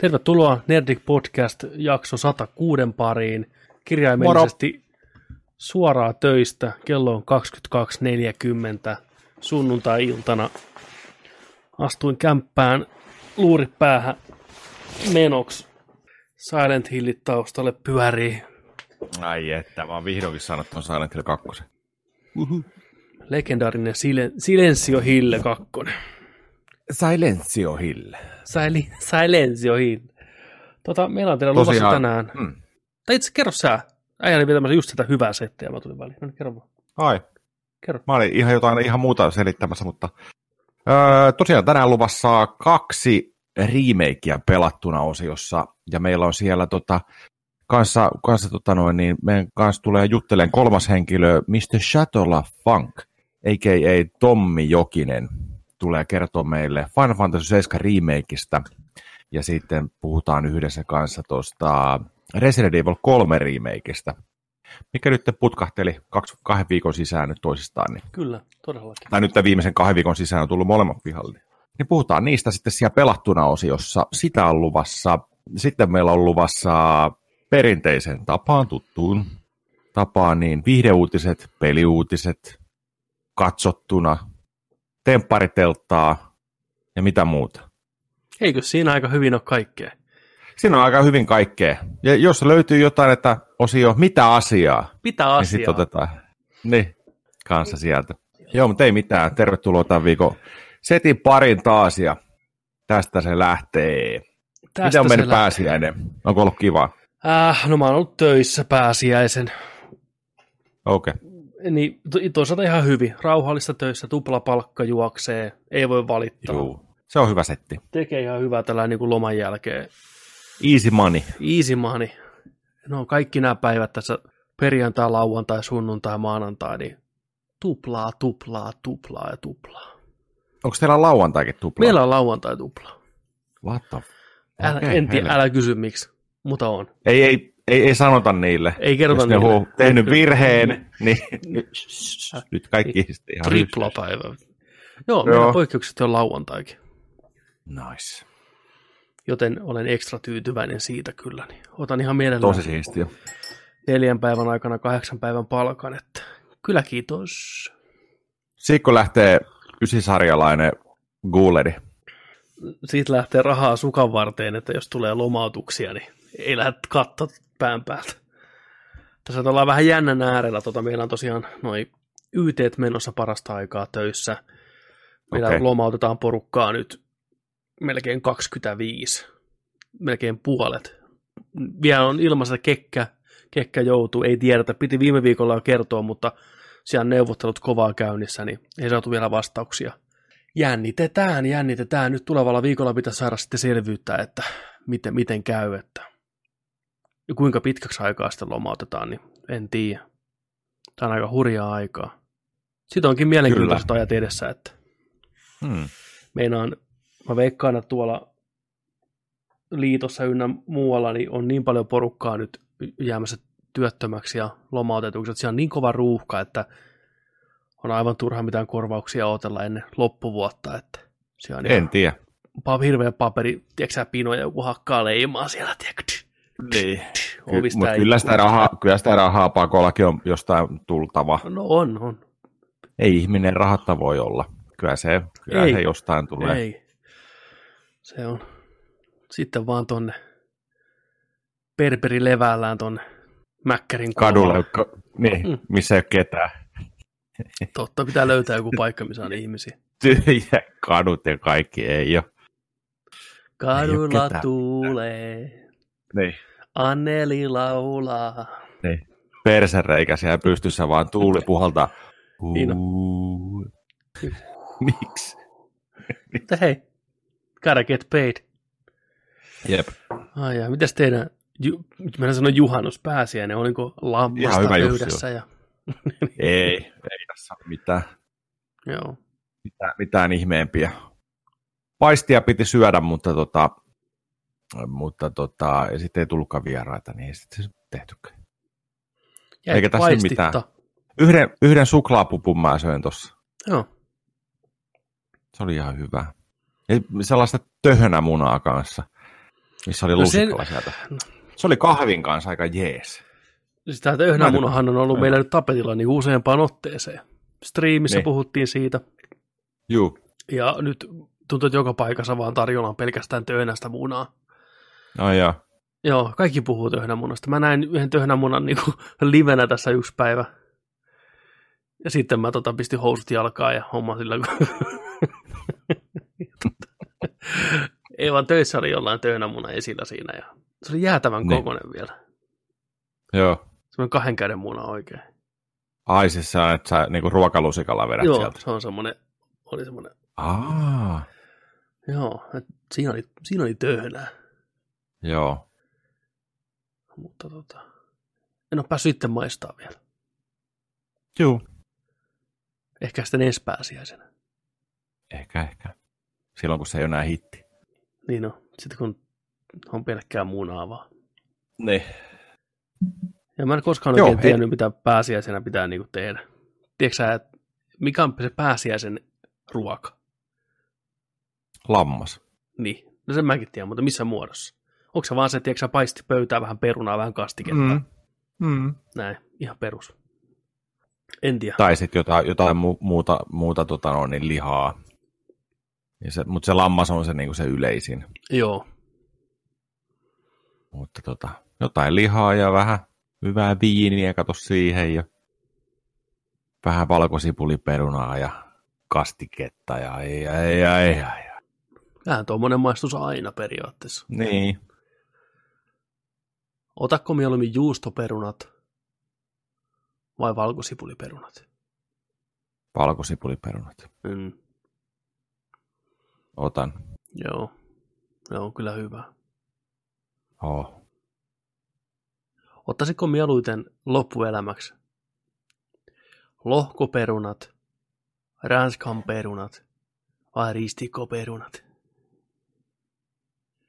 Tervetuloa Nerdik Podcast jakso 106 pariin. Kirjaimellisesti Moro. suoraa töistä. Kello on 22.40 sunnuntai-iltana. Astuin kämppään luuripäähän menoksi. Silent Hillit taustalle pyörii. Ai että, mä oon vihdoinkin saanut tuon Silent Hill 2. Legendaarinen Silen- Silenzio Hille 2. Silencio Hill. Sili, Silenzio Hill. Tota, meillä on teillä luvassa Tosiaan, tänään. Mm. Tai itse kerro sä. Äijäni vetämässä just sitä hyvää settiä, mä tulin väliin. No, niin, kerro vaan. Ai, Kerro. mä olin ihan jotain ihan muuta selittämässä, mutta öö, tosiaan tänään luvassa kaksi remakea pelattuna osiossa, ja meillä on siellä tota, kanssa, kanssa tota noin, niin meidän kanssa tulee juttelemaan kolmas henkilö, Mr. Shatola Funk, a.k.a. Tommi Jokinen, tulee kertoa meille Final Fantasy 7 remakeista, ja sitten puhutaan yhdessä kanssa tuosta Resident Evil 3 remakeista, mikä nyt putkahteli kaksi, kahden viikon sisään nyt toisistaan, niin, Kyllä, todellakin. tai nyt tämän viimeisen kahden viikon sisään on tullut molemmat pihalle. Niin puhutaan niistä sitten siellä pelattuna osiossa. Sitä on luvassa. Sitten meillä on luvassa perinteisen tapaan tuttuun tapaan niin viihdeuutiset, peliuutiset, katsottuna, temppariteltaa ja mitä muuta. Eikö siinä aika hyvin ole kaikkea? Siinä on aika hyvin kaikkea. Ja jos löytyy jotain, että osio mitä asiaa, Mitä niin asiaa? sitten otetaan niin, kanssa sieltä. Joo, mutta ei mitään. Tervetuloa tämän viikon setin parin taas ja tästä se lähtee. Tästä Miten on mennyt lähtee. pääsiäinen? Onko ollut kiva? Äh, no mä oon ollut töissä pääsiäisen. Okei. Okay. Niin to- toisaalta ihan hyvin. Rauhallista töissä, tuplapalkka juoksee, ei voi valittaa. Juu. Se on hyvä setti. Tekee ihan hyvää tällä niin kuin loman jälkeen. Easy money. Easy money. No kaikki nämä päivät tässä perjantai, lauantai, sunnuntai, maanantai, niin tuplaa, tuplaa, tuplaa ja tuplaa. Onko teillä lauantaikin tupla? Meillä on lauantai tuplaa. What the... Älä, Okei, en tiedä, älä kysy miksi, mutta on. Ei, ei, ei, ei sanota niille. Ei kerrota Jos ne niille. on tehnyt virheen, niin nyt kaikki sitten ihan Tripla päivä. Joo, meillä Joo. poikkeukset on lauantaikin. Nice. Joten olen ekstra tyytyväinen siitä kyllä. Niin otan ihan mielellään Tosi siistiä. neljän päivän aikana kahdeksan päivän palkan, että kyllä kiitos. Siikko lähtee ysisarjalainen Guuleri. Siitä lähtee rahaa sukan varteen, että jos tulee lomautuksia, niin ei lähde katto pään päältä. Tässä ollaan vähän jännän äärellä. Tota, meillä on tosiaan noin YT menossa parasta aikaa töissä. Meillä okay. lomautetaan porukkaa nyt melkein 25, melkein puolet. Vielä on ilmassa kekkä, kekkä joutuu, ei tiedetä, piti viime viikolla jo kertoa, mutta siellä on neuvottelut kovaa käynnissä, niin ei saatu vielä vastauksia. Jännitetään, jännitetään. Nyt tulevalla viikolla pitäisi saada sitten selvyyttä, että miten, miten käy, että ja kuinka pitkäksi aikaa sitten lomautetaan, niin en tiedä. Tämä on aika hurjaa aikaa. Sitten onkin mielenkiintoista ajat edessä, että Hmm. meinaan, mä veikkaan, että tuolla liitossa ynnä muualla niin on niin paljon porukkaa nyt jäämässä työttömäksi ja lomautetuksi, että siellä on niin kova ruuhka, että on aivan turha mitään korvauksia odotella ennen loppuvuotta, että siellä on En tiedä. hirveä paperi, tiedätkö sä, pino ja joku hakkaa leimaa siellä, tiedätkö, Niin. ovista Mutta kyllä sitä, rahaa, kyllä sitä rahaa pakollakin on jostain tultava. No on, on. Ei ihminen rahatta voi olla. Kyllä se, kyllä Ei. se jostain tulee. Ei. Se on. Sitten vaan tonne perperi levällään tonne Mäkkärin Kadulle, ka, niin, Mm. missä ei ole ketään. Totta, pitää löytää joku paikka, missä on ihmisiä. Tyhjä kadut ja kaikki ei ole. Kadulla ketään. tuulee, Niin. Anneli laulaa. niin. Persereikä siellä pystyssä vaan tuuli puhaltaa. Niin on. Uu. Miksi? Mutta hei, gotta get paid. Jep. Ai ja, mitäs teidän, ju, mä sanon juhannus pääsiäinen, oliko Ihan lammasta pöydässä ja, Ei, ei tässä ole mitään, joo. mitään, mitään ihmeempiä. Paistia piti syödä, mutta, tota, mutta tota, ja sitten ei tullutkaan vieraita, niin ei sitten se tehtykään. Jäi Eikä tässä paistitta. mitään. Yhden, yhden suklaapupun mä söin tuossa. Joo, Se oli ihan hyvä. Ja sellaista töhönämunaa kanssa. Missä oli No sen- lusikalla sieltä? Se oli kahvin kanssa aika jees. Siis tämä töhnämunahan on ollut meillä nyt tapetilla niin useampaan otteeseen. Striimissä Niin. puhuttiin siitä, Juu. ja nyt tuntuu, että joka paikassa vaan tarjolla on pelkästään töhnästä munaa. No joo. Joo, kaikki puhuu töhnämunasta. Mä näin yhden töhnämunan niin kuin, livenä tässä yksi päivä. Ja sitten mä tota, pistin housut jalkaan ja homma sillä kun... Ei vaan töissä oli jollain töhnämuna esillä siinä ja se oli jäätävän Niin. kokoinen vielä. Joo. Semmoinen kahden käden muna oikein. Ai siis se on, että sä niinku ruokalusikalla vedät Joo, sieltä. se on semmoinen, oli semmoinen, Aa, joo, et siinä oli, siinä oli töhnää, joo. mutta tota, en ole päässyt itse maistaa vielä. Juu. Ehkä sitten ensi pääsiäisenä. Ehkä, ehkä. Silloin, kun se ei ole enää hitti. Niin on, sitten kun on pelkkää munaa vaan. Niin. Ja mä en koskaan Joo, oikein hei. tiennyt, mitä pääsiäisenä pitää niinku tehdä. Tiedätkö sä, että mikä on se pääsiäisen ruoka? Lammas. Niin, no sen mäkin tiedän, mutta missä muodossa? Onko se vaan se, tiedätkö sä, paisti pöytää vähän perunaa, vähän kastiketta? Mm. Mm. Näin, ihan perus. En tiedä. Tai sitten jotain, jotain mu- muuta, muuta tota no, niin lihaa. Ja se, mutta se lammas on se, niinku se yleisin. Joo, Mutta tota, jotain lihaa ja vähän hyvää viiniä, kato siihen ja vähän valkosipuliperunaa ja kastiketta ja ei, ei, ei, ei, ei. vähän tuommoinen maistus aina periaatteessa. Niin. Otatko mieluummin juustoperunat vai valkosipuliperunat? Valkosipuliperunat. Mm, Otan. joo, se on kyllä hyvä. Oh. Ottaisitko mieluiten loppuelämäksi lohkoperunat, ranskan perunat vai ristikkoperunat?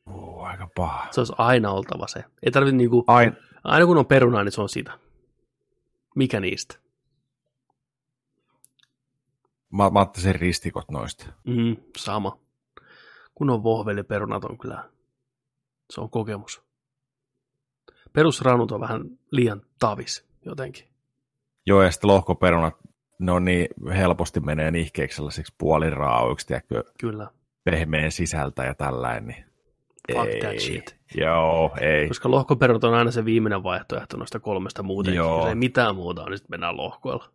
Uh, aika paha. Se olisi aina oltava se. Ei tarvitse niinku, Ain, aina kun on perunaa, niin se on sitä. Mikä niistä? mä, mä ottaisin ristikot noista. Mm, sama. Kun on vohveliperunat on kyllä, se on kokemus. Perusranut on vähän liian tavis jotenkin. Joo, ja sitten lohkoperunat, ne on niin helposti menee nihkeiksi sellaisiksi puoliraaoiksi, tiedätkö, Kyllä, pehmeän sisältä ja tällainen. Niin fuck ei. that shit. Joo, ei. Koska lohkoperunat on aina se viimeinen vaihtoehto noista kolmesta muutenkin. Joo. Jos ei mitään muuta on, niin sitten mennään lohkoilla.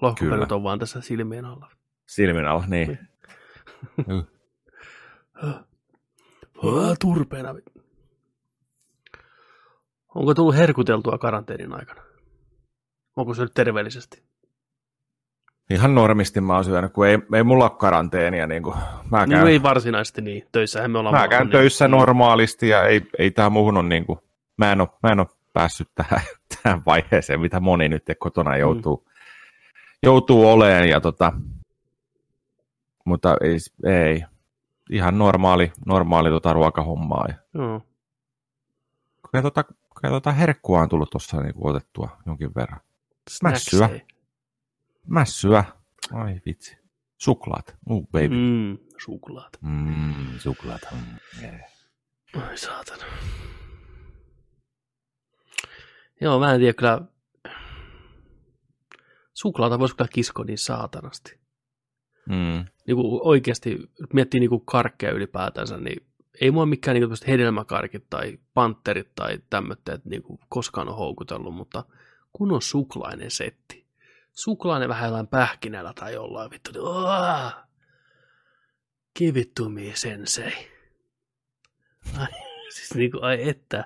Lohkoperunat on vaan tässä silmien alla. Silmin alla, niin. Hää, turpeena. Onko tullut herkuteltua karanteenin aikana? Onko se nyt terveellisesti? Ihan normisti mä oon syönyt, kun ei, ei mulla ole karanteenia. Niin kuin, mä Niin käyn, ei varsinaisesti niin. Töissähän me ollaan mä käyn niin- töissä normaalisti ja ei, ei tää muuhun on niin kuin, mä en ole, mä en ole päässyt tähän, tähän vaiheeseen, mitä moni nyt kotona joutuu, mm. joutuu oleen. Ja tota, mutta ei, ei, ihan normaali, normaali tota ruokahommaa. Ja, Joo. kyllä tota, kyllä tota herkkua on tullut tuossa niin otettua jonkin verran. Mässyä. Snacksei. Mässyä. Ai vitsi. Suklaat. Uh, baby. Mm. Suklaat. Mm, suklaat. Mm. Yeah. Ai saatana. Joo, mä en tiedä kyllä. Suklaata voisi kyllä kiskoa niin saatanasti. Mm. Niin kuin oikeasti, miettii niin kuin karkkeja ylipäätänsä, niin ei mua mikään niin kuin hedelmäkarkit tai panterit tai tämmöitteet niin koskaan on houkutellut, mutta kun on suklainen setti. Suklainen vähän jollain pähkinällä tai jollain vittu. niin! Give it to me, sensei. Ai, siis niin kuin, ai että.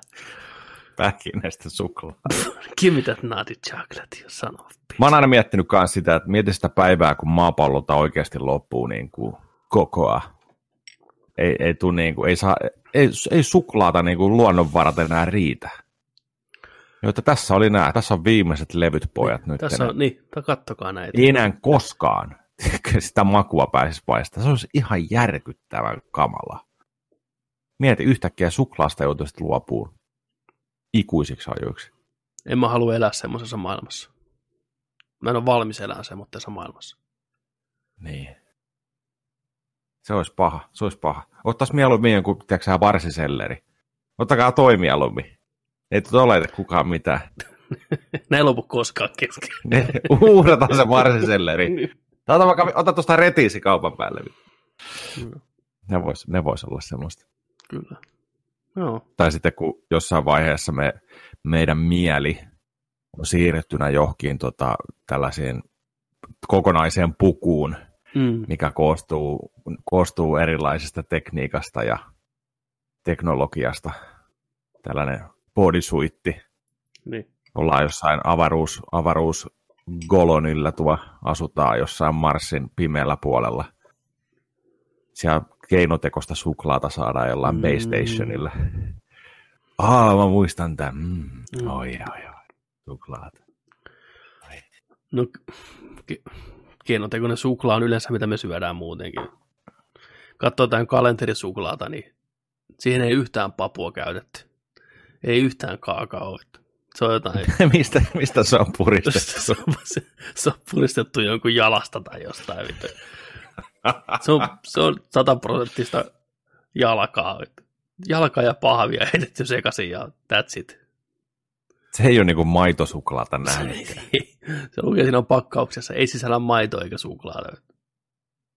Pähkinäistä suklaa. Give me that naughty chocolate, you son of bitch. Mä oon aina miettinyt myös sitä, että mieti sitä päivää, kun maapallolta oikeasti loppuu niin kuin kokoa. Ei, ei, tuu niin kuin, ei, saa, ei, ei suklaata niin kuin luonnonvarat enää riitä. Joita tässä oli nämä, tässä on viimeiset levyt pojat nyt. Tässä on, niin, kattokaa näitä. Ei enää koskaan sitä makua pääsisi paistaa. Se olisi ihan järkyttävän kamala. Mieti, yhtäkkiä suklaasta joutuisit luopuun ikuisiksi ajoiksi. En mä halua elää semmoisessa maailmassa. Mä en ole valmis elämään semmoisessa maailmassa. Niin. Se olisi paha, se olisi paha. Ottaisi mieluummin jonkun, tiedätkö varsiselleri. Ottakaa toi mieluummin. Ei tuota ole kukaan mitään. Ne ei lopu koskaan kesken. Ne, uhrataan se varsiselleri. Ota, vaikka, ota tuosta retiisi kaupan päälle. Ne vois, ne vois olla semmoista. Kyllä. Joo. Tai sitten kun jossain vaiheessa me, meidän mieli on siirrettynä johonkin tota, tällaisiin kokonaiseen pukuun, Mm. mikä koostuu, koostuu erilaisesta tekniikasta ja teknologiasta. Tällainen bodysuitti. Niin. Ollaan jossain avaruus, avaruusgolonilla tuo asutaan jossain Marsin pimeällä puolella. Siellä keinotekosta suklaata saadaan jollain Mm. mm. base stationilla. Aa, mä muistan tämän. Mm. Mm. Oi, oi, oi. Suklaata. No, ke- keinotekoinen suklaa on yleensä mitä me syödään muutenkin. Katsoo jotain kalenterisuklaata, niin siihen ei yhtään papua käytetty. Ei yhtään kaakaoa. Se on jotain, mistä, mistä se on se, puristettu? on, se, se on puristettu jonkun jalasta tai jostain. Vittu. Se on, se on sataprosenttista jalkaa. vittu. Jalka ja pahvia heitetty sekaisin ja that's it. Se ei ole niinku maitosuklaata nähnyt. se lukee siinä pakkauksessa, ei sisällä maitoa eikä suklaata.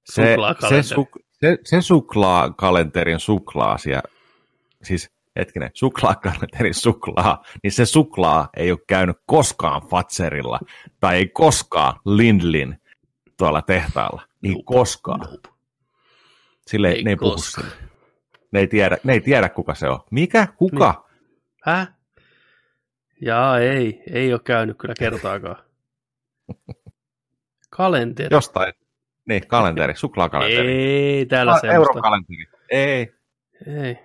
Se, se, su, se, se suklaakalenterin suklaa siellä, siis hetkinen, suklaakalenterin suklaa, niin se suklaa ei ole käynyt koskaan Fatserilla tai ei koskaan Lindlin tuolla tehtaalla. Ei Nope. koskaan. Nope. Sille ei, ne ei puhu koskaan. sille. Ne ei, tiedä, ne ei tiedä, kuka se on. Mikä? Kuka? Häh? Jaa, ei. Ei ole käynyt kyllä kertaakaan. Kalenteri. Jostain. Niin, kalenteri, suklaakalenteri. Ei täällä Ah, semmoista. Eurokalenteri. Ei. Ei.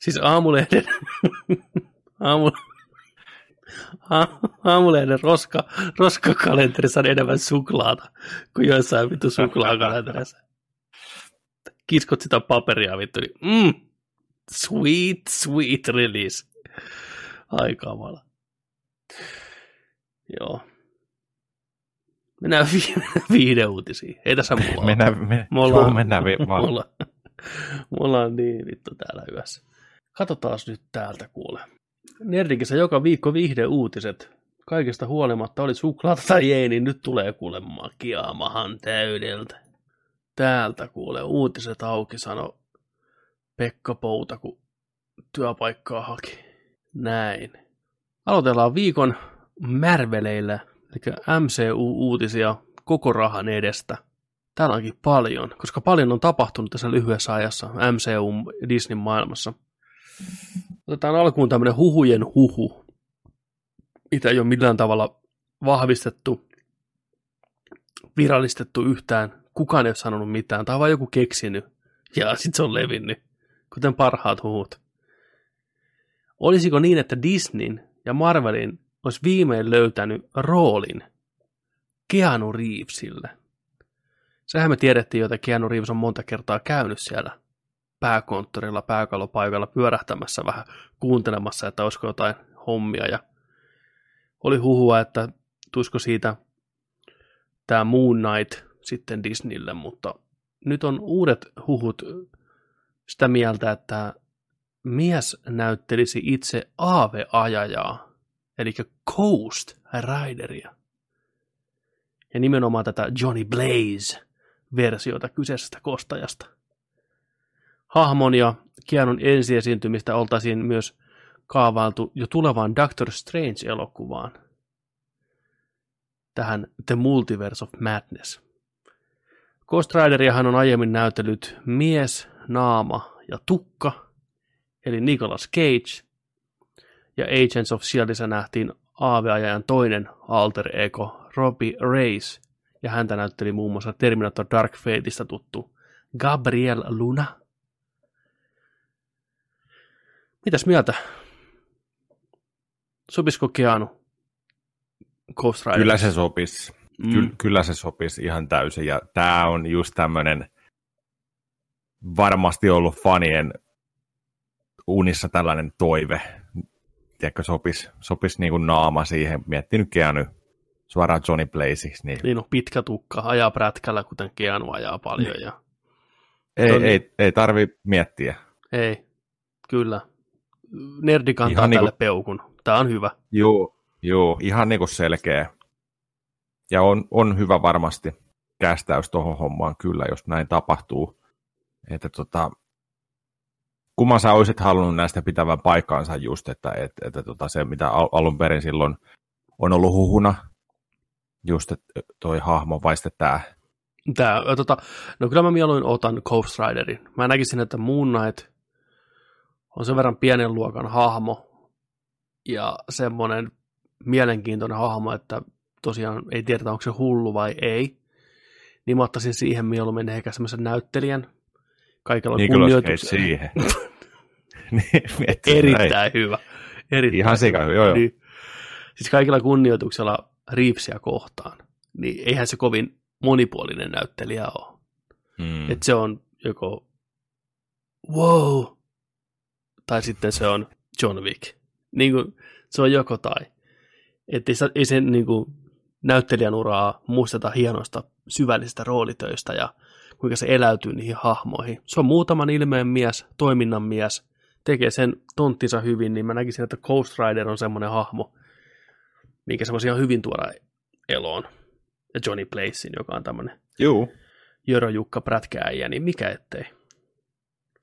Siis aamulehden, aamu, aamulehden roska, roskakalenterissa on enemmän suklaata kuin joissain vittu suklaakalentereissa. Kiskot sitä paperia vittu, niin mm, sweet, sweet release. Ai kamala. Joo. Mennään vi- viihdeuutisiin. Ei tässä mulla. Mennään, me, Me ollaan- joo, mennään vi- vaan. Mulla, mulla on niin vittu täällä yössä. Katsotaan nyt täältä kuule. Nerdikissä joka viikko viihdeuutiset. Kaikesta huolimatta oli suklaata tai ei, niin nyt tulee kuule makiaamahan täydeltä. Täältä kuule uutiset auki, sano Pekka Pouta, kun työpaikkaa haki. Näin. Aloitellaan viikon märveleillä, eli MCU-uutisia koko rahan edestä. Täällä onkin paljon, koska paljon on tapahtunut tässä lyhyessä ajassa MCU Disney maailmassa. Otetaan alkuun tämmöinen huhujen huhu, mitä ei ole millään tavalla vahvistettu, virallistettu yhtään. Kukaan ei ole sanonut mitään, tai vain joku keksinyt, ja sitten se on levinnyt, kuten parhaat huhut. Olisiko niin, että Disneyn ja Marvelin olisi viimein löytänyt roolin Keanu Reevesille? Sehän me tiedettiin jo, että Keanu Reeves on monta kertaa käynyt siellä pääkonttorilla, pääkalopaikalla pyörähtämässä vähän kuuntelemassa, että olisiko jotain hommia. Ja oli huhua, että tuisiko siitä tämä Moon Knight sitten Disneylle, mutta nyt on uudet huhut sitä mieltä, että mies näyttelisi itse Aave-ajajaa, eli Coast Rideria. Ja nimenomaan tätä Johnny Blaze-versiota kyseisestä kostajasta. Hahmon ja Keanun ensiesiintymistä oltaisiin myös kaavailtu jo tulevaan Doctor Strange-elokuvaan. Tähän The Multiverse of Madness. Ghost Rideriahan on aiemmin näytellyt mies, naama ja tukka, eli Nicolas Cage, ja Agents of Shieldissa nähtiin aaveajajan toinen alter ego, Robbie Reyes, ja häntä näytteli muun muassa Terminator Dark Fateista tuttu Gabriel Luna. Mitäs mieltä? Sopisiko Keanu Ghost Rider? Kyllä se sopisi. Mm. Ky- kyllä se sopisi ihan täysin. Ja tämä on just tämmöinen varmasti ollut fanien unissa tällainen toive. Tiedätkö, sopisi sopis niin kuin naama siihen. Miettinyt Keanu suoraan Johnny Blazeiksi. Niin Niin on pitkä tukka, ajaa prätkällä, kuten Keanu ajaa paljon. Ja Ei, On- ei, ei tarvi miettiä. Ei, kyllä. Nerdi kantaa Ihan tälle niinku- peukun. Tämä on hyvä. Joo, joo, ihan niinku selkeä. Ja on, on hyvä varmasti kästäys tuohon hommaan kyllä, jos näin tapahtuu. Että tota, kumman sä olisit halunnut näistä pitävän paikkaansa just, että, että, että tota se, mitä al- alun perin silloin on ollut huhuna, just että toi hahmo, vai sitten tämä. Tää, tota, no kyllä mä mieluin otan Ghost Riderin. Mä näkisin, että Moon Knight on sen verran pienen luokan hahmo ja semmoinen mielenkiintoinen hahmo, että tosiaan ei tiedetä, onko se hullu vai ei. Niin mä ottaisin siihen mieluummin ehkä semmoisen näyttelijän kaikella kunnioituksella. siihen. niin. Erittäin hyvä. Erittäin Ihan sika hyvä, joo joo. Niin, siis kaikilla kunnioituksella Reevesia kohtaan, niin eihän se kovin monipuolinen näyttelijä ole. Mm. Että se on joko wow, tai sitten se on John Wick. Niin kuin, se on joko tai. Että ei, ei sen niin kuin, näyttelijän uraa muisteta hienosta syvällisistä roolitöistä ja kuinka se eläytyy niihin hahmoihin. Se on muutaman ilmeen mies, toiminnan mies, tekee sen tonttinsa hyvin, niin mä näkisin, että Ghost Rider on semmoinen hahmo, minkä se voisi ihan hyvin tuoda eloon. Ja Johnny Blazein, joka on tämmöinen. Jörö Jukka prätkääjä, niin mikä ettei.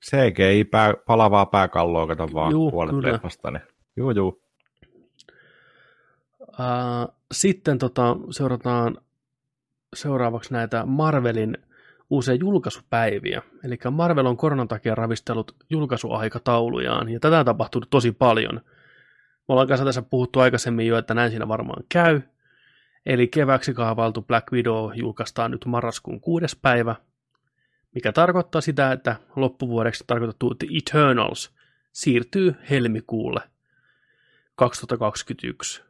CGI, pää, palavaa pääkalloa, kato vaan Juu, puolet leffasta. Niin. Juu, juu. Sitten tota, seurataan seuraavaksi näitä Marvelin uusia julkaisupäiviä. Eli Marvel on koronan takia ravistellut julkaisuaikataulujaan, ja tätä on tapahtunut tosi paljon. Me ollaan kanssa tässä puhuttu aikaisemmin jo, että näin siinä varmaan käy. Eli keväksi kaavailtu Black Widow julkaistaan nyt marraskuun kuudes päivä, mikä tarkoittaa sitä, että loppuvuodeksi tarkoitettu The Eternals siirtyy helmikuulle 2021.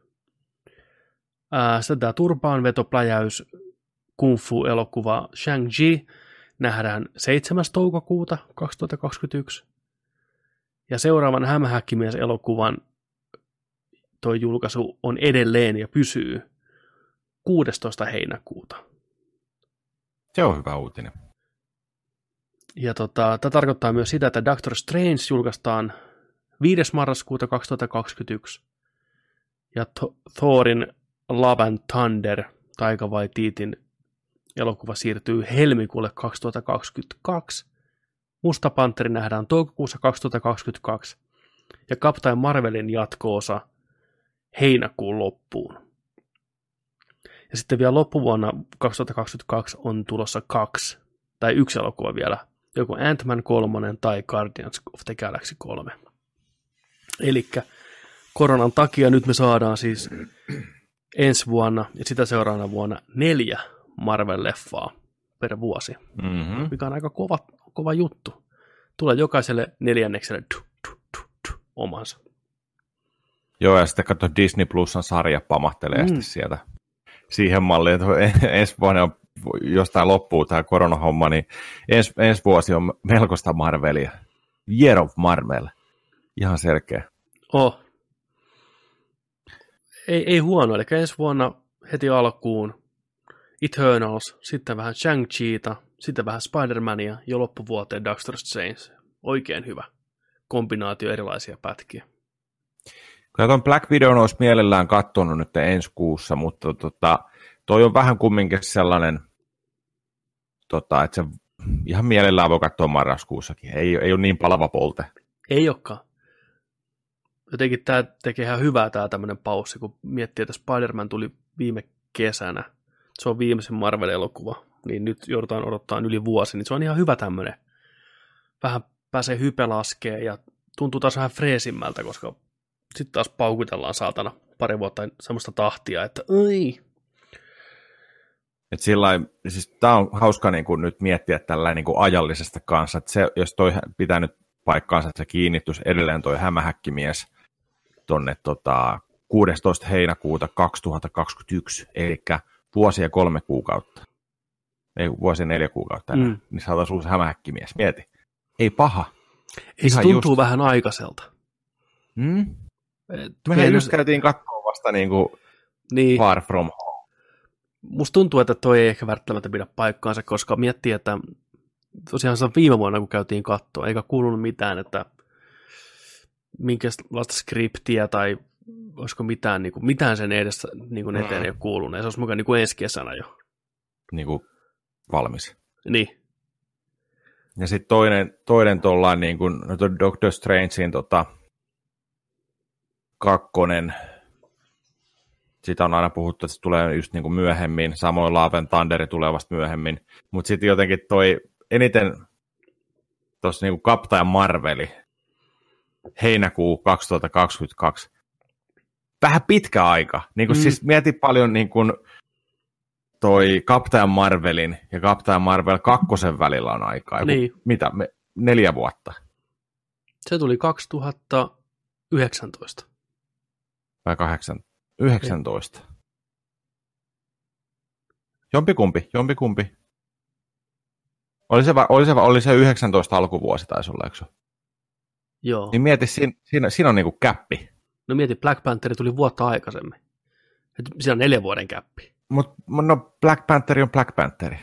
Ää, Sitten tämä turpaanvetopläjäys kung fu-elokuva Shang-Chi nähdään 7. toukokuuta 2021. Ja seuraavan hämähäkkimies-elokuvan toi julkaisu on edelleen ja pysyy 16. heinäkuuta. Se on hyvä uutinen. Ja tota, tämä tarkoittaa myös sitä, että Doctor Strange julkaistaan 5. marraskuuta 2021. Ja Th- Thorin Love and Thunder, Taika Waititin elokuva siirtyy helmikuulle 2022. Musta Panteri nähdään toukokuussa 2022. Ja Captain Marvelin jatko-osa heinäkuun loppuun. Ja sitten vielä loppuvuonna 2022 on tulossa kaksi tai yksi elokuva vielä, joko Ant-Man 3 tai Guardians of the Galaxy 3. Eli koronan takia nyt me saadaan siis ensi vuonna ja sitä seuraavana vuonna neljä Marvel-leffaa per vuosi, Mm-hmm. mikä on aika kova, kova juttu. Tulee jokaiselle neljännekselle du, du, du, du, omansa. Joo, ja sitten katso Disney Plusan sarja pamahtelee Mm. sieltä siihen malliin, että ensi vuonna on jostain loppuu tämä koronahomma, niin ens, ensi vuosi on melkoista Marvelia. Year of Marvel. Ihan selkeä. Oh. Ei, ei huono, eli ensi vuonna heti alkuun Eternals, sitten vähän Shang-Chita, sitten vähän Spider-Mania ja loppuvuoteen Doctor Strange. Oikein hyvä kombinaatio erilaisia pätkiä. Kyllä tuon Black Widow olisi mielellään katsonut nyt ensi kuussa, mutta tota, toi on vähän kumminkin sellainen, tota, että se ihan mielellään voi katsoa marraskuussakin. Ei, ei ole niin palava polte. Ei olekaan. Jotenkin tämä tekee ihan hyvää tämä tämmöinen paussi, kun miettii, että Spider-Man tuli viime kesänä. Se on viimeisen Marvel-elokuva, niin nyt joudutaan odottaa yli vuosi, niin se on ihan hyvä tämmöinen. Vähän pääsee hype laskee ja tuntuu taas vähän freesimmältä, koska sitten taas paukutellaan saatana pari vuotta semmoista tahtia, että ei, Et sillai, siis tämä on hauska niin kuin nyt miettiä tällä niin kuin ajallisesta kanssa, että se, jos toi pitää nyt paikkaansa, että se kiinnittyisi edelleen toi hämähäkkimies tonne tota, 16. heinäkuuta 2021, eli vuosi ja kolme kuukautta. Ei, vuosi ja neljä kuukautta enää, Mm. niin saataisiin uusi hämähäkkimies. Mieti. Ei paha. ei se tuntuu just. vähän aikaiselta. Mm? Et Mehän just käytiin katsoa vasta niin kuin niin, Far From Home. Musta tuntuu, että toi ei ehkä välttämättä pidä paikkaansa, koska miettii, että tosiaan se viime vuonna, kun käytiin kattoa, eikä kuulunut mitään, että minkälaista skriptiä tai olisiko mitään, niin kuin, mitään sen edessä niin kuin eteen ei ole kuulunut. Ja se olisi mukaan niin kuin ensi kesänä jo. Niin kuin valmis. Niin. Ja sitten toinen, toinen tuollainen niin kuin, no Doctor Strangein tota, kakkonen, sitä on aina puhuttu, että se tulee just niin kuin myöhemmin, samoin Laaven Thunderi tulee vasta myöhemmin, mutta sitten jotenkin toi eniten tuossa niin Captain Marveli, heinäkuu 2022, vähän pitkä aika, niin kuin mm. siis mieti paljon niin kuin toi Captain Marvelin ja Captain Marvel kakkosen välillä on aikaa, niin. mitä, me, neljä vuotta. Se tuli 2019. Vai 8, 19. Jompikumpi, jompikumpi. Oli se, oli se, oli se 19 alkuvuosi taisi olla, eikö Joo. Niin mieti, siinä, siinä, siinä on niinku käppi. No mieti, Black Panther tuli vuotta aikaisemmin. Et siinä on neljä vuoden käppi. Mutta no Black Panther on Black Panther.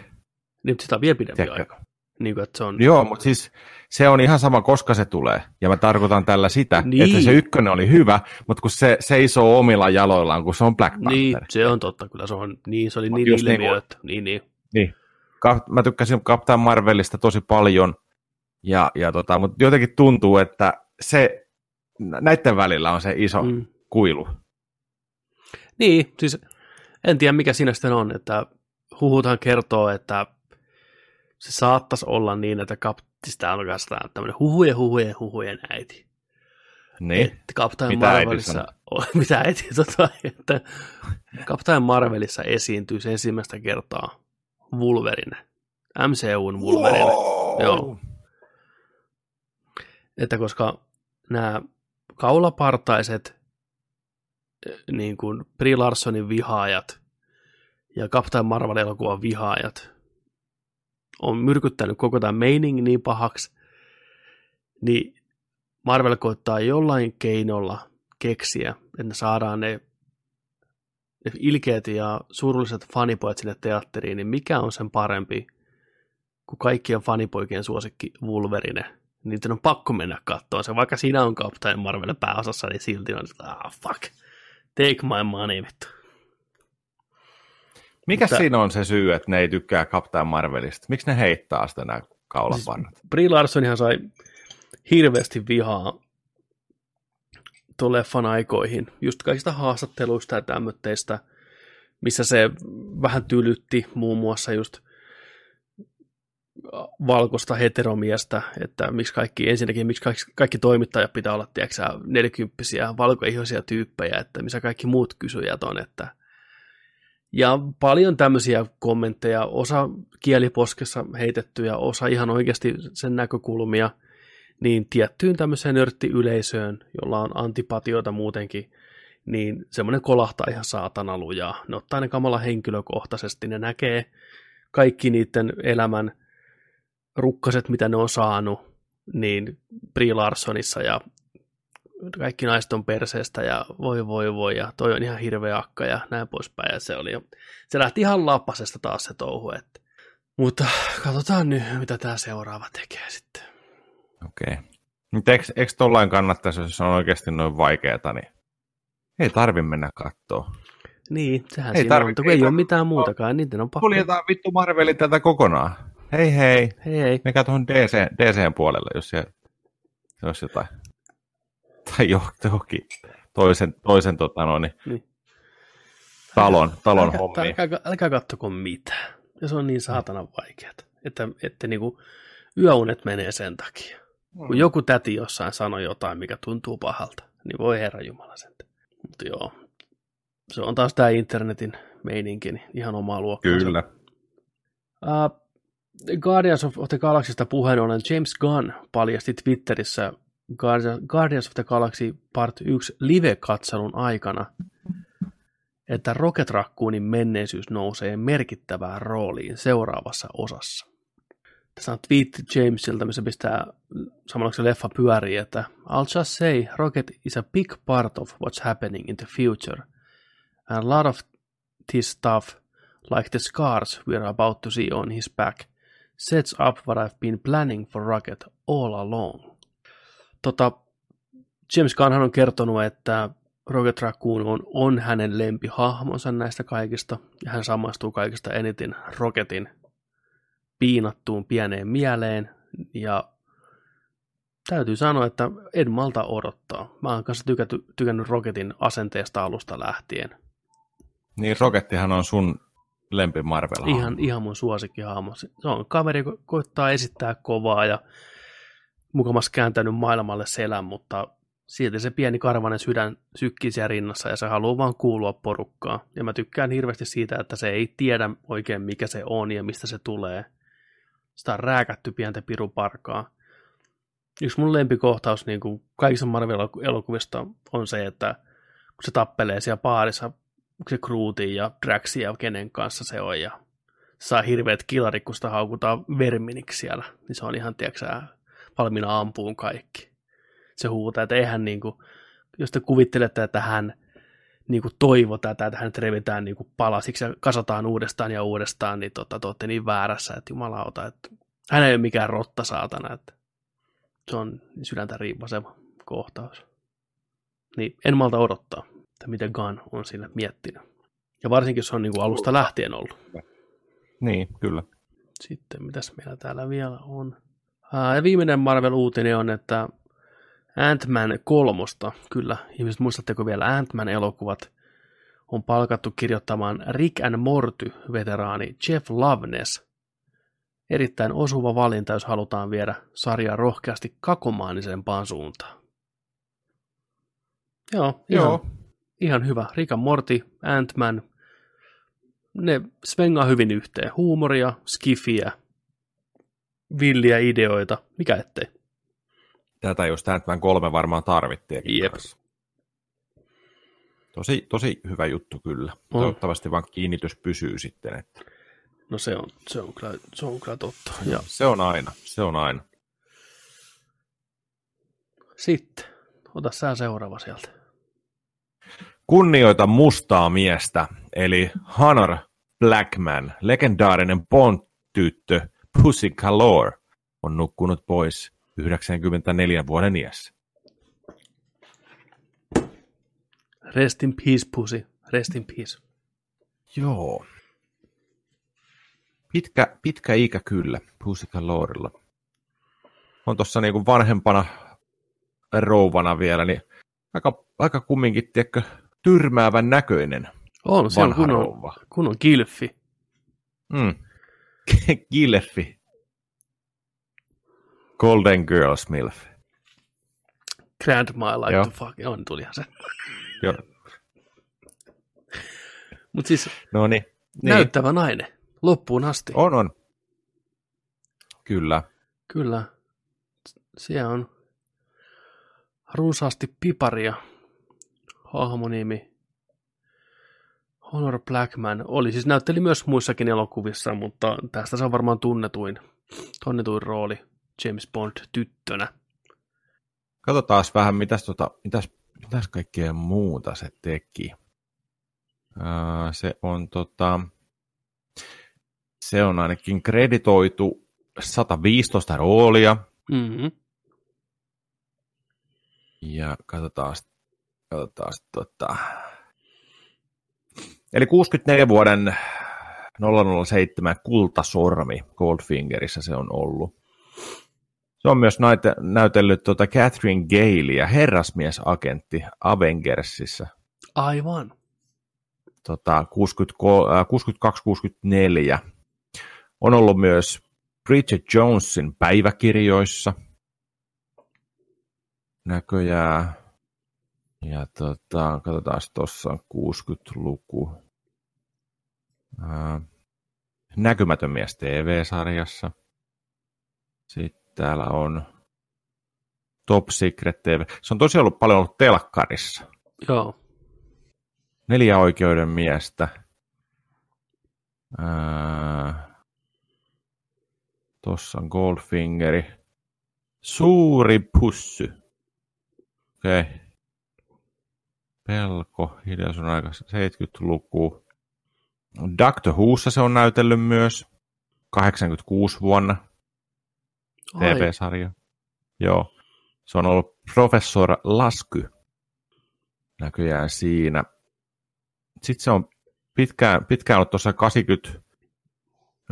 Niin, sitä on vielä pidempi Tiedätkö? aika. Niin kuin, että se on... Joo, mutta siis se on ihan sama, koska se tulee. Ja mä tarkoitan tällä sitä, niin. että se ykkönen oli hyvä, mutta kun se seisoo omilla jaloillaan, kun se on Black Panther. Niin, se on totta, kyllä se on, niin se oli Mut niin ilmiö, niin, että niin, niin. niin. Mä tykkäsin Captain Marvelista tosi paljon, ja, ja tota, mutta jotenkin tuntuu, että se, näiden välillä on se iso mm. kuilu. Niin, siis en tiedä mikä siinä sitten on, että huhuthan kertoo, että se saattaisi olla niin, että kaptista on oikeastaan tämmöinen huhujen, huhujen, huhujen äiti. Niin. Että Captain mitä Marvelissa, äiti mitä äiti, tota, että Captain Marvelissa esiintyy ensimmäistä kertaa Wolverine. MCUn Wolverine. Wow. Joo. Että koska nämä kaulapartaiset niin kuin Brie Larsonin vihaajat ja Captain Marvel-elokuvan vihaajat on myrkyttänyt koko tämän meiningin niin pahaksi, niin Marvel koittaa jollain keinolla keksiä, että ne saadaan ne, ne ilkeät ja surulliset fanipojat sinne teatteriin, niin mikä on sen parempi kuin kaikkien fanipoikien suosikki Wolverine. Niitä on pakko mennä katsoa se, vaikka siinä on Captain Marvel pääosassa, niin silti on, että ah, fuck, take my money, vittu. Mikä Mutta, siinä on se syy, että ne ei tykkää Captain Marvelista? Miksi ne heittää sitä nämä kaulapannat? Siis Brie Larsonihan sai hirveästi vihaa tuolle leffan aikoihin, just kaikista haastatteluista ja tämmöistä, missä se vähän tylytti muun muassa just valkoista heteromiestä, että miksi kaikki, ensinnäkin miksi kaikki, kaikki toimittajat pitää olla, tiedätkö nelikymppisiä valkoihoisia tyyppejä, että missä kaikki muut kysyjät on, että ja paljon tämmöisiä kommentteja, osa kieliposkessa heitettyjä, osa ihan oikeasti sen näkökulmia, niin tiettyyn tämmöiseen nörttiyleisöön, jolla on antipatioita muutenkin, niin semmoinen kolahtaa ihan saatana lujaa. Ne ottaa ne kamala henkilökohtaisesti, ne näkee kaikki niiden elämän rukkaset, mitä ne on saanut, niin Brie Larsonissa ja kaikki naiset on perseestä ja voi voi voi ja toi on ihan hirveä akka ja näin poispäin. Ja se, oli, se lähti ihan lapasesta taas se touhu. Että. Mutta katsotaan nyt, mitä tämä seuraava tekee sitten. Okei. Okay. Mutta eikö, eikö tollain kannattaisi, jos se on oikeasti noin vaikeaa, niin ei tarvi mennä kattoo. Niin, sehän ei siinä tarvi, on, ei, ei ole mitään muutakaan, niiden on pakko. Kuljetaan vittu Marveli tätä kokonaan. Hei hei. Hei hei. Mikä tuohon DC, DCn puolelle, jos se, se olisi jotain tai johonkin toisen, toisen tota noin, niin. niin. talon, talon älkää, hommia. Älkää, älkää kattoko mitään. Ja se on niin saatana vaikeat, että, että niinku yöunet menee sen takia. Mm. Kun joku täti jossain sanoi jotain, mikä tuntuu pahalta, niin voi herra Jumala sen. Mutta joo, se on taas tämä internetin meininki, niin ihan omaa luokkaa. Kyllä. Uh, Guardians of the Galaxysta puheen ollen James Gunn paljasti Twitterissä Guardians of the Galaxy Part 1 live-katselun aikana, että Rocket Raccoonin menneisyys nousee merkittävään rooliin seuraavassa osassa. Tässä on twiitti Jamesilta, missä pistää samalla se leffa pyörii, että I'll just say Rocket is a big part of what's happening in the future. And a lot of this stuff, like the scars we're about to see on his back, sets up what I've been planning for Rocket all along. Tota, James Gunnhan on kertonut, että Rocket Raccoon on, on hänen lempihahmonsa näistä kaikista, ja hän samastuu kaikista eniten Rocketin piinattuun pieneen mieleen, ja täytyy sanoa, että en malta odottaa. Mä oon kanssa tykäty, tykännyt Rocketin asenteesta alusta lähtien. Niin, Rokettihan on sun lempi marvel Ihan, ihan mun suosikkihahmo. Se on kaveri, joka koittaa esittää kovaa ja mukamassa kääntänyt maailmalle selän, mutta silti se pieni karvanen sydän sykkii siellä rinnassa ja se haluaa vaan kuulua porukkaan. Ja mä tykkään hirveästi siitä, että se ei tiedä oikein mikä se on ja mistä se tulee. Sitä on rääkätty pientä piruparkaa. Yksi mun lempikohtaus niin kuin kaikissa Marvel-elokuvista on se, että kun se tappelee siellä baarissa se Grooti ja Draxi ja kenen kanssa se on ja saa hirveät kilarit, kun sitä haukutaan verminiksi siellä, niin se on ihan, tiedätkö valmiina ampuun kaikki. Se huutaa, että eihän niin kuin, jos te kuvittelette, että hän niin kuin toivo tätä, että hän revitään niin kuin palasiksi ja kasataan uudestaan ja uudestaan, niin tota, te olette niin väärässä, että jumalauta, että hän ei ole mikään rotta saatana, että se on sydäntä riippaseva kohtaus. Niin en malta odottaa, että mitä Gunn on siinä miettinyt. Ja varsinkin se on niin kuin alusta lähtien ollut. Niin, kyllä. Sitten, mitäs meillä täällä vielä on? Ja viimeinen Marvel-uutinen on, että Ant-Man kolmosta, kyllä, ihmiset muistatteko vielä Ant-Man-elokuvat, on palkattu kirjoittamaan Rick and Morty-veteraani Jeff Loveness. Erittäin osuva valinta, jos halutaan viedä sarjaa rohkeasti kakomaanisempaan suuntaan. Joo, ihan, Joo. ihan hyvä. Rick and Morty, Ant-Man, ne svengaa hyvin yhteen. Huumoria, skifiä, villiä ideoita, mikä ettei. Tätä just Ant-Man kolme varmaan tarvittiin. Jep. Tosi, tosi hyvä juttu kyllä. On. Toivottavasti vaan kiinnitys pysyy sitten. Että... No se on, se on, kyllä, se on kyllä totta. Ja. Se on aina, se on aina. Sitten, ota sä seuraava sieltä. Kunnioita mustaa miestä, eli Hunter Blackman, legendaarinen Bond-tyttö, Pussy Galore on nukkunut pois 94 vuoden iässä. Rest in peace, Pussy. Rest in peace. Joo. Pitkä, pitkä ikä kyllä Pussy Galorella. On tuossa niinku vanhempana rouvana vielä, niin aika, aika kumminkin, tiedätkö, tyrmäävän näköinen On, se on kunnon, kunnon kilfi. Mm. Gilfi. Golden Girls Milf. Grandma like Joo. to fuck. On, tulihan se. Joo. Mutta siis no niin. näyttävä nainen. Loppuun asti. On, on. Kyllä. Kyllä. Siellä on runsaasti piparia. Hahmonimi Honor Blackman oli, siis näytteli myös muissakin elokuvissa, mutta tästä se on varmaan tunnetuin, tunnetuin rooli James Bond tyttönä. Katsotaan vähän, mitäs, tota, mitäs, mitäs kaikkea muuta se teki. Uh, se on tota, se on ainakin kreditoitu 115 roolia. Mm-hmm. Ja katsotaan, katsotaan tota, Eli 64 vuoden 007 kultasormi Goldfingerissä se on ollut. Se on myös näyte, näytellyt tuota Catherine Galea, herrasmiesagentti Avengersissa. Aivan. Tota, 62-64. Äh, on ollut myös Bridget Jonesin päiväkirjoissa. Näköjään. Ja tota, katsotaan, tuossa on 60-luku. Ää, Näkymätön mies TV-sarjassa. Sitten täällä on Top Secret TV. Se on tosiaan ollut paljon ollut telkkarissa. Joo. Neljä oikeuden miestä. Tuossa on Goldfingeri. Suuri pussy. Okei. Okay. Pelko, hiljaisuuden aika 70-luku. Doctor Whossa se on näytellyt myös. 86 vuonna. TV-sarja. Joo. Se on ollut Professor Lasky näköjään siinä. Sitten se on pitkään, pitkään ollut tuossa 80,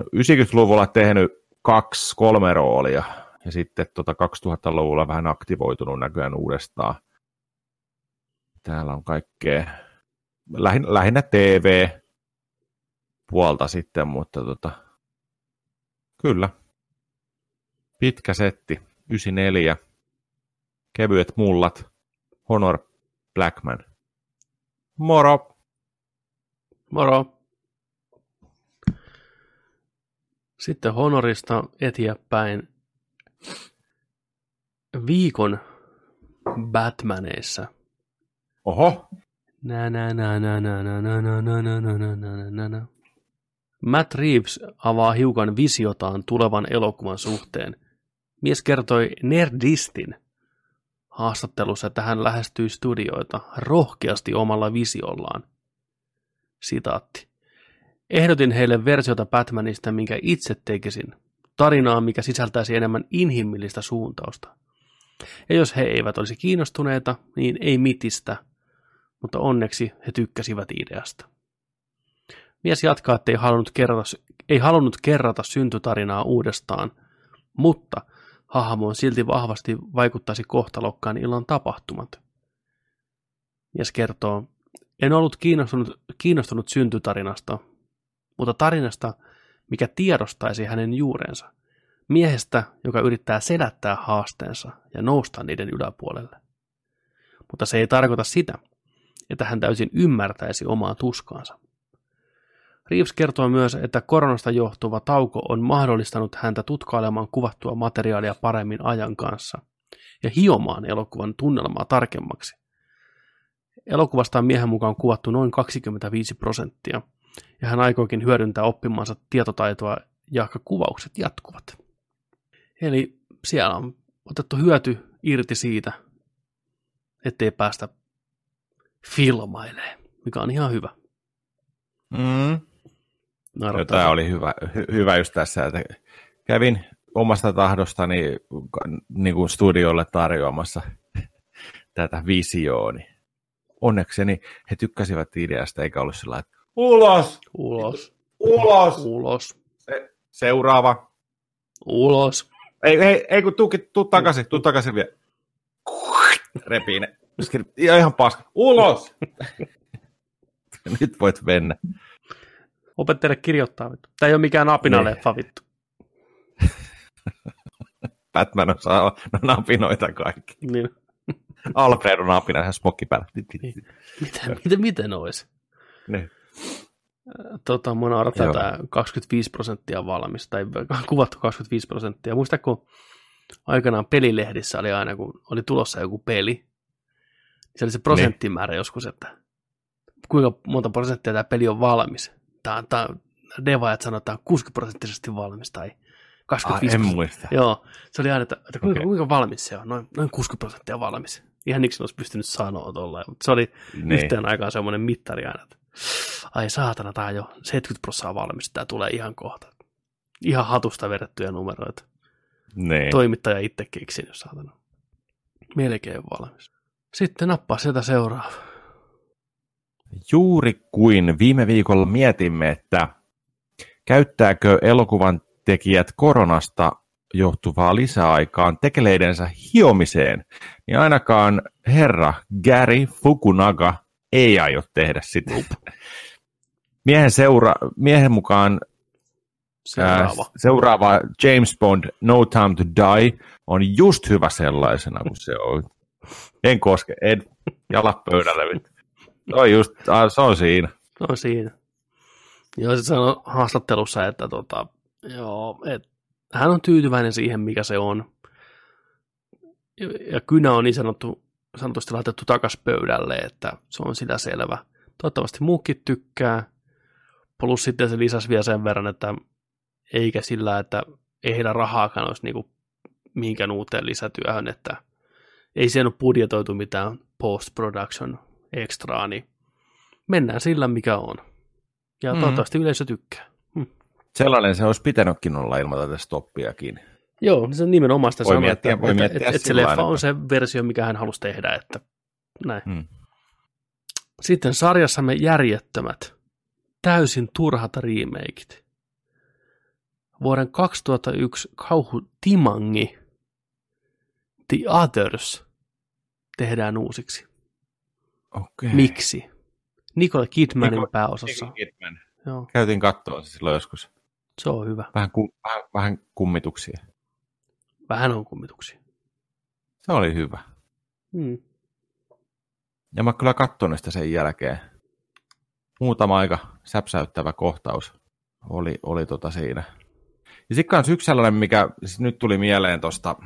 90-luvulla tehnyt kaksi, kolme roolia. Ja sitten tota 2000-luvulla vähän aktivoitunut näköjään uudestaan. Täällä on kaikkea, lähin, lähinnä TV puolta sitten, mutta tota, kyllä. Pitkä setti, 94. Kevyet mullat, Honor Blackman. Moro! Moro. Sitten Honorista eteenpäin viikon Batmaneissa. Oho, Nä, nä, nä, nä, nä, nä, nä, nä, nä, nä, nä, nä, nä, nä, nä. Matt Reeves avaa hiukan visiotaan tulevan elokuvan suhteen. Mies kertoi Nerdistin haastattelussa, että hän lähestyy studioita rohkeasti omalla visiollaan. Sitaatti. Ehdotin heille versiota Batmanista, minkä itse tekisin. Tarinaa, mikä sisältäisi enemmän inhimillistä suuntausta. Ja jos he eivät olisi kiinnostuneita, niin ei mitistä, mutta onneksi he tykkäsivät ideasta. Mies jatkaa, että ei halunnut kerrata, ei halunnut kerrata syntytarinaa uudestaan, mutta hahmoon silti vahvasti vaikuttaisi kohtalokkaan illan tapahtumat. Mies kertoo, en ollut kiinnostunut, kiinnostunut syntytarinasta, mutta tarinasta, mikä tiedostaisi hänen juurensa. Miehestä, joka yrittää selättää haasteensa ja nousta niiden yläpuolelle. Mutta se ei tarkoita sitä, että hän täysin ymmärtäisi omaa tuskaansa. Reeves kertoo myös, että koronasta johtuva tauko on mahdollistanut häntä tutkailemaan kuvattua materiaalia paremmin ajan kanssa ja hiomaan elokuvan tunnelmaa tarkemmaksi. Elokuvasta on miehen mukaan kuvattu noin 25 prosenttia, ja hän aikoikin hyödyntää oppimansa tietotaitoa, ja kuvaukset jatkuvat. Eli siellä on otettu hyöty irti siitä, ettei päästä filmailemaan, mikä on ihan hyvä. mm. Naurattaa Tämä se. oli hyvä, hy, hyvä just tässä, että kävin omasta tahdostani niin kuin studiolle tarjoamassa tätä visiooni. Onnekseni he tykkäsivät ideasta, eikä ollut sillä että ulos, Ulos, ulos, ulos, seuraava. ulos. Ei, ei, ei kun tuu, tuu takaisin, tuu takaisin vielä. Repii ne. Ja ihan paska. Ulos! Nyt voit mennä. Opettele kirjoittaa vittu. Tämä ei ole mikään apinaleffa vittu. Batman on saa napinoita kaikki. Niin. Alfred on napina ihan smokki päällä. Miten, miten, miten olisi? Niin. Tota, mun tämä 25 prosenttia valmis, tai kuvattu 25 prosenttia. Muistatko, aikanaan pelilehdissä oli aina, kun oli tulossa joku peli, niin se oli se prosenttimäärä joskus, että kuinka monta prosenttia tämä peli on valmis. Tämä, tämä Devaajat sanoo, että tämä on 60 prosenttisesti valmis, tai Ah, 25 en prosenttia. muista. Joo, se oli aina, että, että kuinka, Okei. kuinka valmis se on? Noin, noin 60 prosenttia valmis. Ihan miksi olisi pystynyt sanoa tuolla. Mutta se oli Niin. niin. yhteen aikaan semmoinen mittari aina, että ai saatana, tämä on jo 70 prosenttia valmis, tämä tulee ihan kohta. Ihan hatusta vedettyjä numeroita. Niin. Toimittaja itse keksinyt, saatana. Melkein valmis. Sitten nappaa sieltä seuraava. Juuri kuin viime viikolla mietimme, että käyttääkö elokuvan tekijät koronasta johtuvaa lisäaikaan tekeleidensä hiomiseen, niin ainakaan herra Gary Fukunaga ei aio tehdä sitä. Miehen, seura- miehen mukaan Seuraava. Ää, seuraava James Bond, No Time to Die, on just hyvä sellaisena kuin se on. En koske, en jalat pöydälle. vittu. Se on just, ah, se on siinä. No siinä. Joo, se sanoi haastattelussa, että tota, joo, et, hän on tyytyväinen siihen, mikä se on. Ja, ja kynä on niin sanottu, sanotusti laitettu takas pöydälle, että se on sitä selvä. Toivottavasti muukin tykkää. Plus sitten se lisäsi vielä sen verran, että eikä sillä, että ei heillä rahaakaan olisi niinku mihinkään uuteen lisätyöhön, että ei siihen ole budjetoitu mitään post-production extraa, niin mennään sillä, mikä on. Ja mm. toivottavasti yleisö tykkää. Hm. Sellainen se olisi pitänytkin olla ilman tätä stoppiakin. Joo, niin se nimenomaan sitä Voi sanoi, miettiä- että, voi että, miettiä että, että se leffa on se versio, mikä hän halusi tehdä. Että, näin. Hmm. Sitten sarjassamme järjettömät, täysin turhat remakeit. Vuoden 2001 kauhu Timangi The Others tehdään uusiksi. Okei. Miksi? Nicole Kidmanin Nicole- pääosassa. Nicole Kidman. Joo, Käytiin katsoa se silloin joskus. se on hyvä. Vähän, ku, vähän, vähän kummituksia. Vähän on kummituksia. Se oli hyvä. Hmm. Ja mä kyllä katson sitä sen jälkeen. Muutama aika säpsäyttävä kohtaus oli, oli tota siinä. Ja sitten kans yksi sellainen, mikä siis nyt tuli mieleen tosta,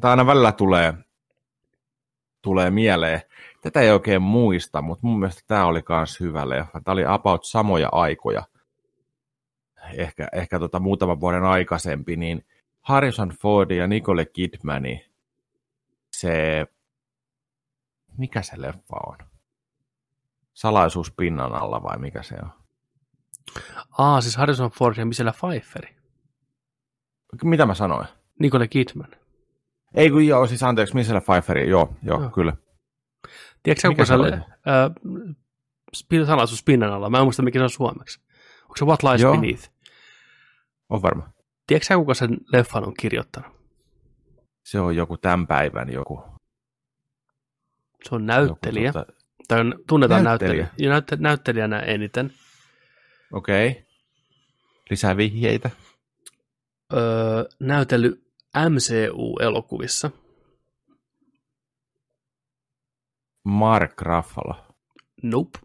tai aina välillä tulee, tulee mieleen. Tätä ei oikein muista, mutta mun mielestä tämä oli kans hyvä leffa. Tämä oli about samoja aikoja. Ehkä, ehkä tota muutaman vuoden aikaisempi, niin Harrison Ford ja Nicole Kidmani, se mikä se leffa on? Salaisuus pinnan alla vai mikä se on? Aa, siis Harrison Ford ja Michelle Pfeifferi. Mitä mä sanoin? Nicole Kidman. Ei kun joo, siis anteeksi, Michelle Pfeiffer, joo, joo, Joo. joo. kyllä. Tiedätkö Mikä se oli? spi- salaisuus pinnan alla? Mä en muista, mikä se on suomeksi. Onko se What Lies Joo. Beneath? On varma. Tiedätkö kuka sen leffan on kirjoittanut? Se on joku tämän päivän joku. Se on näyttelijä. Joku, Tai on- tunnetaan Näyttelijä. näyttelijä. Näytte, näyttelijänä eniten. Okei. Okay. Lisää vihjeitä. Öö, näytellyt MCU-elokuvissa. Mark Ruffalo. Nope.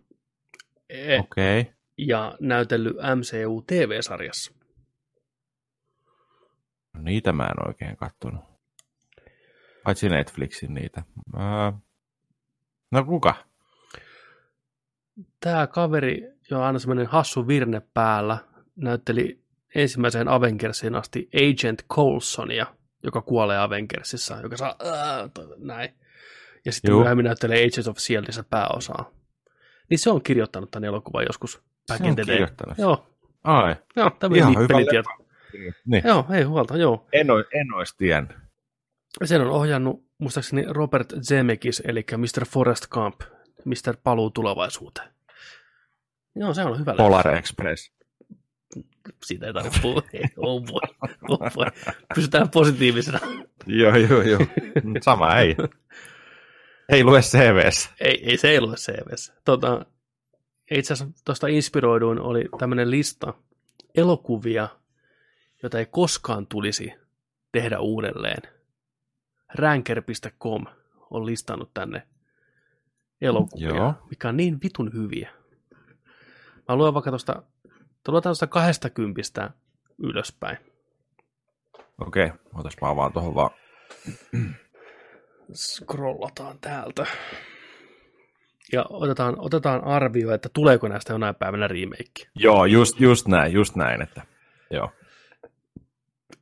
E- Okei. Okay. ja näytellyt MCU-TV-sarjassa. No, niitä mä en oikein kattonut. Paitsi Netflixin niitä. Ää... No kuka? Tämä kaveri, jo aina semmoinen hassu virne päällä, näytteli ensimmäiseen Avengersiin asti Agent Coulsonia, joka kuolee Avengersissa, joka saa ää, to- näin. Ja sitten myöhemmin näyttelee Agents of Shieldissä pääosaa. Niin se on kirjoittanut tämän elokuvan joskus. Back Se on kirjoittanut. Joo, Ai. joo tämmöinen Ihan hyvä nippelitieto. Niin. Joo, ei huolta, joo. En, ois, en ois tiennyt. Sen on ohjannut muistaakseni Robert Zemeckis, eli Mr. Forrest Gump, Mr. Paluu tulevaisuuteen. Joo, se on hyvä leffa. Polar Express. Siitä ei tarvitse puhua. Oh boy. Oh boy. Pysytään positiivisena. Joo, joo, joo. Sama ei. Ei lue CVs. Ei, ei se ei lue CVssä. Tota, itse asiassa tuosta inspiroiduin oli tämmöinen lista elokuvia, jota ei koskaan tulisi tehdä uudelleen. Ranker.com on listannut tänne elokuvia, Joo. mikä on niin vitun hyviä. Mä luen vaikka tuosta, luetaan tuosta kahdesta kympistä ylöspäin. Okei, otas mä avaan tuohon vaan. scrollataan täältä. Ja otetaan, otetaan arvio, että tuleeko näistä jonain päivänä remake. Joo, just, just näin, just näin. Että, joo,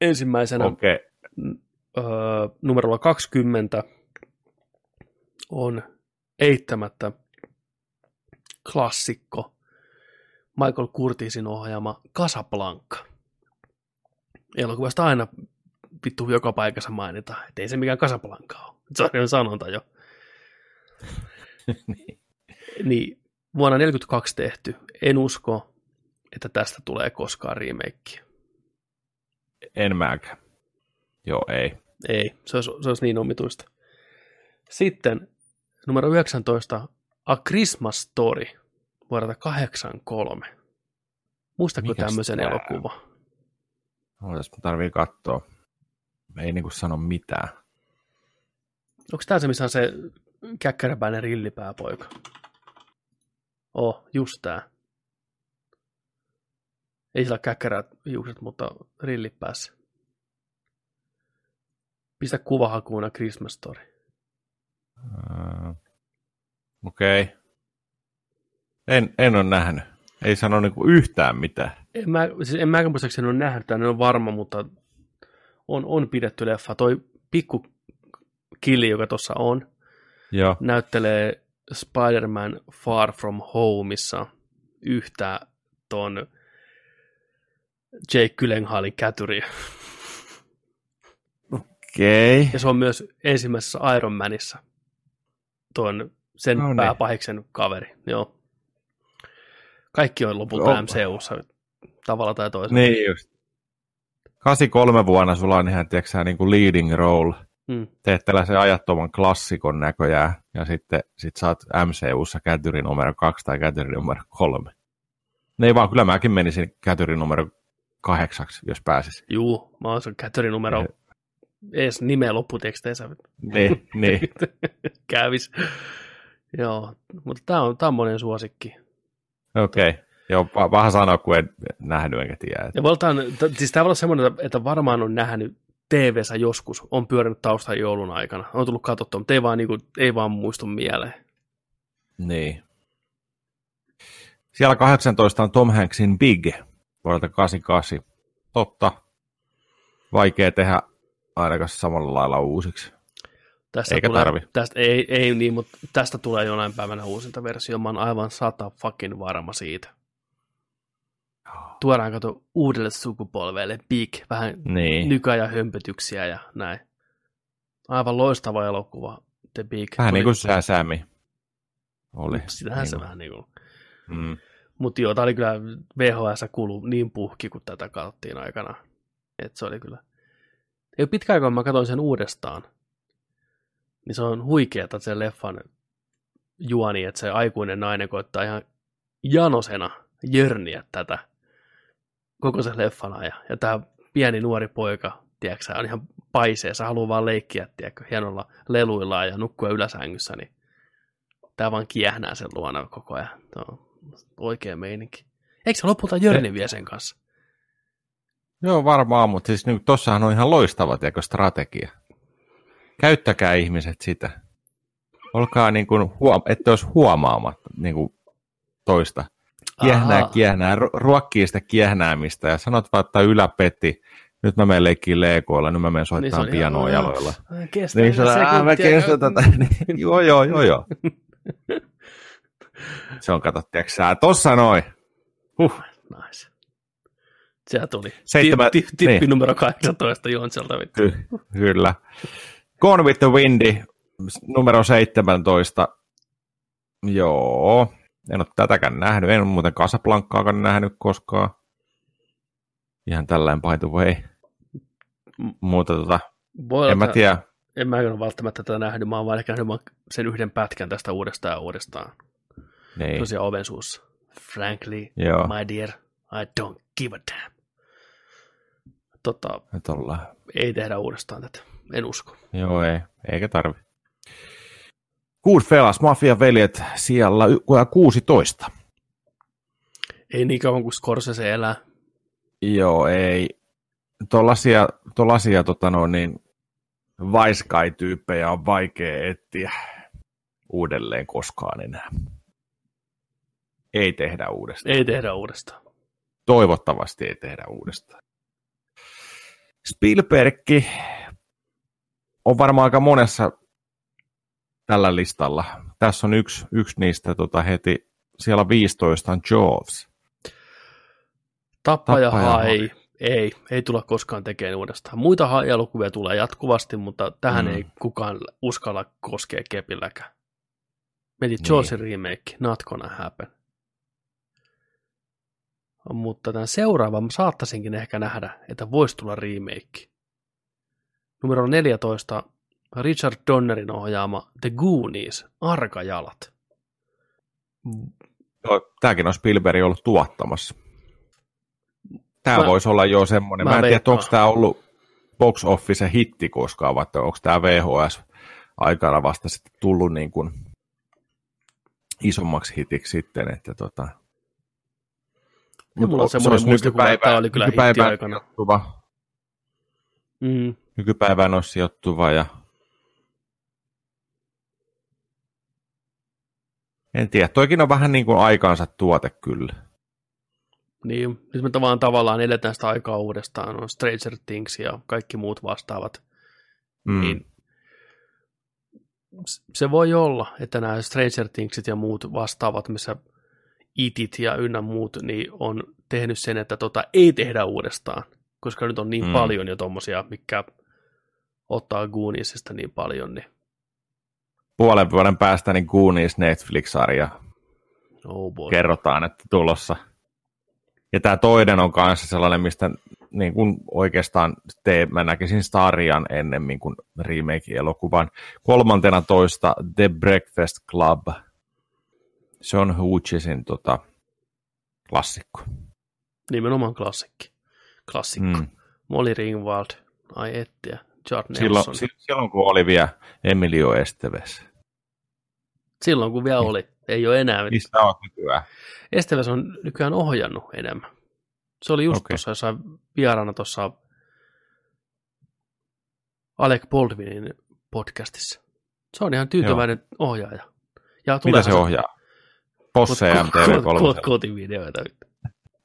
Ensimmäisenä okei. Okay. öö, numerolla 20 on eittämättä klassikko Michael Curtisin ohjaama Casablanca. Elokuvasta aina vittu joka paikassa mainitaan, että ei se mikään Casablanca ole. Se on sanonta jo. niin, vuonna 1942 tehty. En usko, että tästä tulee koskaan remake. En mäkään. Joo, ei. Ei, se olisi, se olisi niin omituista. Sitten numero 19, A Christmas Story vuodelta 83. Muistatko Mikäs tämmöisen tää? elokuva? Otas, mä tarvii katsoa. Ei niinku sano mitään. Onko tämä se, missä on se käkkäräpäinen rillipääpoika? Oh, just tää. Ei sillä käkkärät hiukset, mutta rillit päässä. Pistä kuvahakuuna Christmas Story. Uh, Okei. Okay. En, en ole nähnyt. Ei sano niinku yhtään mitään. En mä, siis en mäkään muistaakseni ole nähnyt en ole varma, mutta on, on pidetty leffa. Toi pikku killi, joka tuossa on, Joo. näyttelee Spider-Man Far From Homeissa yhtä ton Jake Gyllenhaalin kätyriä. Okei. Okay. Ja se on myös ensimmäisessä Iron Manissa tuon sen no niin. pääpahiksen kaveri. Joo. Kaikki on lopulta. MCUssa tavalla tai toisella. Niin just. 83 vuonna sulla on ihan, tiedätkö niin kuin leading role. Mm. Teet tällaisen ajattoman klassikon näköjään, ja sitten sit saat MCUssa kätyri numero kaksi tai kätyri numero kolme. Ne ei vaan, kyllä mäkin menisin kätyri numero kahdeksaksi, jos pääsis. Juu, mä oon kätyrin numero ees nimeä lopputeksteissä Niin, niin. kävis. Joo, mutta tää on, tää on monen suosikki. Okei. Okay. Joo, paha sanoa, kun en nähnyt enkä tiedä. Ja voltaan, t- siis tämä voi olla semmoinen, että varmaan on nähnyt TV-sä joskus, on pyörinyt taustan joulun aikana, on tullut katsottua, mutta ei vaan, niin kuin, ei vaan muistu mieleen. Niin. Siellä 18 on Tom Hanksin Big vuodelta 88. Totta. Vaikea tehdä ainakaan samalla lailla uusiksi. Tästä Eikä tulee, tarvi. Tästä, ei, ei niin, mutta tästä tulee jonain päivänä uusinta versio. Mä oon aivan sata fucking varma siitä. Tuodaan kato uudelle sukupolvelle Big, vähän Niin. nykyajan hömpötyksiä ja näin. Aivan loistava elokuva, The Big. Vähän Tuli- niin kuin sä Sämi oli. Sitähän niin se vähän niin kuin. Mm. Mutta joo, tää oli kyllä VHS kuulu niin puhki, kun tätä katsottiin aikana. Et se oli kyllä. Ei pitkä aikaa, mä katsoin sen uudestaan. Niin se on huikeeta sen leffan juoni, että se aikuinen nainen koittaa ihan janosena jörniä tätä koko sen leffan ajan. Ja tämä pieni nuori poika, tiedätkö, on ihan paiseessa, haluaa vaan leikkiä, tiedätkö, hienolla leluillaan ja nukkua yläsängyssä, niin tämä vaan kiehnää sen luona koko ajan. Tämä on oikea meininki. Eikö se lopulta Jörni vie sen kanssa? Joo, varmaan, mutta siis niin, tossahan on ihan loistava tiedätkö, strategia. Käyttäkää ihmiset sitä. Olkaa niin kuin, huom- ette olisi huomaamatta niin kuin toista. Kiehnää, Ahaa. kiehnää, ru- ruokkii sitä kiehnäämistä ja sanot vaan, että yläpetti, nyt mä menen leikkiin leekoilla, nyt mä menen Niin se soittamaan niin pianoa jaloilla. Kestää Niin se on, "Aa, mä kestän tätä. Niin, joo, joo, joo, joo. Se on, kato, tiedätkö sä, tossa noin. Huh. Nice. Sehän tuli. Seitsemän- Ti- ti- tippi niin. numero 18 Jonselta. vittu. Ky- kyllä. Gone with the Windy, numero 17. Joo, en ole tätäkään nähnyt. En ole muuten Casablancaakaan nähnyt koskaan. Ihan tällainen by the way. M- Mutta tota, Voi en mä tiedä. En mä ole välttämättä tätä nähnyt, mä oon vaan ehkä nähnyt sen yhden pätkän tästä uudestaan ja uudestaan. Niin, Tosiaan oven suussa. Frankly, joo, my dear, I don't give a damn. Tota, ei tehdä uudestaan tätä. En usko. Joo, ei, eikä tarvi. Goodfellas, Mafia veljet siellä y- 16. Ei niin kauan kuin Scorsese elää. Joo, ei. Tuollaisia, tuollaisia tota no, niin, Vice Guy-tyyppejä on vaikea etsiä uudelleen koskaan enää. Ei tehdä uudestaan. Ei tehdä uudestaan. Toivottavasti ei tehdä uudestaan. Spielberg on varmaan aika monessa tällä listalla. Tässä on yksi, yksi niistä tota, heti. Siellä 15 on Jaws. Tappaja, Tappaja hai. hai. Ei, ei tulla koskaan tekemään uudestaan. Muita hai-elokuvia tulee jatkuvasti, mutta tähän Mm. ei kukaan uskalla koskea kepilläkään. Meni Niin. Jawsin remake, not gonna happen. Mutta tämän seuraavan saattaisinkin ehkä nähdä, että voisi tulla remake. Numero 14, Richard Donnerin ohjaama The Goonies, Arkajalat. Joo, Tämäkin on Spielberg ollut tuottamassa. Tämä Mä- voisi olla jo semmoinen. mä Mä, en tiedä, veikkaan. onko tämä ollut box office hitti koskaan, vai onko tämä VHS aikana vasta sitten tullut niin kuin isommaksi hitiksi sitten, että tota... Ja mulla on se semmoinen olisi muistikuva, että tämä oli kyllä hitti aikana. Mm. Nykypäivään olisi sijoittuva ja en tiedä, toikin on vähän niin kuin aikaansa tuote kyllä. Niin, nyt me tavallaan, tavallaan eletään sitä aikaa uudestaan, on Stranger Things ja kaikki muut vastaavat, Mm. niin se voi olla, että nämä Stranger Thingsit ja muut vastaavat, missä itit ja ynnä muut, niin on tehnyt sen, että tota ei tehdä uudestaan, koska nyt on niin Mm. mm. paljon jo tommosia, mikä ottaa Gooniesista niin paljon, niin Puolen vuoden päästä niin Goonies Netflix-sarja oh boy. kerrotaan, että tulossa. Ja tämä toinen on kanssa sellainen, mistä niin kuin oikeastaan tee, mä näkisin sarjan ennemmin kuin remake-elokuvan. Kolmantena toista The Breakfast Club. John Hughesin tota, klassikko. Nimenomaan klassikki. Klassikko. Mm. Molly Ringwald, ai ettiä, Judd Silloin, Nelson. si- silloin, kun oli vielä Emilio Esteves. Silloin kun vielä oli, ei ole enää. Missä olet nykyään? Esteves on nykyään ohjannut enemmän. Se oli just okay. tuossa jossain vieraana tuossa Alec Baldwinin podcastissa. Se on ihan tyytyväinen Joo. ohjaaja. Ja Mitä se ohjaa? Posse kot- MTV3. Kotivideoita.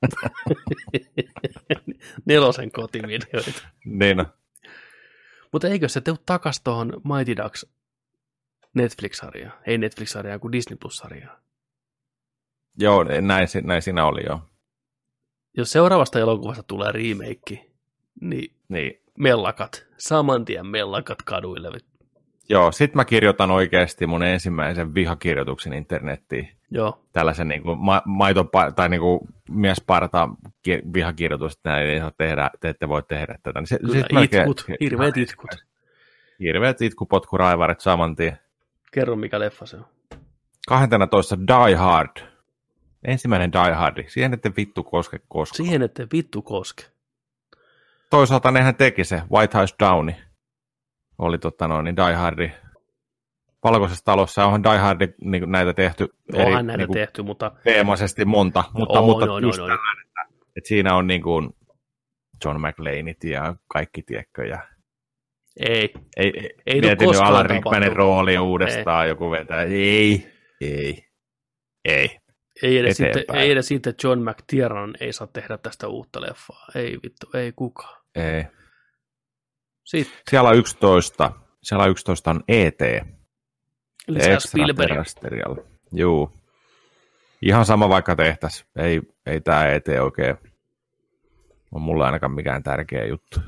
Nelosen kotivideoita. Niin, no. Mutta eikö se tule takas tuohon Mighty Ducks Netflix-sarjaan? Ei Netflix-sarjaan, kuin Disney Plus-sarjaan. joo, näin, näin siinä oli jo. Jos seuraavasta elokuvasta tulee remake, niin Niin. mellakat, saman tien mellakat kaduille. Joo, sit mä kirjoitan oikeasti mun ensimmäisen vihakirjoituksen internettiin. Joo, Tällaisen niin kuin ma- maito tai niin kuin miesparta ki- vihakirjoitus, että näin ei saa tehdä, te ette voi tehdä tätä. Niin se, kyllä sit melkein- itkut, hirveät itkut. Hirveät itkupotkuraivarit saman tien. Kerro mikä leffa se on. 12 Die Hard. Ensimmäinen Die Hard. Siihen ette vittu koske koskaan. Siihen ette vittu koske. Toisaalta nehän teki se White House Downi. Oli totta noin, niin Die Hardi. Valkoisessa talossa onhan Die Hardi niin näitä tehty Onhan näitä niin kuin tehty, mutta teemaisesti monta, mutta, on, mutta on, just on, on. että siinä on niin kuin John McLeanit ja kaikki tiekkö. Ja ei. ei, ei, Ei mietin koskaan Alan Rickmanin rooli uudestaan, joku vetää. Ei, ei, ei. Ei edes, sitten, ei edes sitten John McTiernan ei saa tehdä tästä uutta leffaa. Ei vittu, ei kukaan. ei. Sitten Siellä on 11. Siellä on 11 on ET. Spielberg. Extraterrestrial. Juu. Ihan sama vaikka tehtäisiin. Ei, ei tämä ET oikein on mulla ainakaan mikään tärkeä juttu.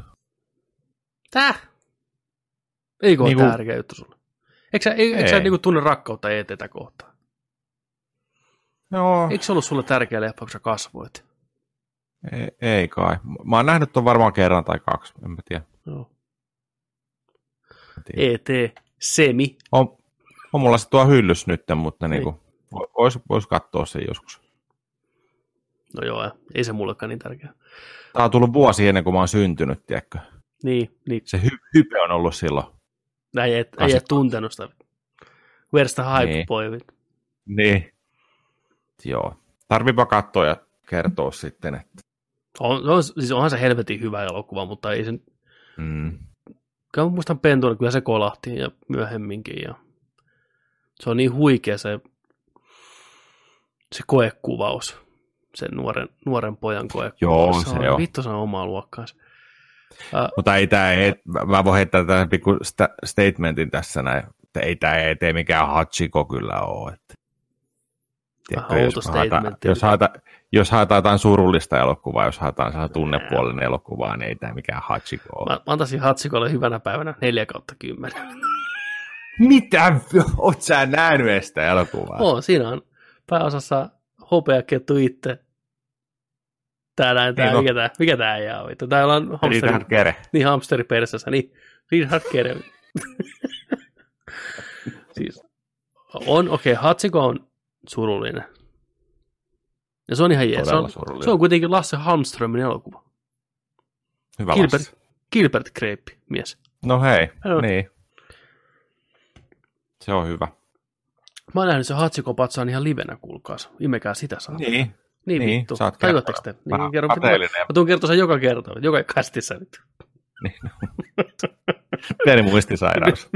Tää? Eikö ole Niinku- niinku... tärkeä juttu sulle? Eikö sä, eikö, eikö sä Ei. niinku tunne rakkautta ETtä kohtaan? No, Eikö se ollut sulle tärkeä leffa, kun sä kasvoit? ei, ei kai. Mä oon nähnyt ton varmaan kerran tai kaksi, en mä tiedä. Joo. Tiedä. ET, semi. On, on mulla se tuo hyllys nyt, mutta niinku, vois, vois katsoa sen joskus. No joo, ei se mullekaan niin tärkeä. Tää on tullut vuosi ennen kuin mä oon syntynyt, tiedätkö? Niin, niin Se hy, hype on ollut silloin. ei, et, ei et tuntenut sitä. Where's the hype Niin. boy? Niin. Joo. Tarviipa katsoa ja kertoa sitten, että On, on, siis onhan se helvetin hyvä elokuva, mutta ei sen... mm, Kyllä mä muistan Pentuna, kyllä se kolahti ja myöhemminkin. Ja se on niin huikea se, se koekuvaus, sen nuoren, nuoren pojan koekuvaus. Joo, se on. Vittu se on omaa luokkaansa. Äh, Mutta ei tämä, mä voin heittää tämän pikku sta, statementin tässä näin, että ei tämä ei tee mikään Hachiko kyllä ole. Että. Tiedätkö, jos, haetaan, jos, haetaan, jos haetaan jotain surullista elokuvaa, jos haetaan sellainen tunnepuolinen elokuvaa, niin ei tämä mikään Hachiko ole. mä, mä antaisin Hatsikolle hyvänä päivänä 4 kautta 10. Mitä? Oot sä nähnyt edes sitä elokuvaa? Oo, siinä on pääosassa hopeakettu itse. Tää näin, tää, Niin mikä tää, mikä tää on? vittu? Täällä on hamsteri, Richard Gere. niin hamsteri perässä, niin Richard Gere. siis on, okei, okay, Hatsiko on surullinen. Ja se on ihan jees. Se on, surullinen. se on kuitenkin Lasse Halmströmin elokuva. Hyvä Gilbert, Lassi. Gilbert Grape, mies. No hei, Joo. niin. Se on hyvä. Mä oon nähnyt se Hatsiko patsaan ihan livenä, kuulkaas. Imekää sitä saa. Niin, niin, niin, vittu. sä oot Tajuatteko te? Niin, kerron, mä, mä tuun kertoa sen joka kerta, joka kastissa nyt. pieni muistisairaus.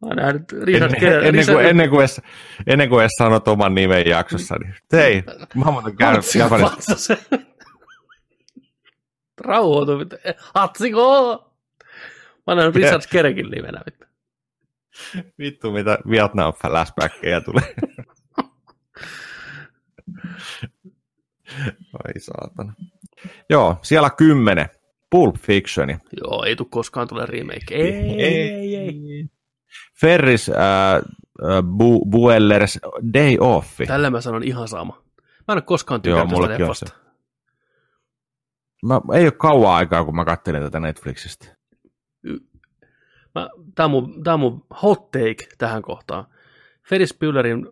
Mä Richard ennen, ennen, kuin, ennen, kuin edes, ennen kuin edes sanot oman nimen jaksossa, niin hei, mä oon muuten käynyt Japanissa. Rauhoitu. vittu. Hatsiko! Mä oon nähnyt Richard Gerekin livenä. vittu. Vittu, mitä Vietnam flashbackkejä tulee. Ai saatana. Joo, siellä kymmenen. Pulp Fictioni. Joo, ei tule koskaan tule remake. Ei, ei, ei. ei. Ferris äh, äh, Bu- Buellers Day Off. Tällä mä sanon ihan sama. Mä en ole koskaan tykännyt tästä leffasta. Mä, ei ole kauan aikaa, kun mä kattelin tätä Netflixistä. Mä, tää, on mun, tää on mun hot take tähän kohtaan. Ferris Buellerin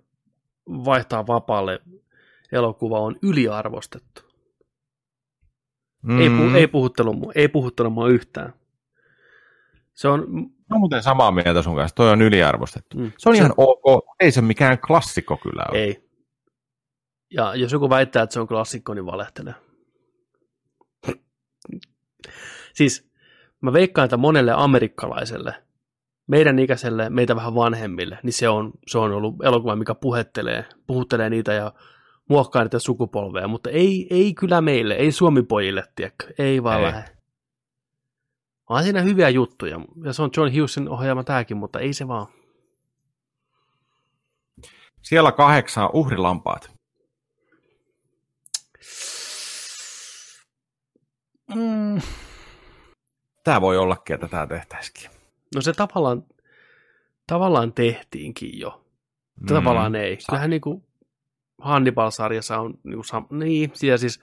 vaihtaa vapaalle elokuva on yliarvostettu. Mm. Ei, pu, ei, puhuttelu, ei puhuttelu mua yhtään. Se on... No muuten samaa mieltä sun kanssa, toi on yliarvostettu. Mm. Se on se... ihan ok, ei se mikään klassikko kyllä ole. Ei. Ja jos joku väittää, että se on klassikko, niin valehtelee. siis mä veikkaan, että monelle amerikkalaiselle, meidän ikäiselle, meitä vähän vanhemmille, niin se on, se on ollut elokuva, mikä puhettelee, puhuttelee niitä ja muokkaa niitä sukupolveja, mutta ei, ei kyllä meille, ei suomipojille, tiedätkö, ei vaan ei. lähde. On siinä hyviä juttuja, ja se on John Hughesin ohjaama tämäkin, mutta ei se vaan. Siellä kahdeksan uhrilampaat. Mm. Tämä voi ollakin, että tämä tehtäisikin. No se tavallaan, tavallaan tehtiinkin jo. Mm. Tavallaan ei. Kyllähän niin kuin Hannibal-sarjassa on niin, sam- niin siellä siis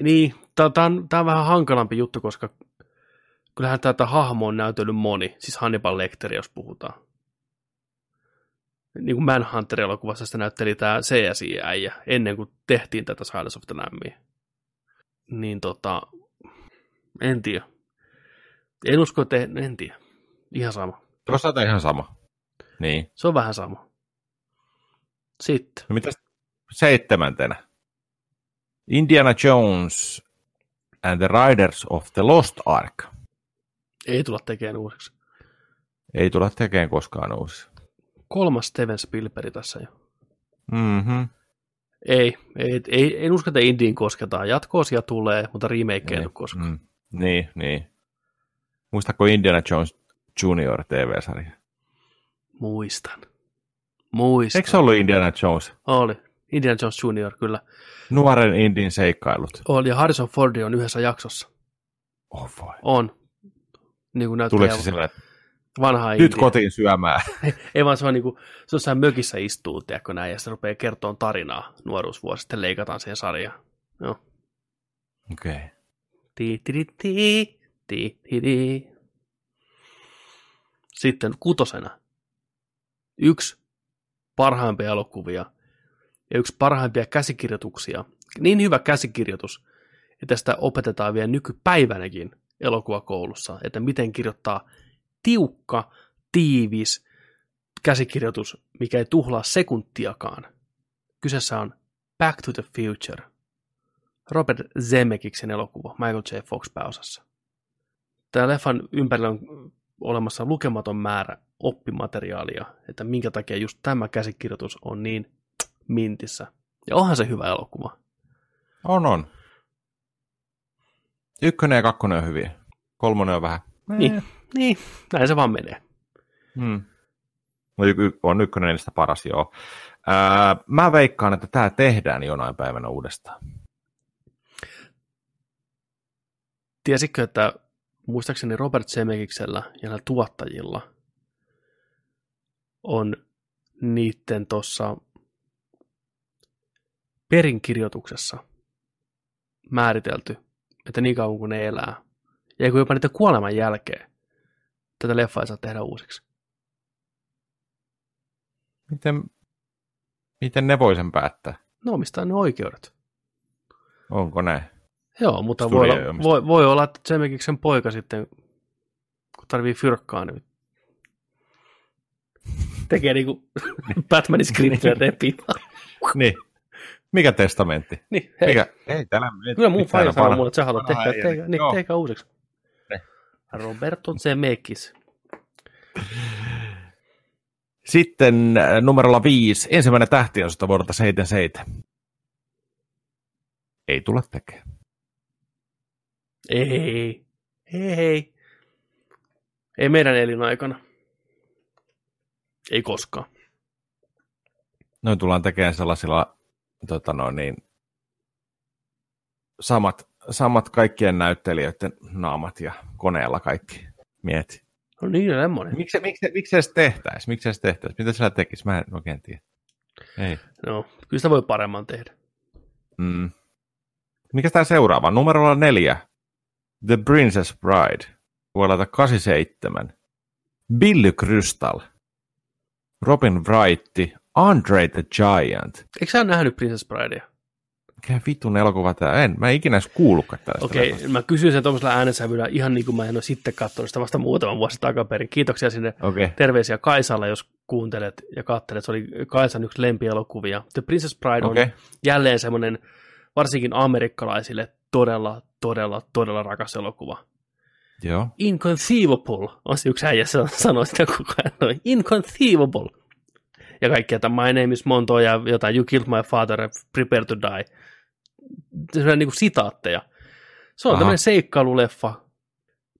niin, tämä on, on vähän hankalampi juttu, koska kyllähän tätä hahmo on näytellyt moni, siis Hannibal Lecter, jos puhutaan. Niin kuin Manhunter-elokuvassa sitä näytteli tämä CSI-äijä ennen kuin tehtiin tätä Silence of the Lambia. Niin tota, en tiedä. En usko, että en tiedä. Ihan sama. On ihan sama. Niin. Se on vähän sama. Sitten. No mitäs seitsemäntenä? Indiana Jones and the Riders of the Lost Ark. Ei tulla tekemään uusiksi. Ei tulla tekemään koskaan uusiksi. Kolmas Steven Spielberg tässä jo. Mm-hmm. Ei, ei, ei, en usko, että Indiin kosketaan. Jatkoosia tulee, mutta remake ei koskaan. Mm. Niin, niin. Muistatko Indiana Jones Junior TV-sarja? Muistan. Muistan. Eikö se ollut Indiana Jones? Oli. Indiana Jones Junior, kyllä. Nuoren Indin seikkailut. Oli, ja Harrison Ford on yhdessä jaksossa. Oh voi. On. Niin kuin Tuleeko se vanha Nyt India. kotiin syömään. Ei vaan se on niin kuin, se on mökissä istuu, tiedätkö näin, ja se rupeaa kertoa tarinaa nuoruusvuosista, sitten leikataan siihen sarjaan. Joo. Okei. Okay. Ti, ti, ti, ti, ti, ti, ti. Sitten kutosena. Yksi parhaimpia elokuvia ja yksi parhaimpia käsikirjoituksia. Niin hyvä käsikirjoitus, että sitä opetetaan vielä nykypäivänäkin elokuvakoulussa, että miten kirjoittaa tiukka, tiivis käsikirjoitus, mikä ei tuhlaa sekuntiakaan. Kyseessä on Back to the Future. Robert Zemeckiksen elokuva, Michael J. Fox pääosassa. Tämä leffan ympärillä on olemassa lukematon määrä oppimateriaalia, että minkä takia just tämä käsikirjoitus on niin mintissä. Ja onhan se hyvä elokuva. On, on. Ykkönen ja kakkonen on hyviä. Kolmonen on vähän. Niin, niin. näin se vaan menee. Hmm. No, on ykkönen niistä paras, joo. Ää, mä veikkaan, että tämä tehdään jonain päivänä uudestaan. Tiesitkö, että muistaakseni Robert Zemekiksellä ja näillä tuottajilla on niiden tuossa perinkirjoituksessa määritelty, että niin kauan kuin ne elää, ja kun jopa niiden kuoleman jälkeen, tätä leffaa ei saa tehdä uusiksi. Miten, miten ne voi sen päättää? No omistaa ne oikeudet. Onko näin? Joo, mutta voi olla, voi, voi olla, että Zemekiksen poika sitten, kun tarvii fyrkkaa, niin tekee niinku Batmanin skriptiä tepii. niin. Mikä testamentti? Niin, hei. Mikä? Ei, täällä Kyllä mun faija sanoo mulle, että sä haluat tehdä, tehdä, niin, tehdä uusiksi. Ne. Roberto Zemeckis. Sitten äh, numerolla viisi, ensimmäinen tähtiosasta vuodelta 77. Ei tule tekemään. Ei, ei, ei meidän elinaikana. Ei koskaan. Noin tullaan tekemään sellaisilla tota no, niin, samat, samat kaikkien näyttelijöiden naamat ja koneella kaikki mieti. No niin, semmoinen. Miksi, miksi, miksi se tehtäisi? Miksi se tehtäisi? Mitä sillä tekisi? Mä en oikein tiedä. Ei. No, kyllä sitä voi paremman tehdä. Mm. Mikä tämä seuraava? Numerolla neljä. The Princess Bride. Vuodelta 87. Billy Crystal. Robin Wright. Andre the Giant. Eikö sä nähnyt Princess Bridea? Mikä vitun elokuva tämä? En. Mä en ikinä edes kuullutkaan tästä. Okei, okay, mä kysyin sen tuollaisella äänensävyllä ihan niin kuin mä en ole sitten katsonut sitä vasta muutaman vuosi takaperin. Kiitoksia sinne okay. terveisiä Kaisalle, jos kuuntelet ja katselet. Se oli Kaisan yksi lempielokuvia. The Princess Bride okay. on jälleen semmoinen, varsinkin amerikkalaisille, todella, todella, todella rakas elokuva. Joo. Inconceivable on se yksi äijä sanoi sitä koko ajan. Inconceivable. Ja kaikki, että my name is Monto ja jotain, you killed my father, prepare to die. Se on niin kuin sitaatteja. Se on Aha. tämmöinen seikkailuleffa.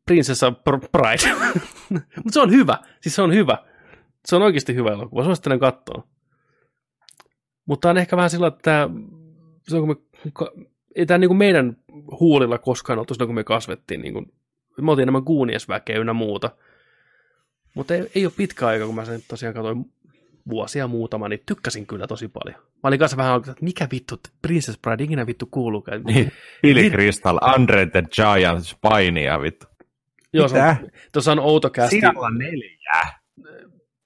Prinsessa Pride. Mutta se on hyvä. Siis se on hyvä. Se on oikeasti hyvä elokuva. Suosittelen katsoa. Mutta on ehkä vähän sillä, että tämä, se on, kun me, ei tämä niin kuin meidän huulilla koskaan oltu silloin, kun me kasvettiin. Niin kuin, me oltiin enemmän kuuniesväkeä ynnä muuta. Mutta ei, ei ole pitkä aika, kun mä sen tosiaan katsoin vuosia muutama, niin tykkäsin kyllä tosi paljon. Mä olin kanssa vähän että mikä vittu, Princess Bride ikinä vittu kuuluukaan. Niin, Billy Crystal, Andre the Giant, Spainia vittu. Joo, Mitä? tuossa on outo kästi. Siellä neljä.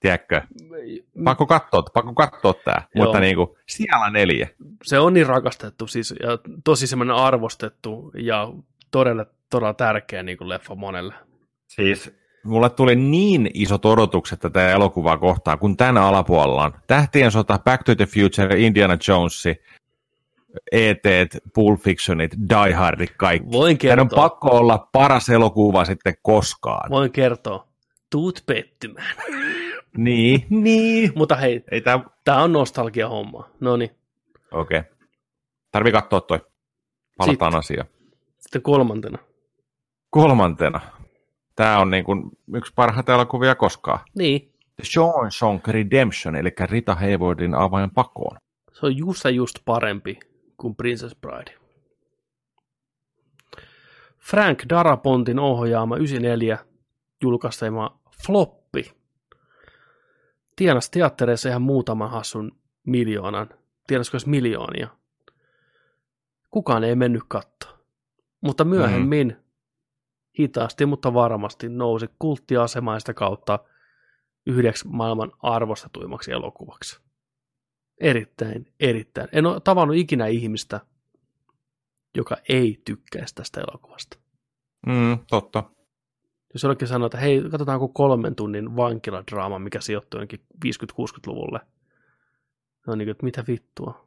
Tiedätkö? Pakko katsoa, pakko katsoa tämä, mutta niin kuin, siellä neljä. Se on niin rakastettu siis, ja tosi semmoinen arvostettu ja todella, todella tärkeä niin kuin leffa monelle. Siis mulle tuli niin isot odotukset tätä elokuvaa kohtaan, kun tämän alapuolella on Tähtien sota, Back to the Future, Indiana Jones, ET, Pulp Fictionit, Die Hardit, kaikki. Voin kertoa. Tämä on pakko olla paras elokuva sitten koskaan. Voin kertoa. Tuut pettymään. niin, niin. Mutta hei, Ei tämä... tämä on nostalgia homma. No niin. Okei. Okay. Tarvii katsoa toi. Palataan sitten, asiaan. Sitten kolmantena. Kolmantena. Tämä on niin kuin yksi parhaita elokuvia koskaan. Niin. The Sean Song Redemption, eli Rita Haywardin avain pakoon. Se on just just parempi kuin Princess Bride. Frank Darapontin ohjaama 94 julkaistema Floppi. Tienas teattereissa ihan muutaman hassun miljoonan. Tienasko miljoonia? Kukaan ei mennyt kattoon. Mutta myöhemmin mm hitaasti, mutta varmasti nousi kulttiasemaista kautta yhdeksi maailman arvostetuimmaksi elokuvaksi. Erittäin, erittäin. En ole tavannut ikinä ihmistä, joka ei tykkäisi tästä elokuvasta. Mm, totta. Jos jollekin sanoo, että hei, katsotaanko kolmen tunnin vankiladraama, mikä sijoittuu jonnekin 50-60-luvulle. No niin, että mitä vittua.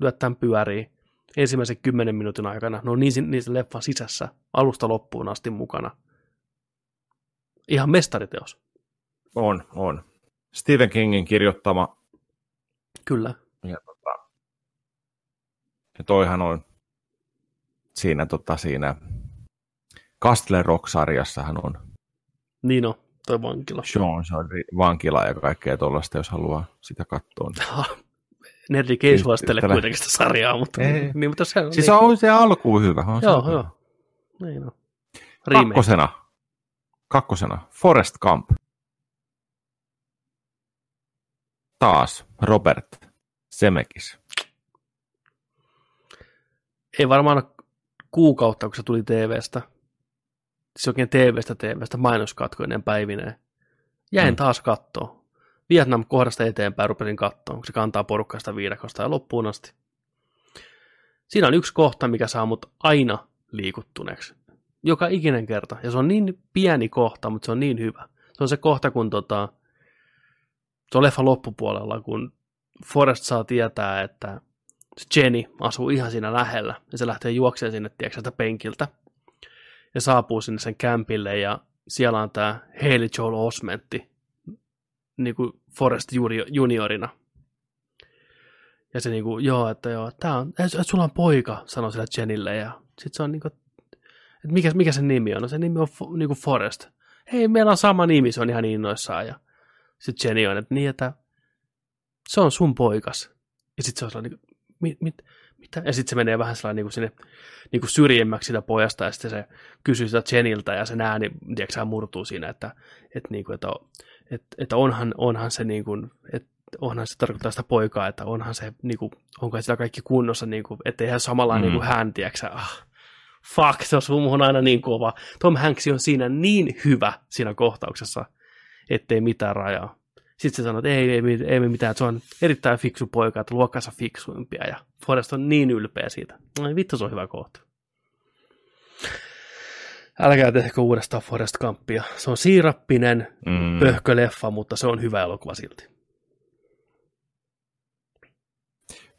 Lyöt tämän pyörii ensimmäisen kymmenen minuutin aikana. Ne on niin, niissä leffan sisässä alusta loppuun asti mukana. Ihan mestariteos. On, on. Stephen Kingin kirjoittama. Kyllä. Ja, tota, ja toihan on siinä, tota, siinä Castle Rock-sarjassahan on. Niin on, toi vankila. Sean, se on vankila ja kaikkea tuollaista, jos haluaa sitä katsoa. Nerdik ei suostele kuitenkin sitä sarjaa, mutta, ei. niin, mutta se on... Siis niin. on se alku hyvä. On joo, se joo. Niin on. Kakkosena. Kakkosena. Forest Camp. Taas Robert Semekis. Ei varmaan kuukautta, kun se tuli TVstä. Se oikein TVstä TVstä mainoskatkoinen päivineen. Jäin mm. taas kattoon. Vietnam kohdasta eteenpäin rupesin katsoa, kun se kantaa porukkaista viidakosta ja loppuun asti. Siinä on yksi kohta, mikä saa mut aina liikuttuneeksi. Joka ikinen kerta. Ja se on niin pieni kohta, mutta se on niin hyvä. Se on se kohta, kun tota, se on leffa loppupuolella, kun Forrest saa tietää, että Jenny asuu ihan siinä lähellä. Ja se lähtee juoksemaan sinne, tiedätkö, penkiltä. Ja saapuu sinne sen kämpille ja siellä on tämä Haley Joel Osmentti, niin kuin Forrest juniorina. Ja se niin kuin, joo, että joo, tää on, että sulla on poika, sanoi sillä Jenille, ja sitten se on niin kuin, että mikä, mikä sen nimi on? No se nimi on niin kuin Forrest. Hei, meillä on sama nimi, se on ihan innoissaan, ja sitten Jenny on, että niin, että se on sun poikas. Ja sitten se on sellainen, mit, mit, mitä? Ja sitten se menee vähän sellainen niin kuin sinne niin kuin syrjemmäksi sitä pojasta, ja sitten se kysyy sitä Jeniltä, ja sen ääni, tiedätkö, murtuu siinä, että, että, niin kuin, että, että, että onhan, onhan se niin kuin, että onhan se tarkoittaa sitä poikaa, että onhan se, niin kuin, onko sitä kaikki kunnossa, niin kuin, ettei hän samalla mm. niin kuin hän, tiedätkö, ah, fuck, se on aina niin kova. Tom Hanks on siinä niin hyvä siinä kohtauksessa, ettei mitään rajaa. Sitten se sanoo, että ei, ei, ei, ei mitään, että se on erittäin fiksu poika, että luokkansa fiksuimpia, ja Forrest on niin ylpeä siitä. No vittu, se on hyvä kohta. Älkää tehkö uudestaan Forrest Gumpia. Se on siirappinen, mm. pöhköleffa, mutta se on hyvä elokuva silti.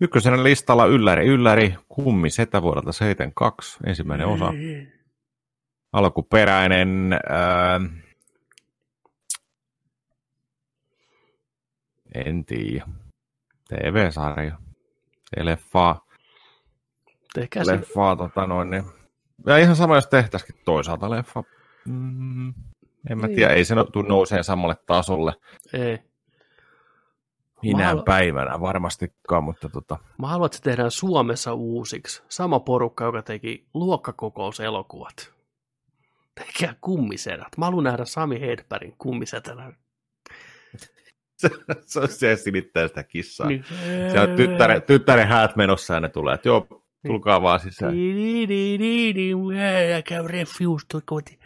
Ykkösenä listalla Ylläri, Ylläri, Kummi, Setä vuodelta 72, ensimmäinen osa. Alkuperäinen, äh, en tiedä, TV-sarja, leffaa, Tehkää leffaa, tota noin, niin. Ja ihan sama, jos tehtäisikin toisaalta leffa. Mm, en mä niin. tiedä, ei se tule nousee samalle tasolle. Ei. Minä halu... päivänä varmastikaan, mutta tota... Mä haluan, että se tehdään Suomessa uusiksi. Sama porukka, joka teki luokkakokouselokuvat. Tekee kummisedät. Mä haluan nähdä Sami Hedbergin kummisetänä. se, se, se silittää sitä kissaa. Niin. Se on tyttären, tyttären häät menossa ja ne tulee, että joo, tulkaa vaan sisään. Ja käy refiusto koti.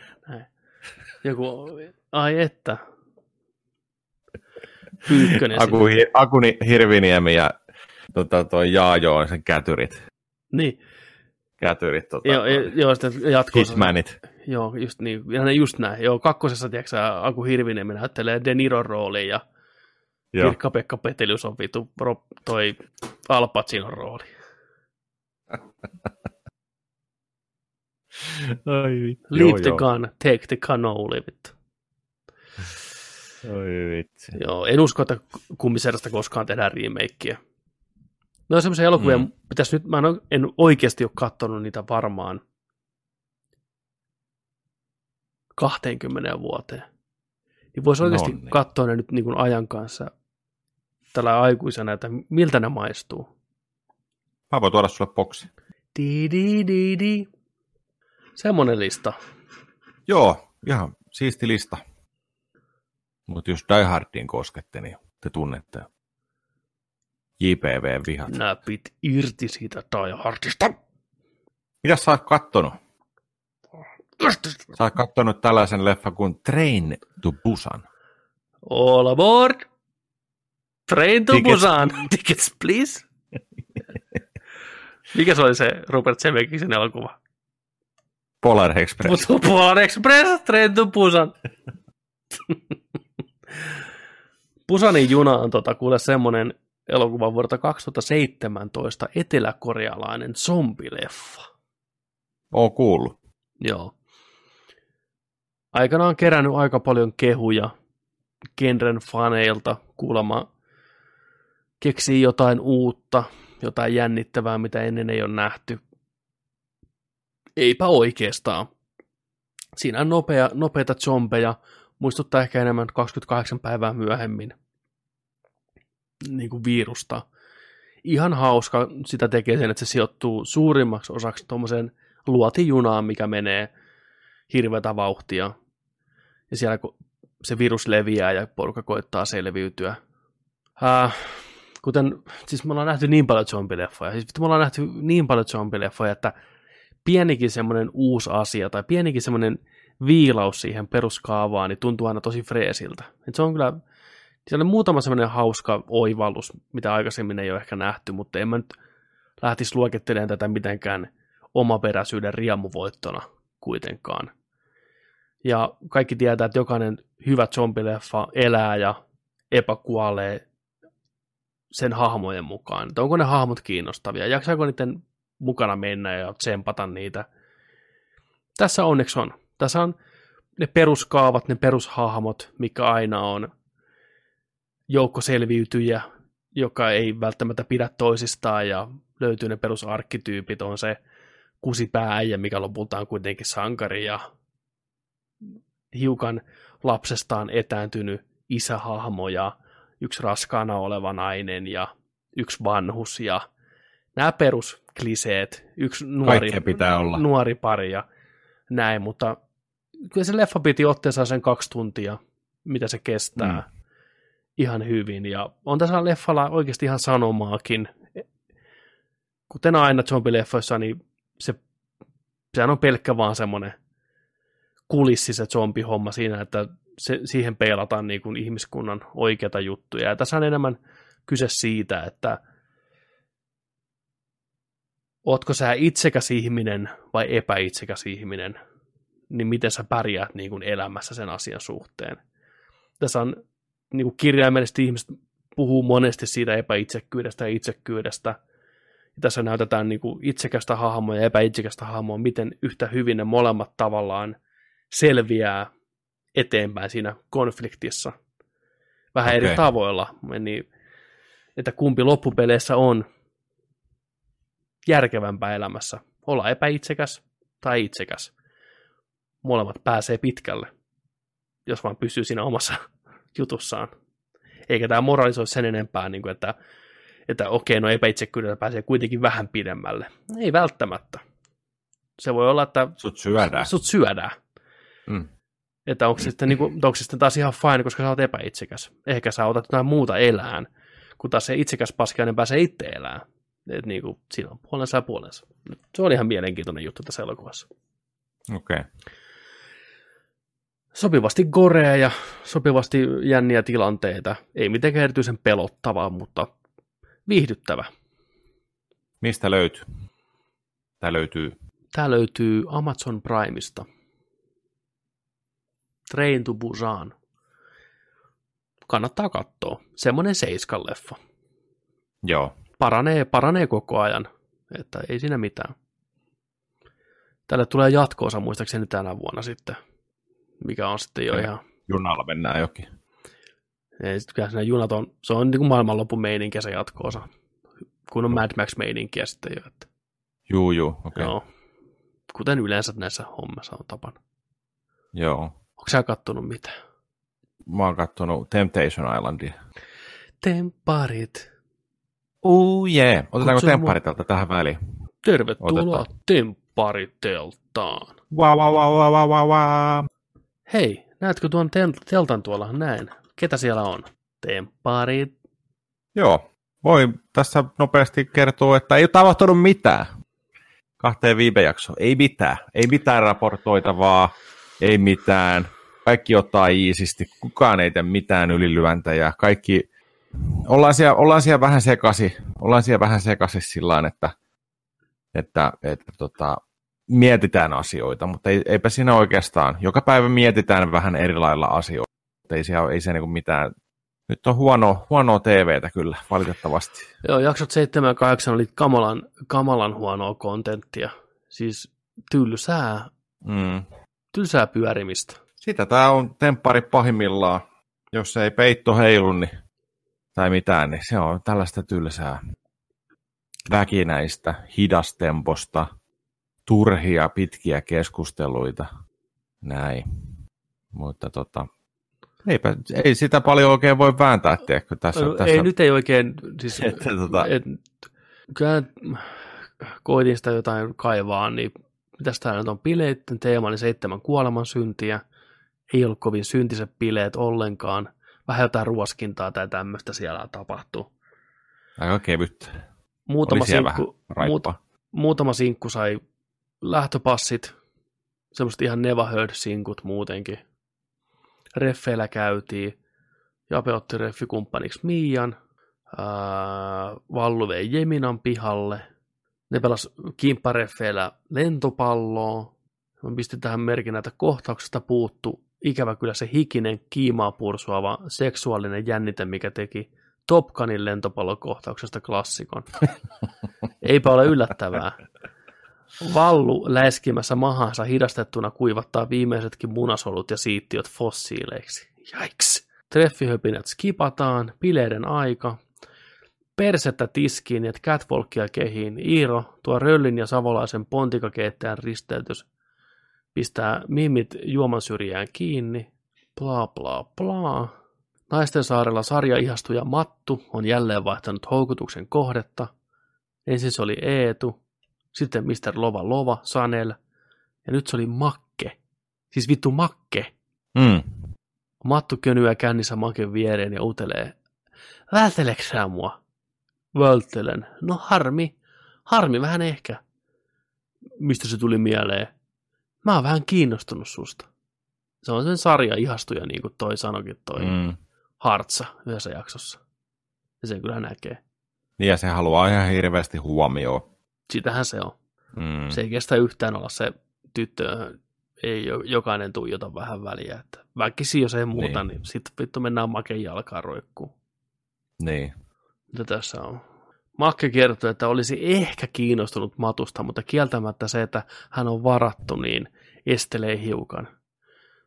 Joku, ai että, Pyykkönen. Aku, hi, Akuni Hirviniemi ja tota, toi Jaajo on sen kätyrit. Niin. Kätyrit. Tota, joo, joo, sitten jatkossa. Hitmanit. Joo, just niin. Ja ne just näin. Joo, kakkosessa, tiedätkö Aku Hirviniemi näyttelee De Niron rooliin ja Pirkka-Pekka Petelius on vitu toi Al Pacinon rooli. Ai vittu. Leave joo, the joo. gun, take the cannoli, vittu. Oi vitsi. Joo, en usko, että kummiserasta koskaan tehdään remakeä. No on semmoisia elokuvia, mm. pitäisi nyt, mä en, en oikeasti ole katsonut niitä varmaan 20 vuoteen. Niin voisi oikeasti no niin. katsoa ne nyt niin kuin ajan kanssa tällä aikuisena, että miltä ne maistuu. Mä voin tuoda sulle boksi. Di, di, di, di. Semmoinen lista. Joo, ihan siisti lista. Mutta jos Die Hardiin koskette, niin te tunnette JPV-vihat. Näpit irti siitä Die Hardista. Mitä sä oot kattonut? Sä oot kattonut tällaisen leffan kuin Train to Busan. All aboard! Train to Tickets. Busan! Tickets, please! Mikä se oli se Robert Zemeckisen elokuva? Polar Express. Polar Express, Train to Busan. Pusanin juna on tota, kuule semmoinen elokuva vuodelta 2017 eteläkorealainen zombileffa. Oon kuullut. Joo. Aikanaan kerännyt aika paljon kehuja genren faneilta kuulemma keksii jotain uutta, jotain jännittävää, mitä ennen ei ole nähty. Eipä oikeastaan. Siinä on nopea, nopeita zombeja, muistuttaa ehkä enemmän 28 päivää myöhemmin niin kuin virusta. Ihan hauska sitä tekee sen, että se sijoittuu suurimmaksi osaksi tuommoiseen luotijunaan, mikä menee hirveätä vauhtia. Ja siellä kun se virus leviää ja porukka koittaa selviytyä. Äh, kuten, siis me ollaan nähty niin paljon zombileffoja, siis me ollaan nähty niin paljon zombileffoja, että pienikin semmoinen uusi asia tai pienikin semmoinen viilaus siihen peruskaavaan, niin tuntuu aina tosi freesiltä. Et se on kyllä, siellä on muutama semmoinen hauska oivallus, mitä aikaisemmin ei ole ehkä nähty, mutta en mä nyt lähtisi luokittelemaan tätä mitenkään omaperäisyyden riemuvoittona kuitenkaan. Ja kaikki tietää, että jokainen hyvä zombileffa elää ja epäkuolee sen hahmojen mukaan. Että onko ne hahmot kiinnostavia, jaksaako niiden mukana mennä ja tsempata niitä. Tässä onneksi on. Tässä on ne peruskaavat, ne perushahmot, mikä aina on joukkoselviytyjä, joka ei välttämättä pidä toisistaan ja löytyy ne perusarkkityypit, on se kusipääjä, mikä lopulta on kuitenkin sankari ja hiukan lapsestaan etääntynyt isähahmo ja yksi raskaana oleva nainen ja yksi vanhus ja nämä peruskliseet, yksi nuori, Kaikkea pitää olla. nuori pari ja näin, mutta kyllä se leffa piti otteessa sen kaksi tuntia, mitä se kestää mm. ihan hyvin. Ja on tässä leffalla oikeasti ihan sanomaakin. Kuten aina zombileffoissa, niin se, sehän on pelkkä vaan semmoinen kulissi se zombihomma siinä, että se, siihen peilataan niin kuin ihmiskunnan oikeita juttuja. Ja tässä on enemmän kyse siitä, että ootko sä itsekäs ihminen vai epäitsekäs ihminen, niin miten sä pärjäät niin kuin elämässä sen asian suhteen. Tässä on niin kuin kirjaimellisesti ihmiset puhuu monesti siitä epäitsekkyydestä ja itsekkyydestä. Ja tässä näytetään niin kuin itsekästä hahmoa ja epäitsekästä hahmoa, miten yhtä hyvin ne molemmat tavallaan selviää eteenpäin siinä konfliktissa. Vähän okay. Eri tavoilla. Niin, että kumpi loppupeleissä on järkevämpää elämässä. Olla epäitsekäs tai itsekäs. Molemmat pääsee pitkälle, jos vaan pysyy siinä omassa jutussaan. Eikä tämä moralisoi sen enempää, niin kuin, että, että okei, no epäitsekkyydellä pääsee kuitenkin vähän pidemmälle. Ei välttämättä. Se voi olla, että Sut syödään. sut syödään. Mm. Että onko se, sitten, niin kuin, onko se sitten taas ihan fine, koska sä oot epäitsekäs. Ehkä sä otat jotain muuta elään, kun taas se itsekäs paskiainen pääsee itse elää. Et niin kuin, siinä on puolensa ja puolensa. Se on ihan mielenkiintoinen juttu tässä elokuvassa. Okei. Okay. Sopivasti gorea ja sopivasti jänniä tilanteita. Ei mitenkään erityisen pelottavaa, mutta viihdyttävä. Mistä löytyy? Tää löytyy. Tämä löytyy Amazon Primeista. Train to Busan. Kannattaa katsoa. Semmoinen seiskan leffa. Joo. Paranee, paranee koko ajan. Että ei siinä mitään. Tälle tulee jatkoosa muistaakseni tänä vuonna sitten. Mikä on sitten jo Okei. ihan... Junalla mennään jokin. Ei, kyllä siinä junat on, se on niin kuin maailmanlopun meininkiä se jatkoosa. Kun on Mad Max meininkiä sitten jo. Että, Juu, juu. Okei. Okay. joo. Kuten yleensä näissä hommissa on tapana. Joo. Onko sä kattonut mitään? Mä oon kattonut Temptation Islandia. Tempparit. Oh yeah. Otetaanko Kutsu tempparit tältä tähän väliin? Tervetuloa Otetaan. Temppariteltaan. Wow, wow, wow, wow, wow, wow, wow. Hei, näetkö tuon tel- teltan tuolla? Näin. Ketä siellä on? Tempparit. Joo. Voi tässä nopeasti kertoa, että ei ole tapahtunut mitään. Kahteen viime jaksoon. Ei mitään. Ei mitään raportoitavaa. Ei mitään. Kaikki ottaa iisisti. Kukaan ei tee mitään ylilyöntäjä. Kaikki... Ollaan siellä, ollaan siellä vähän sekasi. Ollaan siellä vähän sekasi sillä että, että, että tota, mietitään asioita, mutta ei, eipä siinä oikeastaan. Joka päivä mietitään vähän eri lailla asioita. Ei se, ei se niinku mitään nyt on huono, huonoa TVtä kyllä, valitettavasti. Joo, jaksot 7 ja 8 oli kamalan, kamalan huonoa kontenttia. Siis tylsää, Mm. Tylsää pyörimistä. Sitä tämä on temppari pahimmillaan. Jos ei peitto heilu niin, tai mitään, niin se on tällaista tylsää väkinäistä, hidastemposta, turhia, pitkiä keskusteluita. Näin. Mutta tota, eipä, ei sitä paljon oikein voi vääntää, tiedätkö, tässä, No, tässä Ei, nyt ei oikein, siis, Että tota- et, kyllä koitin sitä jotain kaivaa, niin mitäs tää nyt on bileitten teema, niin seitsemän kuoleman syntiä. Ei ollut kovin syntiset bileet ollenkaan. Vähän jotain ruoskintaa tai tämmöistä siellä tapahtuu. aika kevyttä. Muutama sinkku, raippaa. muutama sinkku sai lähtöpassit, semmoiset ihan heard sinkut muutenkin. Reffeillä käytiin. Jape otti reffikumppaniksi Mian. Ää, Vallu vei Jeminan pihalle. Ne pelas kimppareffeillä lentopalloa. Mä pistin tähän merkin, että kohtauksesta puuttu ikävä kyllä se hikinen, kiimaa pursuava seksuaalinen jännite, mikä teki Top Gunin lentopallokohtauksesta klassikon. Eipä ole yllättävää. Vallu läiskimässä mahansa hidastettuna kuivattaa viimeisetkin munasolut ja siittiöt fossiileiksi. Jaiks! Treffihöpinät skipataan, bileiden aika. Persettä tiskiin ja catwalkia kehiin. Iiro, tuo Röllin ja savolaisen pontikakeittäjän risteytys, pistää mimit juoman syrjään kiinni. Bla bla bla. Naisten saarella sarja ihastuja Mattu on jälleen vaihtanut houkutuksen kohdetta. Ensin se oli Eetu, sitten Mr. Lova Lova, Sanel, ja nyt se oli Makke. Siis vittu Makke. Mm. Mattu könyää kännissä Maken viereen ja utelee. Välteleekö sä mua? Välttelen. No harmi. Harmi vähän ehkä. Mistä se tuli mieleen? Mä oon vähän kiinnostunut susta. Se on sen sarja ihastuja, niin kuin toi sanokin toi Mm. Hartsa yhdessä jaksossa. Ja sen kyllä näkee. Niin ja se haluaa ihan hirveästi huomioon. Sitähän se on. Mm. Se ei kestä yhtään olla se tyttö, ei jo- jokainen tuijota vähän väliä. Että väkisin, jos ei muuta, niin, Niin. sitten vittu mennään Maken jalkaan roikkuun. Niin. Mitä tässä on? Makke kertoi, että olisi ehkä kiinnostunut Matusta, mutta kieltämättä se, että hän on varattu, niin estelee hiukan.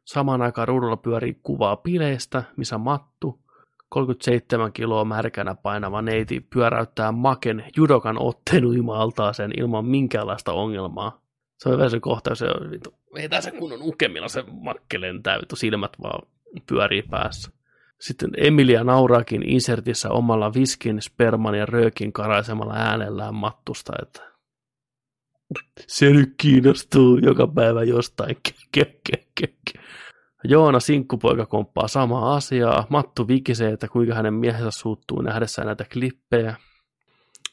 Samaan aikaan ruudulla pyörii kuvaa bileistä, missä Mattu, 37 kiloa märkänä painava neiti, pyöräyttää Maken judokan otteen uima-altaaseen ilman minkäänlaista ongelmaa. Se on se kohtaus, se on ei tässä kunnon ukemilla se Makke lentää, vittu silmät vaan pyörii päässä. Sitten Emilia nauraakin insertissä omalla viskin, sperman ja röökin karaisemalla äänellään mattusta, että se nyt kiinnostuu joka päivä jostain. Joona sinkkupoika komppaa samaa asiaa. Mattu vikisee, että kuinka hänen miehensä suuttuu nähdessään näitä klippejä.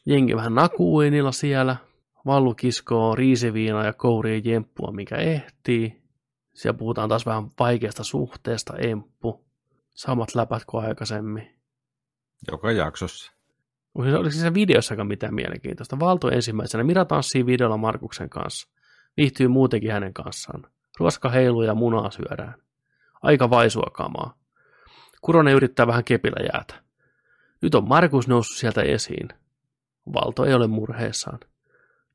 Jengi vähän nakuuinilla siellä. Vallu kiskoo riisiviinaa ja kourii jemppua, mikä ehtii. Siellä puhutaan taas vähän vaikeasta suhteesta, emppu. Samat läpät kuin aikaisemmin. Joka jaksossa. Oliko oliko se videossakaan mitään mielenkiintoista? Valto ensimmäisenä. Mira tanssii videolla Markuksen kanssa. Viihtyy muutenkin hänen kanssaan. Ruoska heiluu ja munaa syödään. Aika vaisua kamaa. Kuronen yrittää vähän kepillä jäätä. Nyt on Markus noussut sieltä esiin. Valto ei ole murheessaan.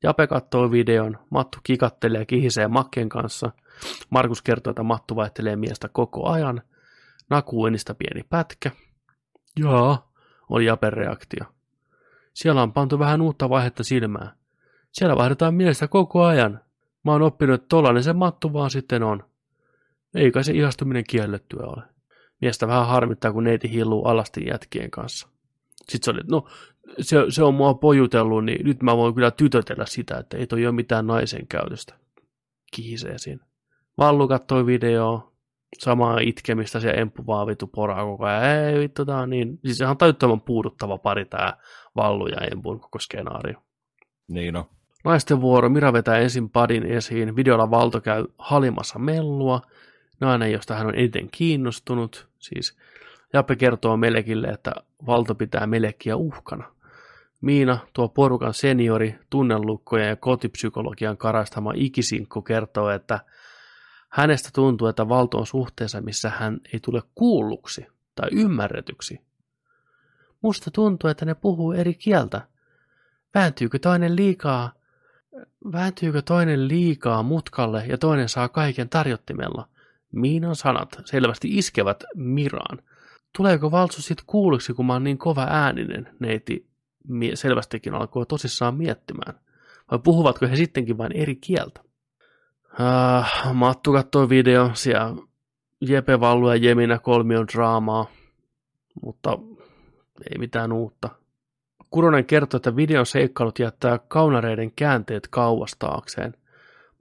Jape katsoo videon, Mattu kikattelee ja kihisee Makken kanssa. Markus kertoo, että Mattu vaihtelee miestä koko ajan. Nakuenista pieni pätkä. Jaa, oli Japen reaktio. Siellä on pantu vähän uutta vaihetta silmään. Siellä vaihdetaan miestä koko ajan. Mä oon oppinut, että tollanen se mattu vaan sitten on. Eikä se ihastuminen kiellettyä ole. Miestä vähän harmittaa, kun neiti hilluu alasti jätkien kanssa. Sitten se oli, no, se, se on mua pojutellut, niin nyt mä voin kyllä tytötellä sitä, että ei toi ole mitään naisen käytöstä. Kihisee siinä. Vallu kattoi videoa, samaa itkemistä se emppu vaan vittu poraa koko ajan. Ei vittu, tää on niin. Siis ihan täyttävän puuduttava pari tää Vallu ja empun koko skenaario. Niin no. Naisten vuoro, Mira vetää ensin padin esiin, videolla Valto käy halimassa mellua, nainen, josta hän on eniten kiinnostunut, siis Jappe kertoo Melekille, että Valto pitää Melekkiä uhkana. Miina, tuo porukan seniori, tunnelukkojen ja kotipsykologian karastama ikisinkku kertoo, että hänestä tuntuu, että Valto on suhteessa, missä hän ei tule kuulluksi tai ymmärretyksi. Musta tuntuu, että ne puhuu eri kieltä. Vääntyykö toinen liikaa Vääntyykö toinen liikaa mutkalle ja toinen saa kaiken tarjottimella? Miinan sanat selvästi iskevät Miraan. Tuleeko Valtsu sit kuulluksi, kun mä oon niin kova ääninen? Neiti selvästikin alkoi tosissaan miettimään. Vai puhuvatko he sittenkin vain eri kieltä? Ah, Mattu katsoi video, siellä Jepe Vallu ja Jeminä kolmion draamaa, mutta ei mitään uutta. Kuronen kertoi, että videon seikkailut jättää kaunareiden käänteet kauas taakseen.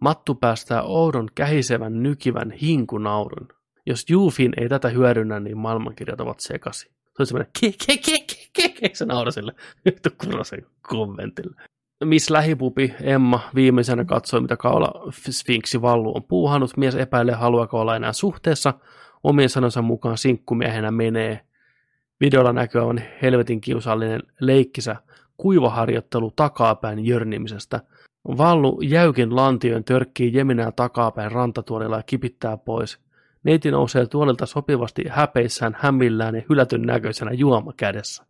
Mattu päästää oudon kähisevän nykivän hinkunaurun. Jos Juufin ei tätä hyödynnä, niin maailmankirjat ovat sekasi. Se oli semmoinen ke ke ke ke ke. Miss Lähipupi Emma viimeisenä katsoi, mitä kaula Sfinksi Vallu on puuhannut. Mies epäilee, haluaako olla enää suhteessa. Omien sanonsa mukaan sinkkumiehenä menee. Videolla näkyvän helvetin kiusallinen leikkisä kuivaharjoittelu takapäin jörnimisestä. Vallu jäykin lantion törkkii Jeminää takapäin rantatuolilla ja kipittää pois. Neiti nousee tuolilta sopivasti häpeissään, hämmillään ja hylätyn näköisenä juoma kädessä.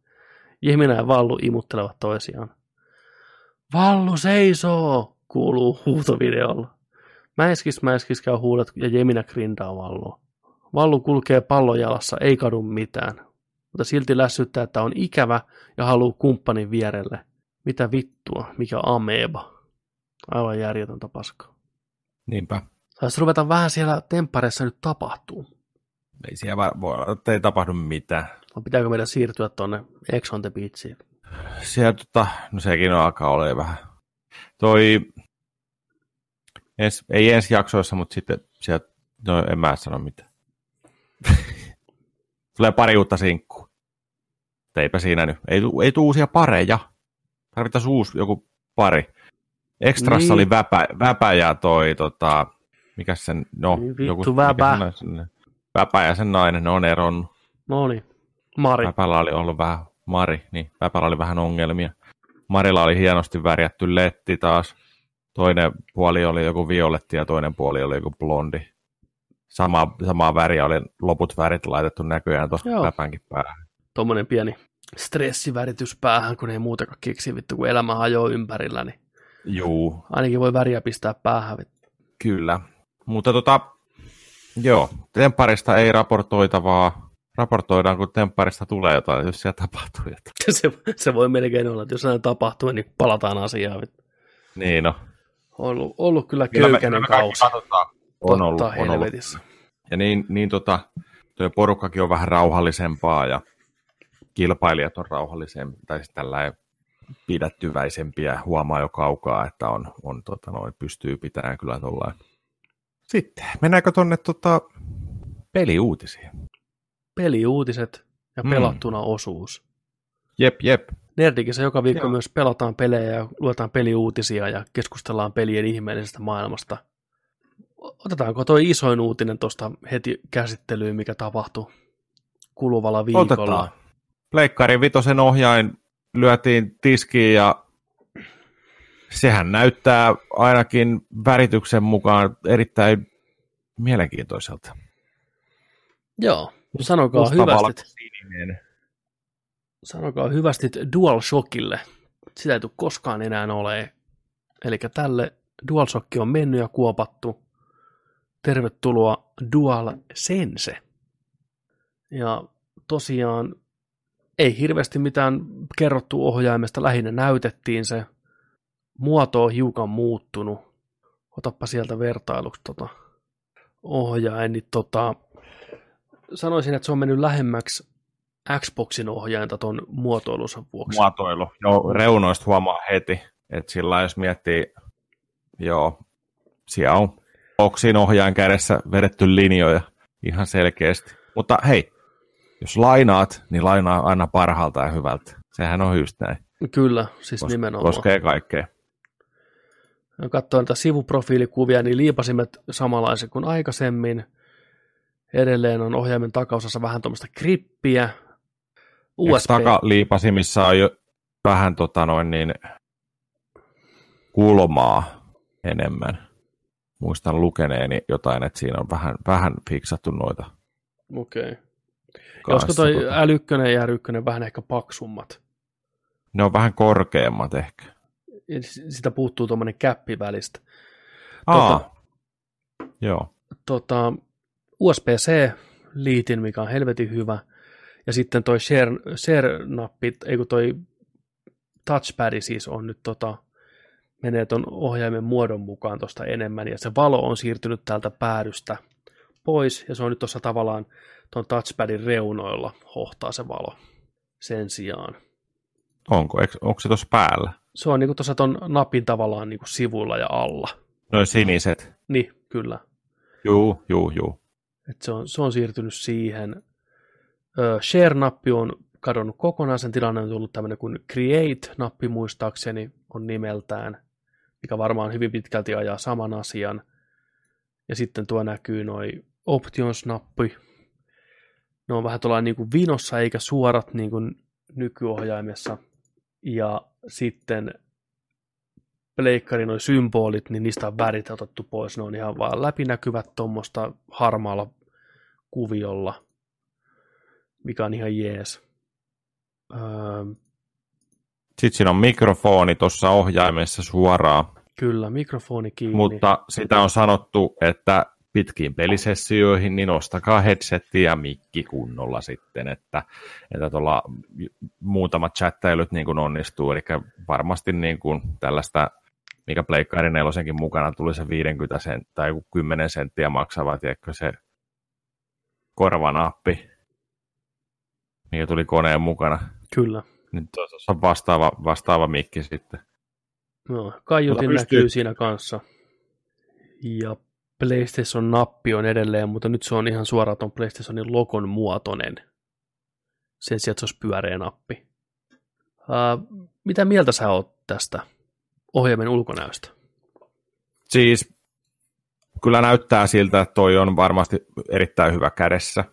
Jeminä ja Vallu imuttelevat toisiaan. Vallu seisoo, kuuluu huutovideolla. Mäiskis mäiskis käy huulet ja Jeminä grindaa Vallua. Vallu kulkee pallojalassa, ei kadu mitään, mutta silti lässyttää, että on ikävä ja haluaa kumppanin vierelle. Mitä vittua, mikä ameba. Aivan järjetöntä paskaa. Niinpä. Saisi ruveta vähän siellä temppareissa nyt tapahtuu. Ei siellä voi olla, että ei tapahdu mitään. Vai pitääkö meidän siirtyä tuonne Ex on the Beachiin? Siellä tota, no sekin on alkaa olla vähän. Toi, ens, ei ensi jaksoissa, mutta sitten sieltä, no en mä sano mitään. Tulee pari uutta sinkkua. Eipä siinä nyt. Ei, ei tule uusia pareja. Tarvitaan uusi joku pari. Ekstrassa niin. oli väpä, väpä ja toi, tota, mikä sen, no, niin, vittu joku, väpä. Sen, väpä ja sen nainen, ne on eronnut. No niin, Mari. Väpällä oli ollut vähän, Mari, niin Väpällä oli vähän ongelmia. Marilla oli hienosti värjätty letti taas. Toinen puoli oli joku violetti ja toinen puoli oli joku blondi. Sama, samaa väriä oli loput värit laitettu näköjään tuossa läpänkin päähän. Tuommoinen pieni stressiväritys päähän, kun ei muutakaan keksi vittu, kun elämä hajoaa ympärillä, niin Juu. ainakin voi väriä pistää päähän. Kyllä. Mutta tota, joo, Tempparista ei raportoitavaa. Raportoidaan, kun Tempparista tulee jotain, jos siellä tapahtuu jotain. se, se voi melkein olla, että jos näin tapahtuu, niin palataan asiaan. Niin no. Ollut, ollut kyllä köykäinen me, kausi. On ollut, on ollut. Ja niin, niin tota, tuo porukkakin on vähän rauhallisempaa ja kilpailijat on rauhallisempia, tai siis tällä pidättyväisempiä, huomaa jo kaukaa, että on, on tota, noin, pystyy pitämään kyllä tuollain. Sitten, mennäänkö tuonne tota, peliuutisiin? Peliuutiset ja mm. pelattuna osuus. Jep, jep. Nerdikissä joka viikko Joo. myös pelataan pelejä ja luetaan peliuutisia ja keskustellaan pelien ihmeellisestä maailmasta. Otetaanko tuo isoin uutinen tuosta heti käsittelyyn, mikä tapahtui kuluvalla viikolla? Otetaan. Pleikkari vitosen ohjain lyötiin tiskiin ja sehän näyttää ainakin värityksen mukaan erittäin mielenkiintoiselta. Joo, sanokaa hyvästi. Sanokaa hyvästi DualShockille. Sitä ei tule koskaan enää ole. Eli tälle DualShock on mennyt ja kuopattu. Tervetuloa DualSense. Ja tosiaan ei hirveästi mitään kerrottu ohjaimesta, lähinnä näytettiin se. Muoto on hiukan muuttunut. Otappa sieltä vertailuksi tota ohjain, niin tota, sanoisin, että se on mennyt lähemmäksi Xboxin ohjainta ton muotoilunsa vuoksi. Muotoilu. Joo, reunoista huomaa heti, että sillä jos miettii, joo, siellä on Xboxin ohjain kädessä vedetty linjoja ihan selkeästi. Mutta hei, jos lainaat, niin lainaa aina parhaalta ja hyvältä. Sehän on just näin. Kyllä, siis Kos- nimenomaan. Koskee kaikkea. Katsoin näitä sivuprofiilikuvia, niin liipasimet samanlaisia kuin aikaisemmin. Edelleen on ohjaimen takaosassa vähän tuommoista krippiä. USB. Takaliipasimissa on jo vähän tota noin niin, kulmaa enemmän. Muistan lukeneeni jotain, että siinä on vähän, vähän fiksattu noita. Okei. Okay. Olisiko toi tota... L1 ja R1 vähän ehkä paksummat? Ne on vähän korkeammat ehkä. Sitä puuttuu tuommoinen käppi välistä. Aa, tota, joo. Tota, USB-C-liitin, mikä on helvetin hyvä. Ja sitten toi share, share-nappi, ei kun toi touchpad siis on nyt tota, menee ton ohjaimen muodon mukaan tuosta enemmän, ja se valo on siirtynyt täältä päädystä pois, ja se on nyt tuossa tavallaan tuon touchpadin reunoilla hohtaa se valo sen sijaan. Onko? Onko se tuossa päällä? Se on niinku tuossa tuon napin tavallaan niinku sivuilla ja alla. Noin siniset. Niin, kyllä. Juu, juu, juu. Et se, on, se on siirtynyt siihen. Ö, Share-nappi on kadonnut kokonaan. Sen tilanne on tullut tämmöinen kuin Create-nappi muistaakseni on nimeltään, mikä varmaan hyvin pitkälti ajaa saman asian. Ja sitten tuo näkyy noin Options-nappi, ne on vähän tuolla niin kuin vinossa eikä suorat niin kuin nykyohjaimessa. Ja sitten pleikkarin noin symbolit, niin niistä on värit otettu pois. Ne on ihan vaan läpinäkyvät tuommoista harmaalla kuviolla, mikä on ihan jees. Öö... Sitten siinä on mikrofoni tuossa ohjaimessa suoraan. Kyllä, mikrofoni kiinni. Mutta sitä on sanottu, että pitkiin pelisessioihin, niin ostakaa headsetti ja mikki kunnolla sitten, että, että tuolla muutamat chattailut niin kuin onnistuu, eli varmasti niin kuin tällaista, mikä Pleikkari nelosenkin mukana tuli se 50 senttiä tai 10 senttiä maksava, tiedätkö se korvanappi, mikä tuli koneen mukana. Kyllä. Nyt tuossa on vastaava, vastaava mikki sitten. No, kaiutin pystyy... näkyy siinä kanssa. Ja PlayStation-nappi on edelleen, mutta nyt se on ihan suoraan tuon PlayStationin logon muotoinen. Sen sijaan, että se olisi pyöreä nappi. Uh, mitä mieltä sä oot tästä ohjaimen ulkonäöstä? Siis kyllä näyttää siltä, että toi on varmasti erittäin hyvä kädessä.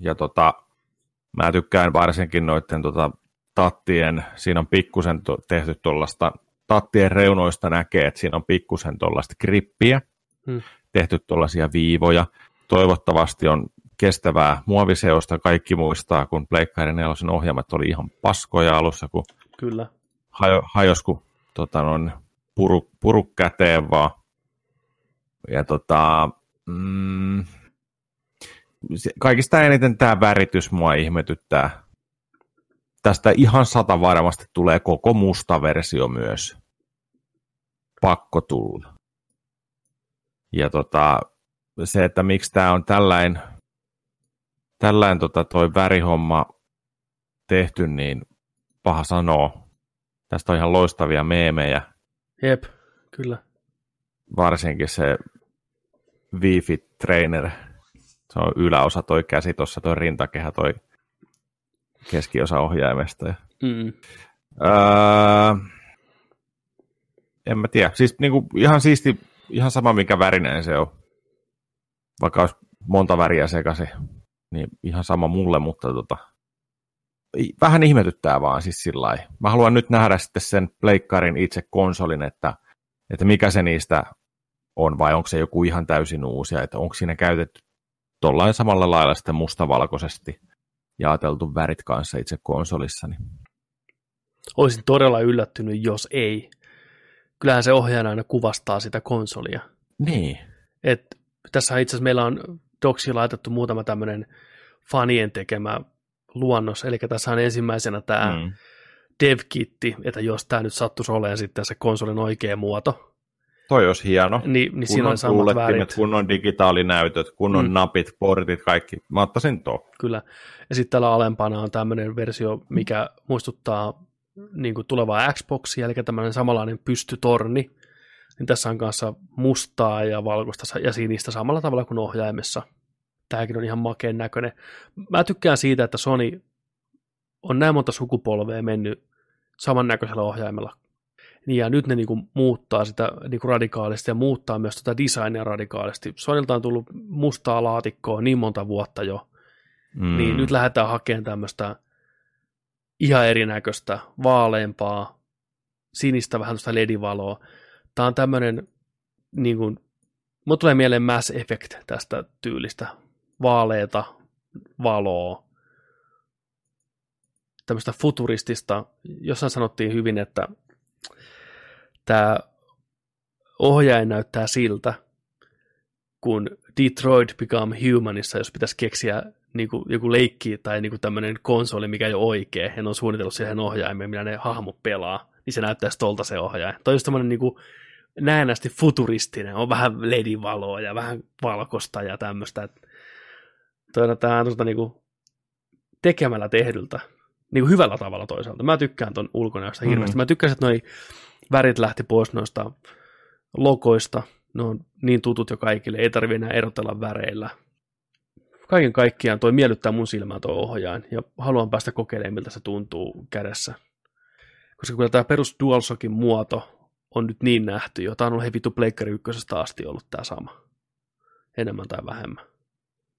Ja tota, mä tykkään varsinkin noiden tota, tattien, siinä on pikkusen to, tehty tuollaista, tattien reunoista näkee, että siinä on pikkusen tuollaista grippiä, hmm. tehty tuollaisia viivoja. Toivottavasti on kestävää muoviseosta. Kaikki muistaa, kun Pleikkari 4 ohjelmat oli ihan paskoja alussa, kun Kyllä. Hajo, hajos, kun tota, noin, puru, puru käteen vaan. Ja tota, mm, kaikista eniten tämä väritys mua ihmetyttää. Tästä ihan sata varmasti tulee koko musta versio myös. Pakko tulla. Ja tota, se, että miksi tämä on tällainen, tällainen tota, toi värihomma tehty, niin paha sanoa. Tästä on ihan loistavia meemejä. Jep, kyllä. Varsinkin se Wi-Fi Trainer. Se on yläosa toi käsi tuossa, toi rintakehä, toi keskiosa ohjaimesta. Mm. Öö, en mä tiedä. Siis niinku, ihan siisti, ihan sama mikä värinen se on. Vaikka olisi monta väriä sekaisin, niin ihan sama mulle, mutta tota, vähän ihmetyttää vaan siis sillä Mä haluan nyt nähdä sitten sen pleikkarin itse konsolin, että, että mikä se niistä on, vai onko se joku ihan täysin uusi, että onko siinä käytetty tollain samalla lailla sitten mustavalkoisesti jaateltu värit kanssa itse konsolissa. Niin. Olisin todella yllättynyt, jos ei. Kyllähän se ohjaajana aina kuvastaa sitä konsolia. Niin. Et tässä itse asiassa meillä on Doksi laitettu muutama tämmöinen fanien tekemä luonnos, eli tässä on ensimmäisenä tämä mm. dev-kitti, että jos tämä nyt sattuisi olemaan sitten se konsolin oikea muoto. Toi olisi hieno. Niin, niin siinä on samat värit. Kunnon digitaalinäytöt, kunnon mm. napit, portit, kaikki. Mä ottaisin tuo. Kyllä. Ja sitten täällä alempana on tämmöinen versio, mikä muistuttaa niin kuin tulevaa Xboxia, eli tämmöinen samanlainen pystytorni. Niin tässä on kanssa mustaa ja valkoista ja sinistä samalla tavalla kuin ohjaimessa – tämäkin on ihan makeen näköinen. Mä tykkään siitä, että Sony on näin monta sukupolvea mennyt samannäköisellä ohjaimella. Niin ja nyt ne niinku muuttaa sitä niinku radikaalisti ja muuttaa myös tätä designia radikaalisti. Sonylta on tullut mustaa laatikkoa niin monta vuotta jo, mm. niin nyt lähdetään hakemaan tämmöistä ihan erinäköistä, vaaleampaa, sinistä vähän tuosta ledivaloa. Tämä on tämmöinen, niin kuin, tulee mieleen Mass Effect tästä tyylistä vaaleita valoa, tämmöistä futuristista, jossain sanottiin hyvin, että tämä ohjaaja näyttää siltä, kun Detroit Become Humanissa, jos pitäisi keksiä niin kuin, joku leikki tai niin kuin tämmöinen konsoli, mikä ei ole oikea, ja on suunnitellut siihen ohjaimeen, millä ne hahmot pelaa, niin se näyttäisi tolta se ohjaaja. Toi on tämmöinen niin näennästi futuristinen, on vähän ledivaloa ja vähän valkosta ja tämmöistä, että toi tämä tuosta niinku tekemällä tehdyltä, niinku hyvällä tavalla toisaalta. Mä tykkään ton ulkonäöstä mm-hmm. hirveästi. Mä tykkäsin, että noi värit lähti pois noista logoista. Ne on niin tutut jo kaikille, ei tarvi enää erotella väreillä. Kaiken kaikkiaan toi miellyttää mun silmää tuo ohjaajan, ja haluan päästä kokeilemaan, miltä se tuntuu kädessä. Koska kyllä tämä perus DualShockin muoto on nyt niin nähty jo. Tämä on ollut hei vittu Pleikkari ykkösestä asti ollut tämä sama. Enemmän tai vähemmän.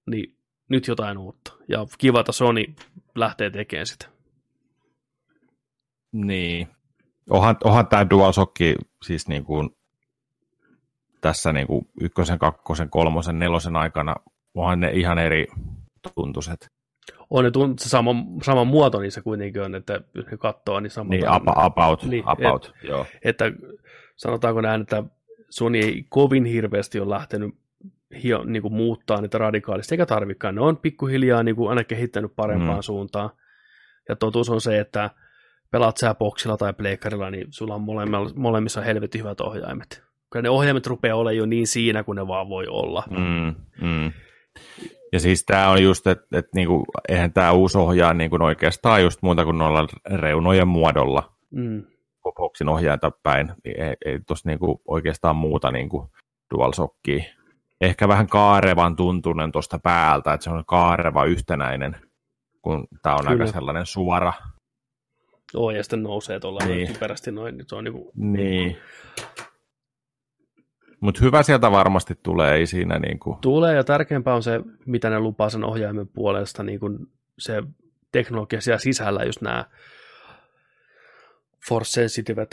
Niin nyt jotain uutta. Ja kiva, että Sony lähtee tekemään sitä. Niin. Onhan, onhan tämä DualShock siis niin kuin tässä niin kuin ykkösen, kakkosen, kolmosen, nelosen aikana, onhan ne ihan eri tuntuiset. On ne tunt, se sama, sama muoto niin se kuitenkin on, että jos ne katsoo, niin sama. Niin, about, about, niin, about et, joo. Että sanotaanko näin, että Sony ei kovin hirveästi ole lähtenyt hio, niin kuin muuttaa niitä radikaalisti, eikä tarvikaan. Ne on pikkuhiljaa niin kuin aina kehittänyt parempaan mm. suuntaan. Ja totuus on se, että pelaat sä boksilla tai pleikkarilla, niin sulla on molemmissa helvetin hyvät ohjaimet. Kyllä ne ohjaimet rupeaa olemaan jo niin siinä, kun ne vaan voi olla. Mm, mm. Ja siis tämä on just, että et niinku, eihän tämä uusi ohjaa niinku oikeastaan just muuta kuin noilla reunojen muodolla Mm. boksin ohjainta päin, niin ei, ei tuossa niinku oikeastaan muuta niinku DualShockia. Ehkä vähän kaarevan tuntunen tuosta päältä, että se on kaareva yhtenäinen, kun tämä on Kyllä. aika sellainen suora. Oo, ja sitten nousee tuolla Niin. niin. typerästi noin, niin se on niinku, Niin. Mutta hyvä sieltä varmasti tulee, ei siinä niinku... tulee, ja tärkeämpää on se, mitä ne lupaa sen ohjaimen puolesta, niin kuin se teknologia siellä sisällä, just nämä force sensitive,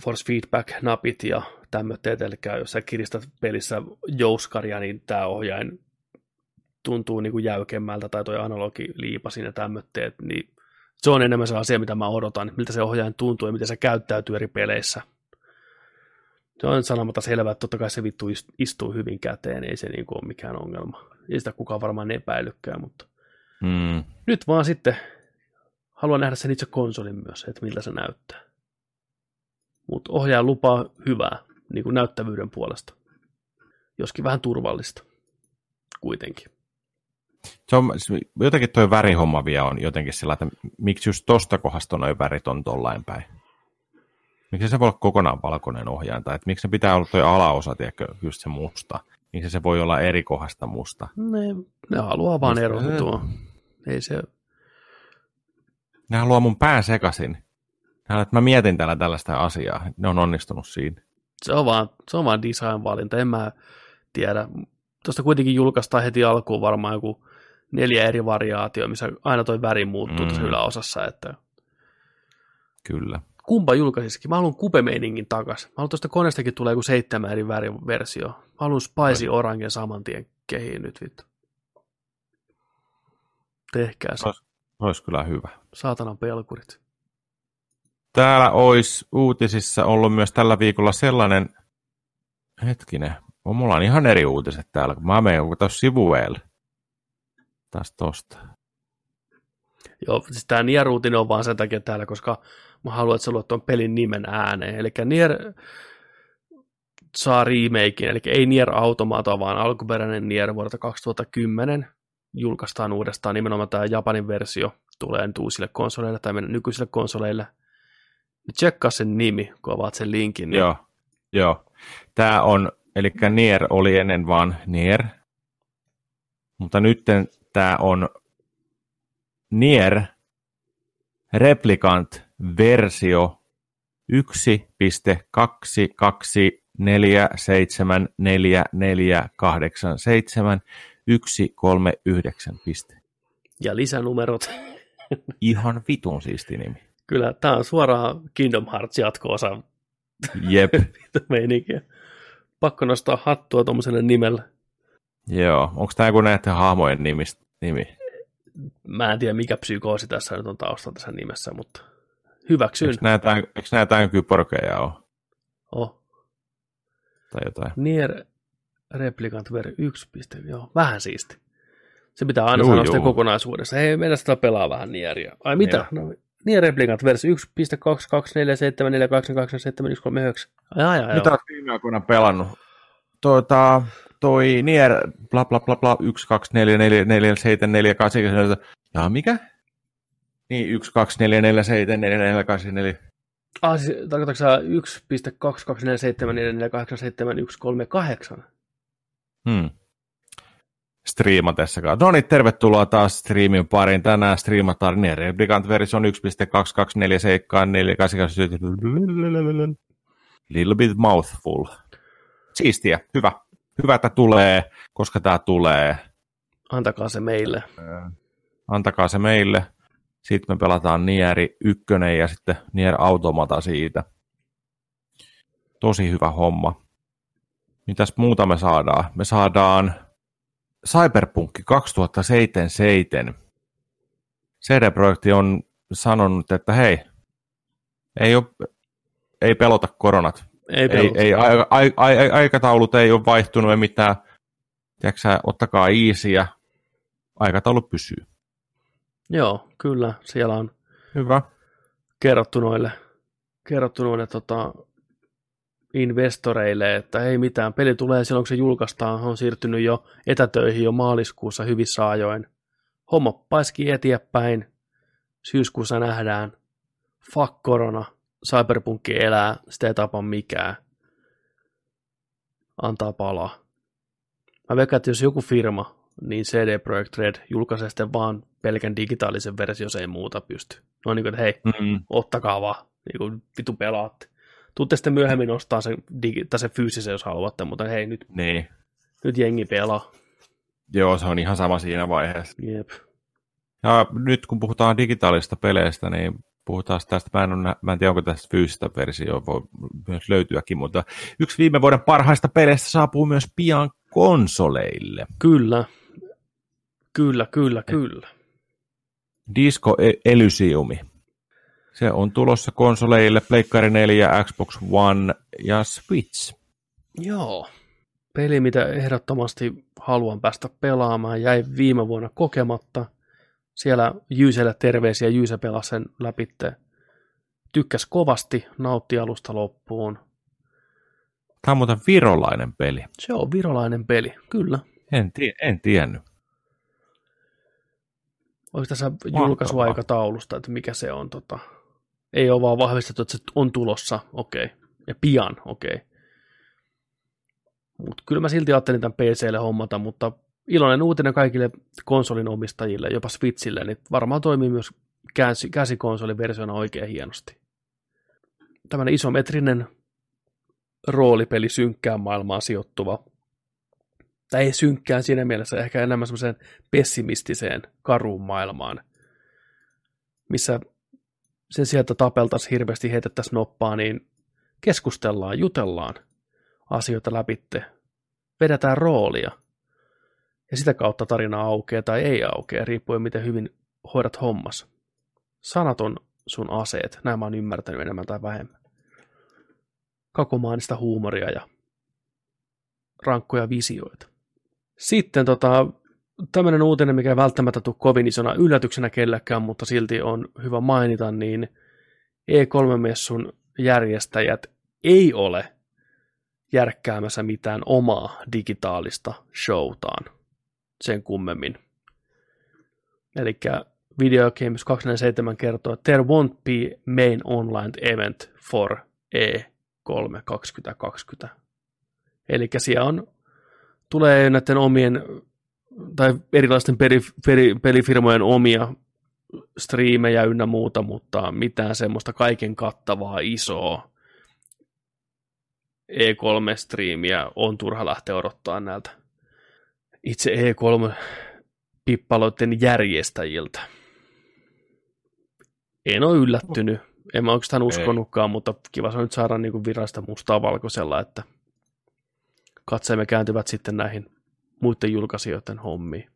force feedback napit ja tämmöitteet, eli jos sä kiristät pelissä jouskaria, niin tämä ohjain tuntuu niin kuin jäykemmältä, tai toi analogiliipa siinä tämmöitteet, niin se on enemmän se asia, mitä mä odotan, miltä se ohjain tuntuu ja miten se käyttäytyy eri peleissä. Se on sanomatta selvää, että totta kai se vittu ist- istuu hyvin käteen, ei se niin kuin ole mikään ongelma. Ei sitä kukaan varmaan epäilykään, mutta Mm. nyt vaan sitten haluan nähdä sen itse konsolin myös, että miltä se näyttää. Mutta ohjaa lupaa hyvää niin kuin näyttävyyden puolesta. Joskin vähän turvallista kuitenkin. Se on, jotenkin toi värihomma vielä on jotenkin sillä, että miksi just tosta kohdasta noin värit on tollain päin. Miksi se voi olla kokonaan valkoinen ohjain, tai että miksi se pitää olla toi alaosa, tiedätkö, just se musta. Miksi se voi olla eri kohdasta musta. Ne, ne haluaa vaan erotua. Ei se, Ne haluaa mun pään että mä mietin täällä tällaista asiaa. Ne on onnistunut siinä. Se, on vaan, se on vaan design-valinta, en mä tiedä. Tuosta kuitenkin julkaistaan heti alkuun varmaan joku neljä eri variaatio, missä aina toi väri muuttuu mm. tuossa yläosassa, että Kyllä. kumpa julkaisisikin. Mä haluan kupemeiningin takas. Mä haluan tuosta koneestakin tulee joku seitsemän eri väriversio. Mä haluan Spicy Orange saman tien kehiin nyt vittu. Tehkää se. Se olisi kyllä hyvä. Saatanan pelkurit. Täällä olisi uutisissa ollut myös tällä viikolla sellainen, hetkinen, on mulla on ihan eri uutiset täällä, kun mä menen tuossa sivueelle. Tästä tosta. Joo, siis tää Nier-uutinen on vaan sen takia täällä, koska mä haluan, että sä luot tuon pelin nimen ääneen. Eli Nier saa remakein, eli ei Nier Automata, vaan alkuperäinen Nier vuodelta 2010 julkaistaan uudestaan. Nimenomaan tämä Japanin versio tulee nyt uusille konsoleille tai nykyisille konsoleille. Tsekkaa sen nimi, kun avaat sen linkin. Niin Joo, joo. Tämä on, eli Nier oli ennen vaan Nier, mutta nyt tämä on Nier Replicant versio 1.242474487 piste. Ja lisänumerot. Ihan vitun siisti nimi. Kyllä, tämä on suoraan Kingdom Hearts jatko-osa Jep, meininkiä. Pakko nostaa hattua tuommoiselle nimelle. joo. Onko tämä joku näiden hahmojen nimistä, nimi? Mä en tiedä, mikä psykoosi tässä nyt on taustalla tässä nimessä, mutta hyväksyn. Eikö näitä, näitä kyporkeja ole? Oh. Tai jotain? Nier Replicant Ver 1. Joo, vähän siisti. Se pitää aina Juu, sanoa juu. kokonaisuudessa. Hei, meidän sitä pelaa vähän Nieria. Ai mitä? Joo. No, Nier Replicant versi 1.22478887139. Ai, ai, ai, Mitä olet viime aikoina pelannut? Tuota, toi Nier, bla bla bla bla, 1, 2, 4, 4, 4, 7, 4, 8, 9, ja mikä? Niin, 1, 2, 4, 4, 7, 4, 4, 8, 4. Ah, siis tarkoitatko sä 1.22474887138? Hmm. Striimatessakaan. No niin, tervetuloa taas striimin pariin. Tänään striimataan Nier Replicant version 1.2247488. Little bit mouthful. Siistiä, hyvä. Hyvä, että tulee, koska tämä tulee. Antakaa se meille. Antakaa se meille. Sitten me pelataan Nieri ykkönen ja sitten Nier Automata siitä. Tosi hyvä homma. Mitäs muuta me saadaan? Me saadaan Cyberpunk 2077. CD-projekti on sanonut, että hei, ei, ole, ei pelota koronat. Ei, Ei, pelata. ei, ai, ai, ai, aikataulut ei ole vaihtunut, ei mitään. Tiedätkö ottakaa easyä. Aikataulu pysyy. Joo, kyllä. Siellä on Hyvä. kerrottu noille, kerrottu noille tota, investoreille, että ei mitään, peli tulee silloin, kun se julkaistaan, on siirtynyt jo etätöihin jo maaliskuussa hyvissä ajoin. Homma paiski eteenpäin, syyskuussa nähdään, fuck korona, cyberpunkki elää, sitä ei tapa mikään. Antaa palaa. Mä veikkaan, että jos joku firma, niin CD Projekt Red julkaisee sitten vaan pelkän digitaalisen versio, se ei muuta pysty. No niin kuin, että hei, mm-hmm. ottakaa vaan, niin kuin vitu pelaatte. Tuutte sitten myöhemmin ostaa sen, digi- tai sen fyysisen, jos haluatte, mutta hei, nyt, Niin. nyt jengi pelaa. Joo, se on ihan sama siinä vaiheessa. Jep. Ja nyt kun puhutaan digitaalisista peleistä, niin puhutaan tästä, mä en, ole, mä en tiedä onko tästä fyysistä versioa, voi myös löytyäkin, mutta yksi viime vuoden parhaista peleistä saapuu myös pian konsoleille. Kyllä. Kyllä, kyllä, kyllä. Disco E- Elysiumi. Se on tulossa konsoleille, Pleikkari 4, Xbox One ja Switch. Joo. Peli, mitä ehdottomasti haluan päästä pelaamaan, jäi viime vuonna kokematta. Siellä Jyyselle terveisiä, Jyysä pelasi sen läpitte. Tykkäs kovasti, nautti alusta loppuun. Tämä on muuten virolainen peli. Se on virolainen peli, kyllä. En, tie, en tiennyt. Oliko tässä julkaisuaikataulusta, että mikä se on? Tota... Ei ole vaan vahvistettu, että se on tulossa, okei. Okay. Ja pian, okei. Okay. Mutta kyllä mä silti ajattelin tämän PClle hommata, mutta iloinen uutinen kaikille konsolin omistajille, jopa Switchille, niin varmaan toimii myös käsi, käsikonsoliversiona oikein hienosti. Tämmöinen isometrinen roolipeli synkkään maailmaan sijoittuva. Tai ei synkkään siinä mielessä, ehkä enemmän semmoiseen pessimistiseen, karuun maailmaan, missä sen sieltä tapeltaisiin hirveästi heitettäisiin noppaa, niin keskustellaan, jutellaan asioita läpitte, vedetään roolia, ja sitä kautta tarina aukeaa tai ei aukea, riippuen miten hyvin hoidat hommas. Sanat on sun aseet, nämä mä oon ymmärtänyt enemmän tai vähemmän. Kakomaanista huumoria ja rankkoja visioita. Sitten tota, tämmöinen uutinen, mikä ei välttämättä tule kovin isona yllätyksenä kellekään, mutta silti on hyvä mainita, niin E3-messun järjestäjät ei ole järkkäämässä mitään omaa digitaalista showtaan sen kummemmin. Eli Video Games 247 kertoo, että there won't be main online event for E3 2020. Eli siellä on, tulee näiden omien tai erilaisten peri, peri, pelifirmojen omia striimejä ynnä muuta, mutta mitään semmoista kaiken kattavaa isoa E3-striimiä on turha lähteä odottaa näiltä itse E3-pippaloiden järjestäjiltä. En ole yllättynyt. En mä oikeastaan uskonutkaan, Ei. mutta kiva se on nyt saada niin virallista mustaa valkoisella, että katseemme kääntyvät sitten näihin muiden julkaisijoiden hommiin.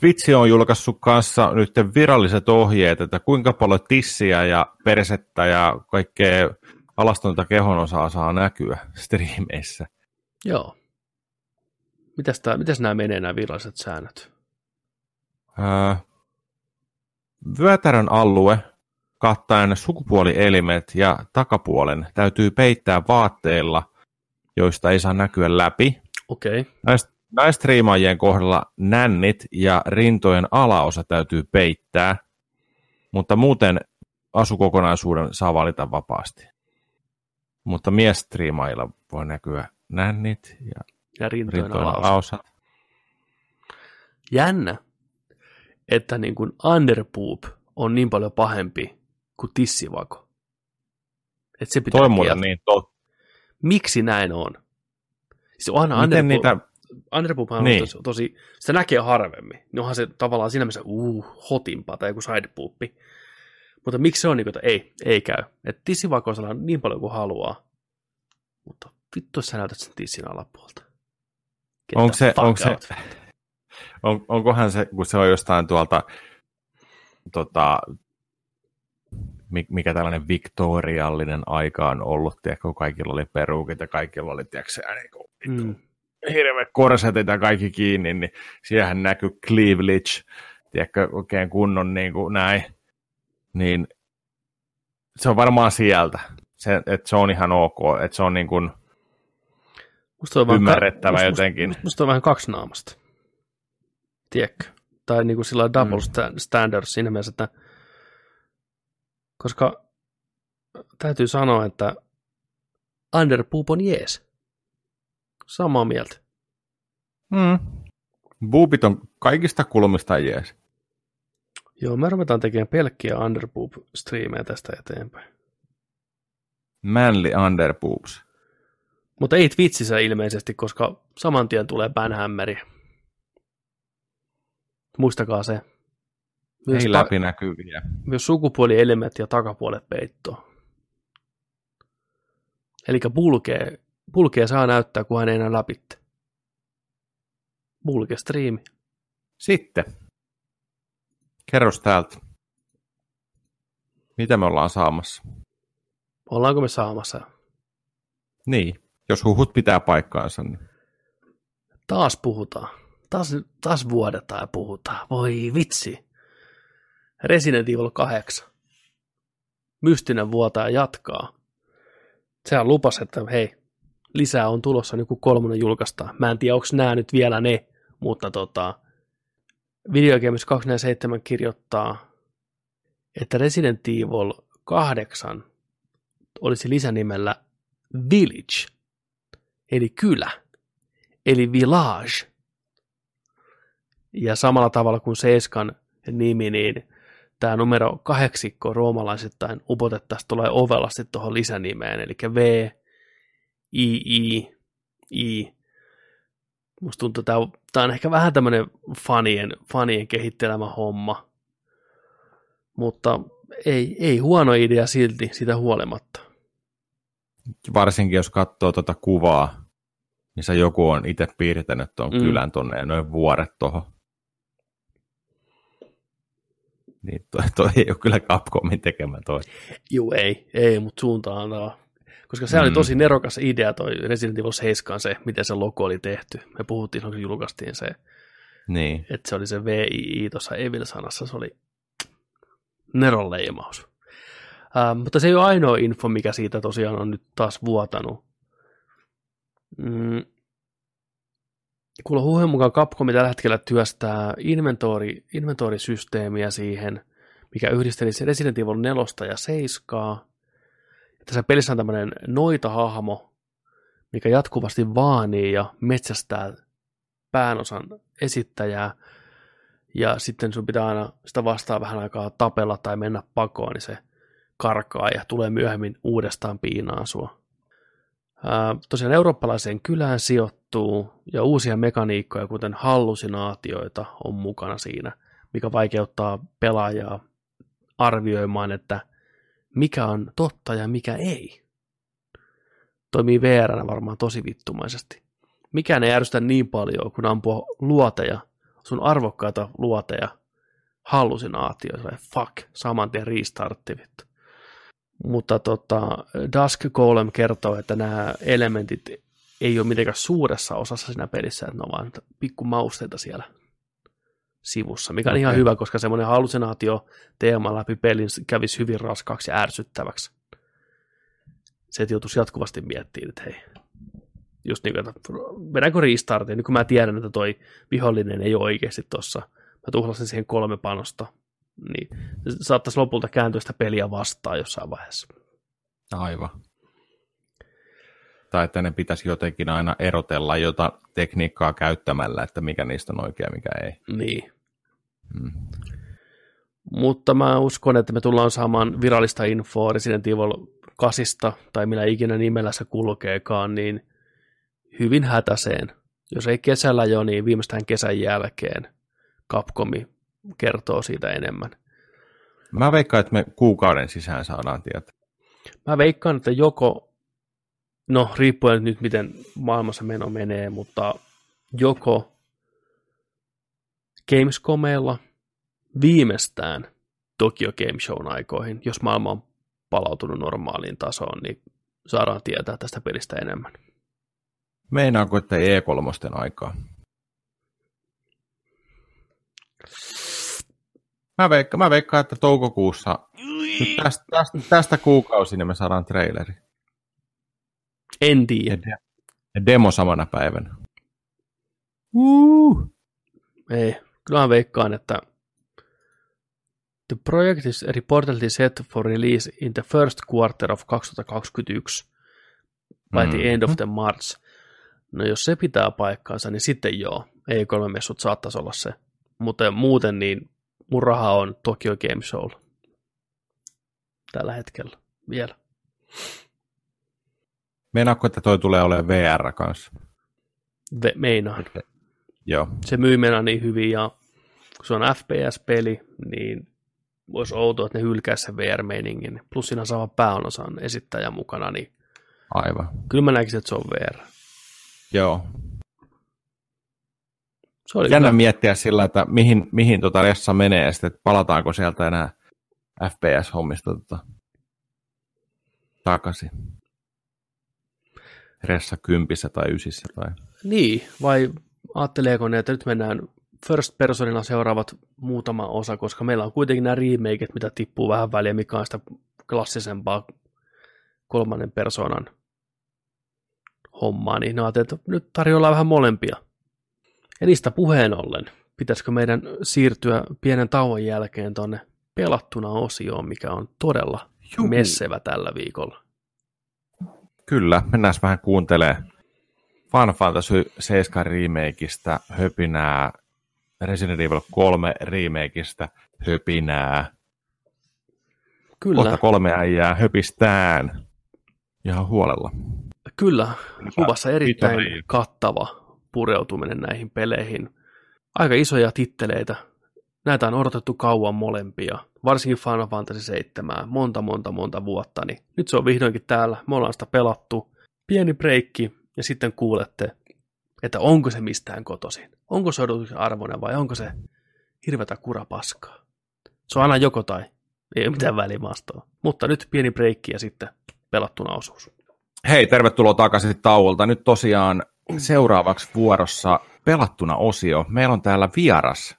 Twitch on julkaissut kanssa nyt viralliset ohjeet, että kuinka paljon tissiä ja persettä ja kaikkea alastonta kehonosaa saa näkyä striimeissä. Joo. Mitäs, tää, mitäs nämä menee nämä viralliset säännöt? Öö, vyötärön alue kattaen sukupuolielimet ja takapuolen täytyy peittää vaatteilla, joista ei saa näkyä läpi. Okei. Okay. Näistä Naistriimaajien kohdalla nännit ja rintojen alaosa täytyy peittää, mutta muuten asukokonaisuuden saa valita vapaasti. Mutta miestriimailla voi näkyä nännit ja, ja rintojen, rintojen alaosa. alaosa. Jännä, että niin kuin underpoop on niin paljon pahempi kuin tissivako. Että se pitää Toi muuten niin totta. Miksi näin on? Siis onhan Miten niitä Underpoop on niin. tosi, tosi, sitä näkee harvemmin. Niin onhan se tavallaan siinä mielessä uh, hotimpa tai joku sidepoopi. Mutta miksi se on niin kuin, että ei, ei käy. Että tissivakoisella on niin paljon kuin haluaa. Mutta vittu, sä näytät sen tissin alapuolta. onko se, onko se, on, onkohan se, kun se on jostain tuolta, tota, mikä tällainen viktoriallinen aika on ollut, tiedätkö, kun kaikilla oli peruukit ja kaikilla oli, tiedätkö, niin kuin, mm hirveä korsetit ja kaikki kiinni, niin siellähän näkyy cleavage, tiedätkö, oikein kunnon niin kuin näin, niin se on varmaan sieltä. se, että se on ihan ok, että se on niin kuin Musta on ymmärrettävä musta, jotenkin. Musta, musta on vähän kaksinaamasta. Tiedätkö? Tai niin kuin sillä double mm. standard siinä mielessä, että koska täytyy sanoa, että Underpoop on jees. Samaa mieltä. Mm. Boopit on kaikista kulmista jees. Joo, me ruvetaan tekemään pelkkiä Underpoop-striimejä tästä eteenpäin. Manly Underpoops. Mutta ei Twitchissä ilmeisesti, koska saman tien tulee banhammeri. Muistakaa se. Myös ei läpinäkyviä. Myös sukupuolielimet ja takapuolet peittoa. Eli pulkee, pulkee saa näyttää, kun hän ei enää läpitte. Pulke striimi. Sitten. Kerros täältä. Mitä me ollaan saamassa? Ollaanko me saamassa? Niin, jos huhut pitää paikkaansa. Niin... Taas puhutaan. Taas, taas vuodetaan ja puhutaan. Voi vitsi. Resident Evil 8. Mystinen vuotaa jatkaa. Sehän lupas, että hei, lisää on tulossa, niin kuin kolmonen julkaistaan. Mä en tiedä, onko nämä nyt vielä ne, mutta tota, Video Games 247 kirjoittaa, että Resident Evil 8 olisi lisänimellä Village, eli kylä, eli Village. Ja samalla tavalla kuin Seiskan nimi, niin tämä numero kahdeksikko roomalaisittain upotettaisiin tulee ovelasti tuohon lisänimeen, eli V, I, I, I. Musta tuntuu, että tämä on ehkä vähän tämmöinen fanien, fanien kehittelemä homma, mutta ei, ei huono idea silti sitä huolimatta. Varsinkin jos katsoo tuota kuvaa, missä joku on itse piirtänyt tuon mm. kylän tuonne ja noin vuoret tuohon. Niin toi, toi ei ole kyllä Capcomin tekemä toi. Joo, ei, ei, mutta suuntaan no. Koska se mm. oli tosi nerokas idea toi Resident Evil 7, se, miten se logo oli tehty. Me puhuttiin, kun julkaistiin se, niin. että se oli se VII tuossa Evil-sanassa, se oli neron leimaus. Uh, mutta se ei ole ainoa info, mikä siitä tosiaan on nyt taas vuotanut. Mm. Kuulla huuhen mukaan Capcom tällä hetkellä työstää inventori, inventorisysteemiä siihen, mikä yhdistelisi Resident Evil 4 ja 7. Tässä pelissä on tämmöinen noita-hahmo, mikä jatkuvasti vaanii ja metsästää päänosan esittäjää, ja sitten sun pitää aina sitä vastaa vähän aikaa tapella tai mennä pakoon, niin se karkaa ja tulee myöhemmin uudestaan piinaan sua. Ää, tosiaan eurooppalaiseen kylään sijoittuu ja uusia mekaniikkoja, kuten hallusinaatioita, on mukana siinä, mikä vaikeuttaa pelaajaa arvioimaan, että mikä on totta ja mikä ei. Toimii VR varmaan tosi vittumaisesti. Mikään ei ärsytä niin paljon, kun ampua luoteja, sun arvokkaita luoteja, hallusinaatioita, fuck, saman tien restartti vittu. Mutta tota, Dusk Golem kertoo, että nämä elementit ei ole mitenkään suuressa osassa siinä pelissä, että ne on vain pikku mausteita siellä sivussa, mikä on okay. ihan hyvä, koska semmoinen hallusinaatio teema läpi pelin kävisi hyvin raskaaksi ja ärsyttäväksi. Se, että joutuisi jatkuvasti miettimään, että hei, just niin kuin, että vedänkö restartin, niin kun mä tiedän, että toi vihollinen ei ole oikeasti tuossa, mä tuhlasin siihen kolme panosta, niin saattaisi lopulta kääntyä sitä peliä vastaan jossain vaiheessa. Aivan. Tai että ne pitäisi jotenkin aina erotella jota tekniikkaa käyttämällä, että mikä niistä on oikea mikä ei. Niin. Hmm. Mutta mä uskon, että me tullaan saamaan virallista infoa Resident Evil 8 tai millä ikinä nimellä se kulkeekaan, niin hyvin hätäseen. Jos ei kesällä jo, niin viimeistään kesän jälkeen Capcomi kertoo siitä enemmän. Mä veikkaan, että me kuukauden sisään saadaan tietää. Mä veikkaan, että joko, no riippuen nyt miten maailmassa meno menee, mutta joko Gamescomeilla viimeistään Tokyo Game Shown aikoihin, jos maailma on palautunut normaaliin tasoon, niin saadaan tietää tästä pelistä enemmän. Meinaanko, että ei E3 aikaa? Mä veikkaan, mä veikkaan, että toukokuussa Nyt tästä, tästä, tästä kuukausi niin me saadaan traileri. En tiedä. Ja demo samana päivänä. Uh. Ei. Kyllä mä veikkaan, että The project is reportedly set for release in the first quarter of 2021 by the end of Mhm. the March. No jos se pitää paikkaansa, niin sitten joo. Ei kolme messut saattaisi olla se. Mutta muuten niin mun raha on Tokyo Game Show tällä hetkellä vielä. Meinaatko, että toi tulee olemaan VR kanssa? Ve- meinaan. Joo. Se myy mennä niin hyvin ja kun se on FPS-peli, niin olisi outoa, että ne hylkäisi sen VR-meiningin. Plus siinä sama pääosan esittäjä mukana, niin Aivan. kyllä mä näkisin, että se on VR. Joo. Se oli Jännä kyllä, miettiä sillä, että mihin, mihin tota ressa menee ja sitten, että palataanko sieltä enää FPS-hommista tota, takaisin. Ressa kympissä tai ysissä tai... Niin, vai ajatteleeko ne, että nyt mennään first personina seuraavat muutama osa, koska meillä on kuitenkin nämä remakeit, mitä tippuu vähän väliä, mikä on sitä klassisempaa kolmannen persoonan hommaa, niin ne että nyt tarjolla vähän molempia. Ja niistä puheen ollen, pitäisikö meidän siirtyä pienen tauon jälkeen tuonne pelattuna osioon, mikä on todella Juu. messevä tällä viikolla. Kyllä, mennään vähän kuuntelemaan Final Fantasy 7 remakeista höpinää, Resident Evil 3 remakeista höpinää. Kyllä, Kohta kolme äijää höpistään ihan huolella. kyllä. Luvassa erittäin Mitä- kattava pureutuminen näihin peleihin. Aika isoja titteleitä. Näitä on odotettu kauan molempia, varsinkin Final Fantasy 7, monta monta monta vuotta, niin nyt se on vihdoinkin täällä, me ollaan sitä pelattu, pieni breikki, ja sitten kuulette, että onko se mistään kotoisin, onko se odotuksen arvoinen vai onko se hirvetä kurapaskaa. Se on aina joko tai, ei ole mitään välimaastoa. Mutta nyt pieni breikki ja sitten pelattuna osuus. Hei, tervetuloa takaisin tauolta. Nyt tosiaan seuraavaksi vuorossa pelattuna osio. Meillä on täällä vieras.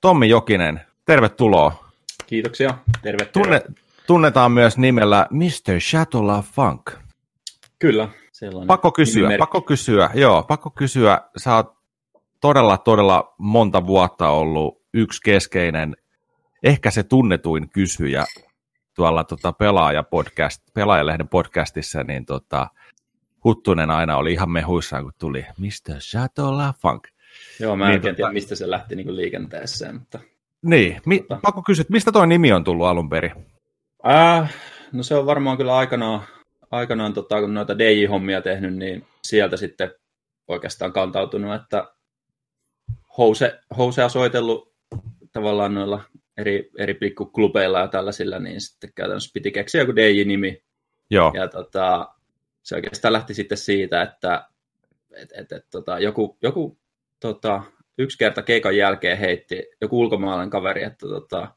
Tommi Jokinen, tervetuloa. Kiitoksia. Terve, Tunne, tunnetaan myös nimellä Mr. Shatola Funk. Kyllä. Sellainen Pakko kysyä, nimimerkki. pakko kysyä, joo, pakko kysyä. Sä oot todella, todella monta vuotta ollut yksi keskeinen, ehkä se tunnetuin kysyjä tuolla tota pelaaja podcast, pelaajalehden podcastissa, niin tota, Huttunen aina oli ihan mehuissaan, kun tuli Mr. Shatola Funk. Joo, mä Niin, en oikein tota- tiedä, mistä se lähti niin liikenteeseen, mutta... Niin, mi- Tota. pakko kysyä, mistä tuo nimi on tullut alun perin? Äh, no se on varmaan kyllä aikanaan, aikanaan tota, kun noita DJ-hommia tehnyt, niin sieltä sitten oikeastaan kantautunut, että house, housea soitellut tavallaan noilla eri, eri pikkuklubeilla ja tällaisilla, niin sitten käytännössä piti keksiä joku DJ-nimi, Joo, Ja tota, se oikeastaan lähti sitten siitä, että et, et, et, tota, joku, joku tota, yksi kerta keikan jälkeen heitti joku ulkomaalainen kaveri, että tota,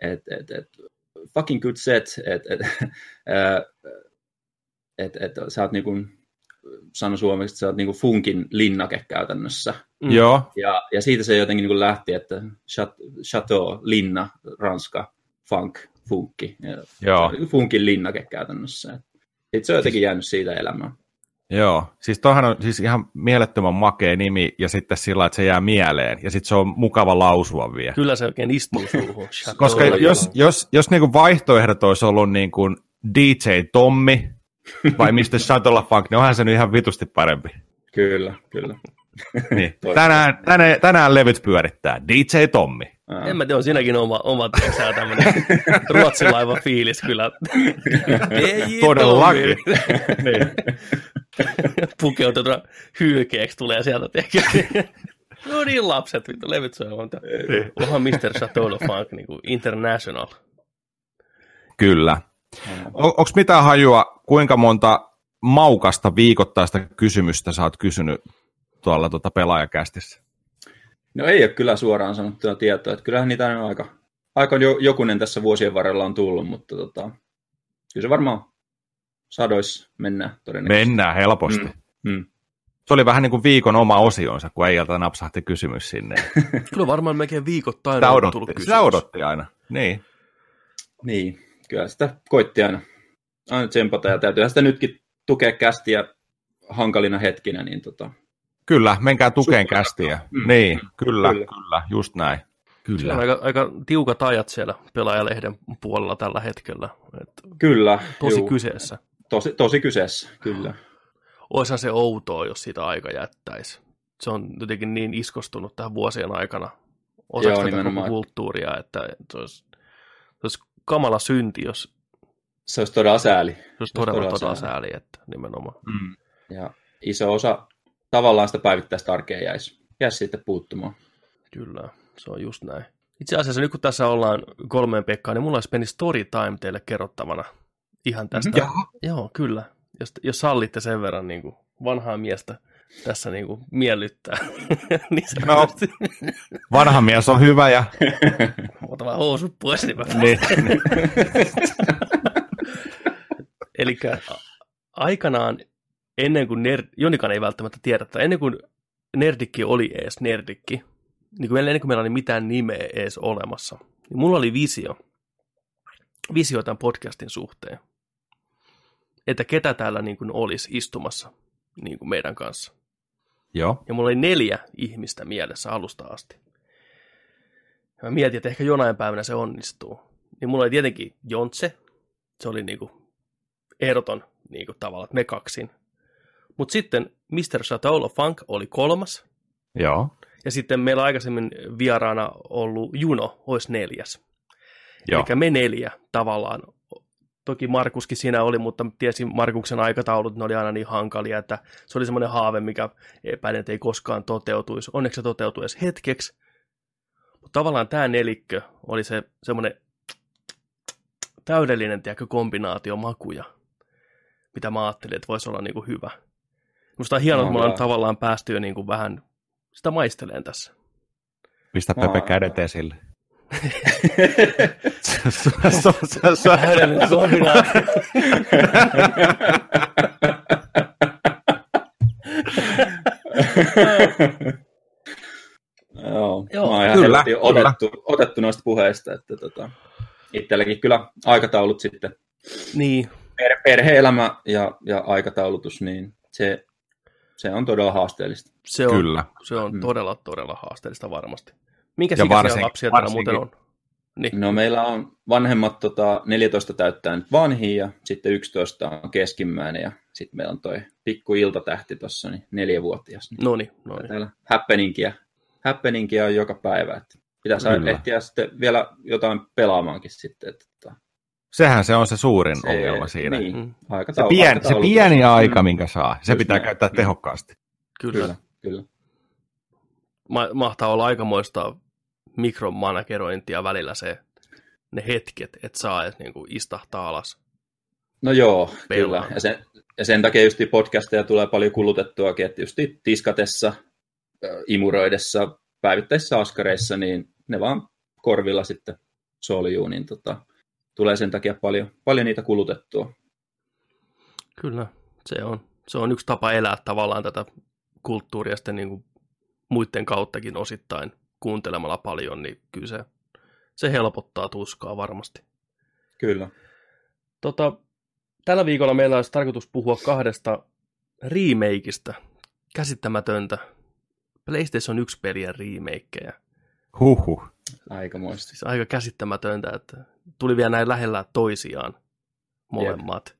et, et, et, fucking good set, että et, et, et, sä oot niinku, sano suomeksi, että sä oot niinku funkin linnake käytännössä. Mm. joo, Ja, ja siitä se jotenkin niinku lähti, että chat- chateau, linna, ranska, funk, funkki. Ja joo. funkin linnake käytännössä. Sitten se on jotenkin jäänyt siitä elämään. Joo, siis toihan on siis ihan mielettömän makea nimi ja sitten sillä, että se jää mieleen ja sitten se on mukava lausua vielä. Kyllä se oikein istuu suuhun. Koska jos, joo. jos, jos niinku vaihtoehdot olisi ollut niinku DJ Tommi vai Mr. Shuttle Funk, niin onhan se nyt ihan vitusti parempi. Kyllä, kyllä. Niin. Tänään, tänään, tänään levyt pyörittää DJ Tommi. Ää, En mä tiedä, on siinäkin oma, oma tiedätkö, tämmöinen ruotsilaiva fiilis kyllä. Todellakin. niin. Pukeutunut hylkeeksi tulee sieltä, tiedätkö? No niin, lapset, vittu, levyt soi Niin. Onhan Mr. Chateau de Funk niin kuin international. Kyllä. On, Onko mitään hajua, kuinka monta maukasta viikoittaista kysymystä sä oot kysynyt tuolla tuota pelaajakästissä? No ei ole kyllä suoraan sanottua tietoa, että kyllähän niitä on aika, aika jo, jokunen tässä vuosien varrella on tullut, mutta tota, kyllä se varmaan sadoissa mennään todennäköisesti. Mennään helposti. Mm. Mm. Se oli vähän niin kuin viikon oma osionsa, kun äijältä napsahti kysymys sinne. Kyllä varmaan melkein viikoittain Sitä on odotti, tullut sitä kysymys. odotti aina. Niin. Niin, kyllä sitä koitti aina, aina tsempata ja täytyyhän sitä nytkin tukea kästiä hankalina hetkinä, niin tota, Kyllä, menkää tukeen Super. kästiä. Mm. Niin, kyllä, Kyllä. kyllä, just näin. Se on Kyllä. aika, aika tiukat ajat siellä pelaajalehden puolella tällä hetkellä. Et kyllä, tosi juu, kyseessä. tosi, tosi kyseessä, kyllä. Oishan se outoa, jos sitä aika jättäisi. Se on jotenkin niin iskostunut tähän vuosien aikana osaksi Joo, tätä koko kulttuuria, että se olisi kamala synti, jos Se olisi todella sääli. se olisi todella, todella todella sääli. sääli, että nimenomaan. Mm. Ja iso osa tavallaan sitä päivittäistä arkea jäisi, jäisi sitten puuttumaan. Kyllä, se on just näin. Itse asiassa nyt kun tässä ollaan kolmeen Pekkaan, niin mulla olisi pieni story time teille kerrottavana ihan tästä. Mhm. Jaha. Joo, kyllä. Jos, jos sallitte sen verran niin kuin vanhaa miestä tässä niin kuin miellyttää. niin No. se Vanha mies on hyvä ja... Ota vaan housut pois, niin mä niin. Eli aikanaan, ennen kuin nerd, Jonikan ei välttämättä tiedä, että ennen kuin Nerdikki oli ees Nerdikki, niin kuin ennen kuin meillä oli mitään nimeä ees olemassa, niin mulla oli visio, visio tämän podcastin suhteen, että ketä täällä niin kuin olisi istumassa niin kuin meidän kanssa. Joo. Ja mulla oli neljä ihmistä mielessä alusta asti. Ja mä mietin, että ehkä jonain päivänä se onnistuu. Niin mulla oli tietenkin Jontse. Se oli niinku ehdoton niinku tavalla, että me kaksin. Mutta sitten Mr. Chateau Funk oli kolmas. Joo. Ja sitten meillä aikaisemmin vieraana ollut Juno olisi neljäs. Joo. Eli me neljä tavallaan. Toki Markuskin siinä oli, mutta tiesin Markuksen aikataulut, ne oli aina niin hankalia, että se oli semmoinen haave, mikä epäilen, että ei koskaan toteutuisi. Onneksi se toteutui edes hetkeksi. Mutta tavallaan tämä nelikkö oli se semmoinen täydellinen tiedätkö, kombinaatio makuja, mitä mä ajattelin, että voisi olla niinku hyvä. Musta on hienoa, No, että me ollaan tavallaan päästy jo niinku vähän sitä maisteleen tässä. Pistä. Pepe kädet esille. Se- se- se- se- Täydellinen kombinaatio. Joo, Joo, mä oon ihan otettu, otettu noista puheista, että tota, itselläkin kyllä aikataulut sitten, niin, per, perhe-elämä ja, ja aikataulutus, niin se, se on todella haasteellista. se on, Kyllä. se on Mm. todella, todella haasteellista varmasti. Minkä Ja ikäisiä varsinkin- lapsia täällä varsinkin- muuten on? Niin. No meillä on vanhemmat tota, 14 täyttää nyt vanhiin ja sitten 11 on keskimmäinen ja sitten meillä on toi pikku iltatähti tuossa, niin neljävuotias. Niin No niin, no niin. Täällä happeningia, happeningia on joka päivä. Että pitäisi Kyllä. ehtiä sitten vielä jotain pelaamaankin sitten. Että, tota, Sehän se on se suurin se- ongelma siinä. Niin, Mm. Se, aikataulu, pien, se pieni aika, Mm. minkä saa, se Just pitää näin. käyttää tehokkaasti. Kyllä. Kyllä, kyllä. Ma- mahtaa olla aikamoista mikromanagerointia välillä se, ne hetket, että saa edes niinku istahtaa alas. No joo, Pelaan. kyllä. Ja sen, ja sen takia just podcasteja tulee paljon kulutettuakin, että just tiskatessa, imuroidessa, päivittäisissä askareissa, niin ne vaan korvilla sitten soljuu, niin tota, tulee sen takia paljon, paljon niitä kulutettua. Kyllä, se on, se on yksi tapa elää tavallaan tätä kulttuuria sitten niin kuin muiden kauttakin osittain kuuntelemalla paljon, niin kyllä se, se helpottaa tuskaa varmasti. Kyllä. Tota, tällä viikolla meillä olisi tarkoitus puhua kahdesta remakeista, käsittämätöntä PlayStation 1 pelien remakeja. Huhhuh. Aikamoista. Siis aika käsittämätöntä, että tuli vielä näin lähellä toisiaan molemmat.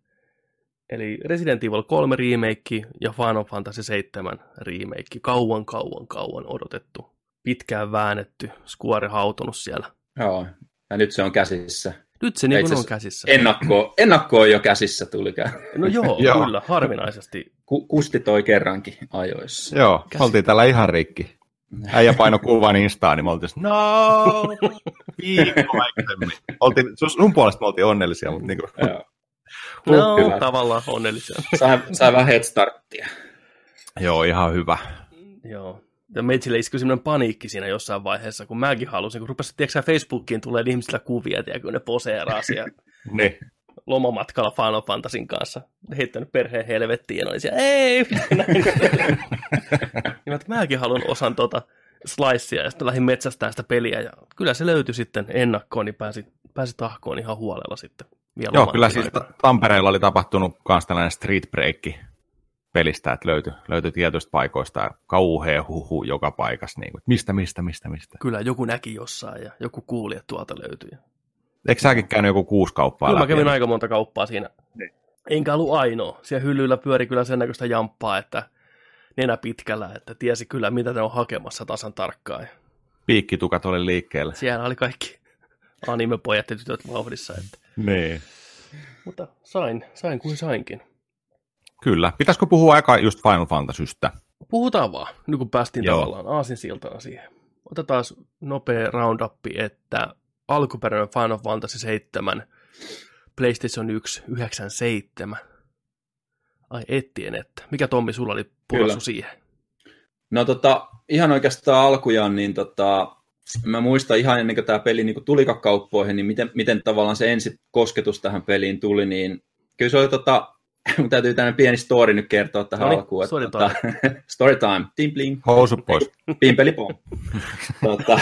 Eli Resident Evil 3 remake ja Final Fantasy 7 remake. Kauan, kauan, kauan odotettu. Pitkään väännetty, skuori hautunut siellä. Joo. Ja nyt se on käsissä. Nyt se niin on käsissä. Ennakko, ennakko on jo käsissä tulikään. No joo, Joo. kyllä, harvinaisesti. Ku, kusti toi kerrankin ajoissa. Joo, Käsittää. oltiin täällä ihan rikki. Äijä paino kuvan Instaan, niin me oltiin, no, viikko aikaisemmin. Oltiin, sun- puolesta me oltiin onnellisia, mutta niin kuin, Joo. No, Kyllä. tavallaan onnellisia. Sai, sai vähän head starttia. joo, ihan hyvä. Joo. Ja meitsille iskui semmoinen paniikki siinä jossain vaiheessa, kun mäkin halusin, kun rupesi, tiedätkö Facebookiin tulee ihmisillä kuvia, tiedätkö, kun ne poseeraa siellä Niin. lomamatkalla Final Fantasyn kanssa, heittänyt perheen helvettiin, ja oli siellä, ei, näin. niin, että mäkin haluan osan tota slicea, ja sitten lähdin metsästään sitä peliä, ja kyllä se löytyi sitten ennakkoon, niin pääsin, pääsi tahkoon ihan huolella sitten. Vielä Joo, kyllä siis. Tampereella oli tapahtunut myös tällainen street break pelistä, että löytyi, löytyi tietyistä paikoista ja kauhea huhu joka paikassa. Niin kuin, mistä, mistä, mistä, mistä. Kyllä, joku näki jossain ja joku kuuli, että tuolta löytyi. Eikö säkin käynyt joku kuusi kauppaa Kyllä läpi? mä kävin aika monta kauppaa siinä. Niin. Enkä ollut ainoa. Siellä hyllyllä pyöri kyllä sen näköistä jamppaa, että nenä pitkällä, että tiesi kyllä, mitä ne on hakemassa tasan tarkkaan. Piikkitukat oli liikkeellä. Siellä oli kaikki anime-pojat ja tytöt vauhdissa. Että. Niin. Mutta sain, sain kuin sainkin. Kyllä. Pitäisikö puhua aika just Final Fantasystä? Puhutaan vaan, nyt kun päästiin Joo. tavallaan aasinsiltana siihen. Otetaan nopea roundup, että alkuperäinen Final Fantasy 7, PlayStation 1, 97. Ai ettien, että. Mikä Tommi sulla oli pulsu siihen? No tota, ihan oikeastaan alkujaan, niin tota, mä muistan ihan ennen kuin tämä peli niin tuli kauppoihin, niin miten, miten tavallaan se ensi kosketus tähän peliin tuli, niin kyllä se oli tota, mun täytyy tänne pieni story nyt kertoa tähän Noniin, alkuun. Story tota, time. story time. Tim bling. Housut pois. Pimpeli pom. tota,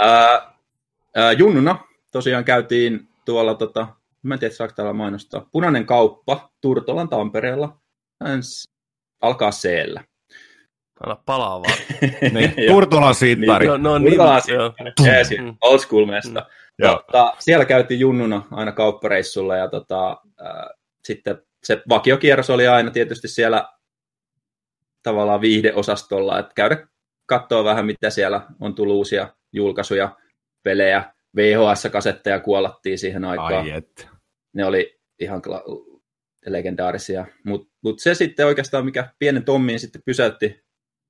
ää, ää, junnuna tosiaan käytiin tuolla, tota, mä en tiedä saako täällä mainostaa, Punainen kauppa Turtolan Tampereella. Ens alkaa seellä. Anna palaa vaan. niin, Turtolan siittari. Niin, no, no, niin, Turtolan siittari. Mm. Old school mesta. Mm. Tota, siellä käytiin junnuna aina kauppareissulla ja tota, äh, sitten se vakiokierros oli aina tietysti siellä tavallaan viihdeosastolla, että käydä katsoa vähän, mitä siellä on tullut uusia julkaisuja, pelejä, VHS-kasetteja kuolattiin siihen aikaan. Ai et. Ne oli ihan kla- legendaarisia. Mutta mut se sitten oikeastaan, mikä pienen Tommiin sitten pysäytti,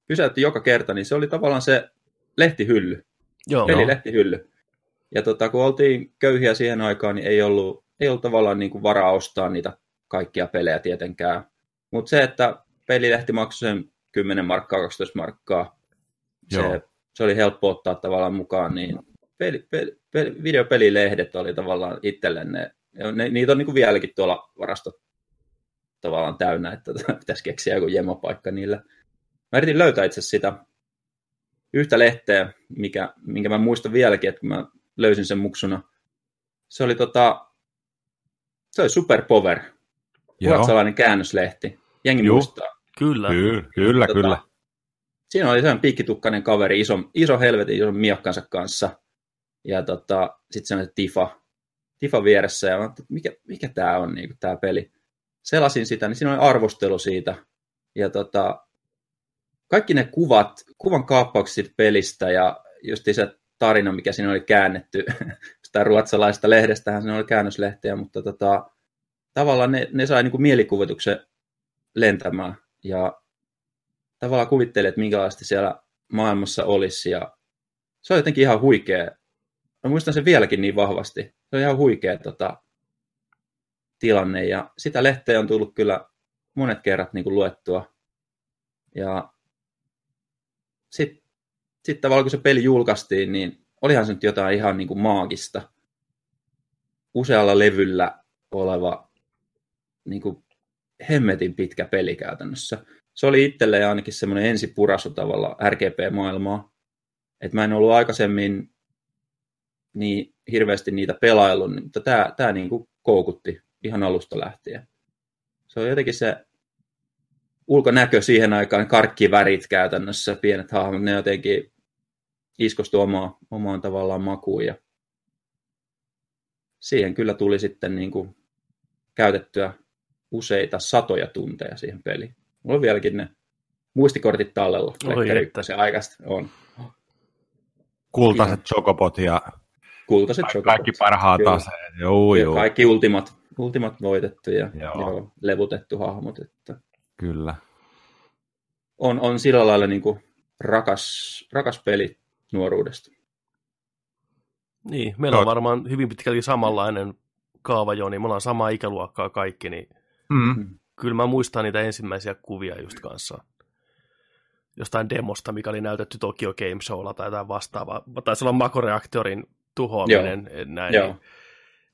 pysäytti joka kerta, niin se oli tavallaan se lehtihylly. Joo. Peli lehtihylly. Ja tota, kun oltiin köyhiä siihen aikaan, niin ei ollut, ei ollut tavallaan niin kuin varaa ostaa niitä kaikkia pelejä tietenkään. Mutta se, että pelilehti maksoi sen 10 markkaa, 12 markkaa, se, se oli helppo ottaa tavallaan mukaan, niin peli, peli, peli, videopelilehdet oli tavallaan itselleen ne, ne niitä on niin kuin vieläkin tuolla varastot tavallaan täynnä, että pitäisi keksiä joku jemopaikka niillä. Mä yritin löytää itse sitä yhtä lehteä, mikä, minkä mä muistan vieläkin, että kun mä löysin sen muksuna. Se oli tota, se oli Super Power, ruotsalainen käännöslehti. Jengi Juh. muistaa. Kyllä. Kyllä, kyllä, tota, kyllä. Siinä oli sellainen piikkitukkainen kaveri, iso, iso helvetin iso miakkansa kanssa. Ja tota, sitten se Tifa, Tifa vieressä. Ja mä mikä, mikä tämä on niin tämä peli. Selasin sitä, niin siinä oli arvostelu siitä. Ja tota, kaikki ne kuvat, kuvan kaappaukset pelistä ja just se tarina, mikä siinä oli käännetty, sitä ruotsalaista lehdestähän se oli käännöslehteä, mutta tota, tavallaan ne, ne sai niin kuin mielikuvituksen lentämään ja tavallaan kuvittelin, että minkälaista siellä maailmassa olisi ja se on jotenkin ihan huikea. Mä muistan sen vieläkin niin vahvasti. Se on ihan huikea tota, tilanne ja sitä lehteä on tullut kyllä monet kerrat niin kuin luettua. Ja sitten sit tavallaan kun se peli julkaistiin, niin olihan se nyt jotain ihan niin kuin maagista. Usealla levyllä oleva niin kuin hemmetin pitkä peli käytännössä. Se oli itselleen ainakin semmoinen ensipurasu tavalla RGP-maailmaa. Että mä en ollut aikaisemmin niin hirveästi niitä pelaillut, mutta tämä, tämä niin kuin koukutti ihan alusta lähtien. Se on jotenkin se ulkonäkö siihen aikaan, karkkivärit käytännössä, pienet hahmot, ne jotenkin iskostu omaa, omaan tavallaan makuun. Ja siihen kyllä tuli sitten niin kuin käytettyä useita satoja tunteja siihen peliin. Mulla on vieläkin ne muistikortit tallella. Se aikaista on. Kultaiset chocobot ja Kultaiset kaikki, kaikki parhaat aseet. Joo, joo. Kaikki ultimat, ultimat voitettu ja joo. Joo, levutettu hahmot. Että Kyllä. On, on sillä lailla niin kuin rakas, rakas peli nuoruudesta. Niin, meillä on varmaan hyvin pitkälti samanlainen kaava jo, niin me ollaan samaa ikäluokkaa kaikki, niin Mm. Kyllä mä muistan niitä ensimmäisiä kuvia just kanssa jostain demosta, mikä oli näytetty Tokyo Game Showlla tai jotain vastaavaa. Taisi olla makoreaktorin tuhoaminen. Joo. Näin, Joo.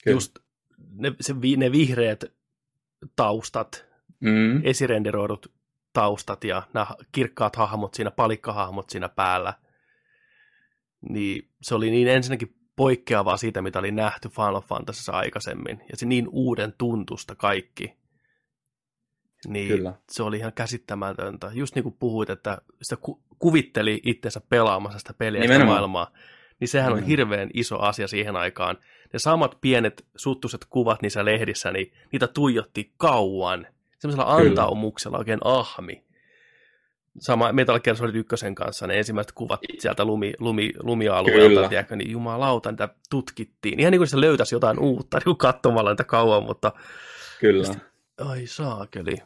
Just ne, se, ne vihreät taustat, mm. esirenderoidut taustat ja nämä kirkkaat hahmot siinä, palikkahahmot siinä päällä. Niin se oli niin ensinnäkin poikkeavaa siitä, mitä oli nähty Final Fantasyssa aikaisemmin. Ja se niin uuden tuntusta kaikki. Niin Kyllä. se oli ihan käsittämätöntä. Just niin kuin puhuit, että sitä ku- kuvitteli itsensä pelaamassa sitä peliä sitä maailmaa. Niin sehän Nimenomaan. on hirveän iso asia siihen aikaan. Ne samat pienet suttuset kuvat niissä lehdissä, niin niitä tuijotti kauan. Semmoisella antaumuksella oikein ahmi sama Metal Gear Solid 1 kanssa ne ensimmäiset kuvat sieltä lumi, lumi, lumialueelta, tiedätkö, niin jumalauta, niitä tutkittiin. Ihan niin kuin se löytäisi jotain uutta niin katsomalla niitä kauan, mutta... Kyllä. Ai saakeli.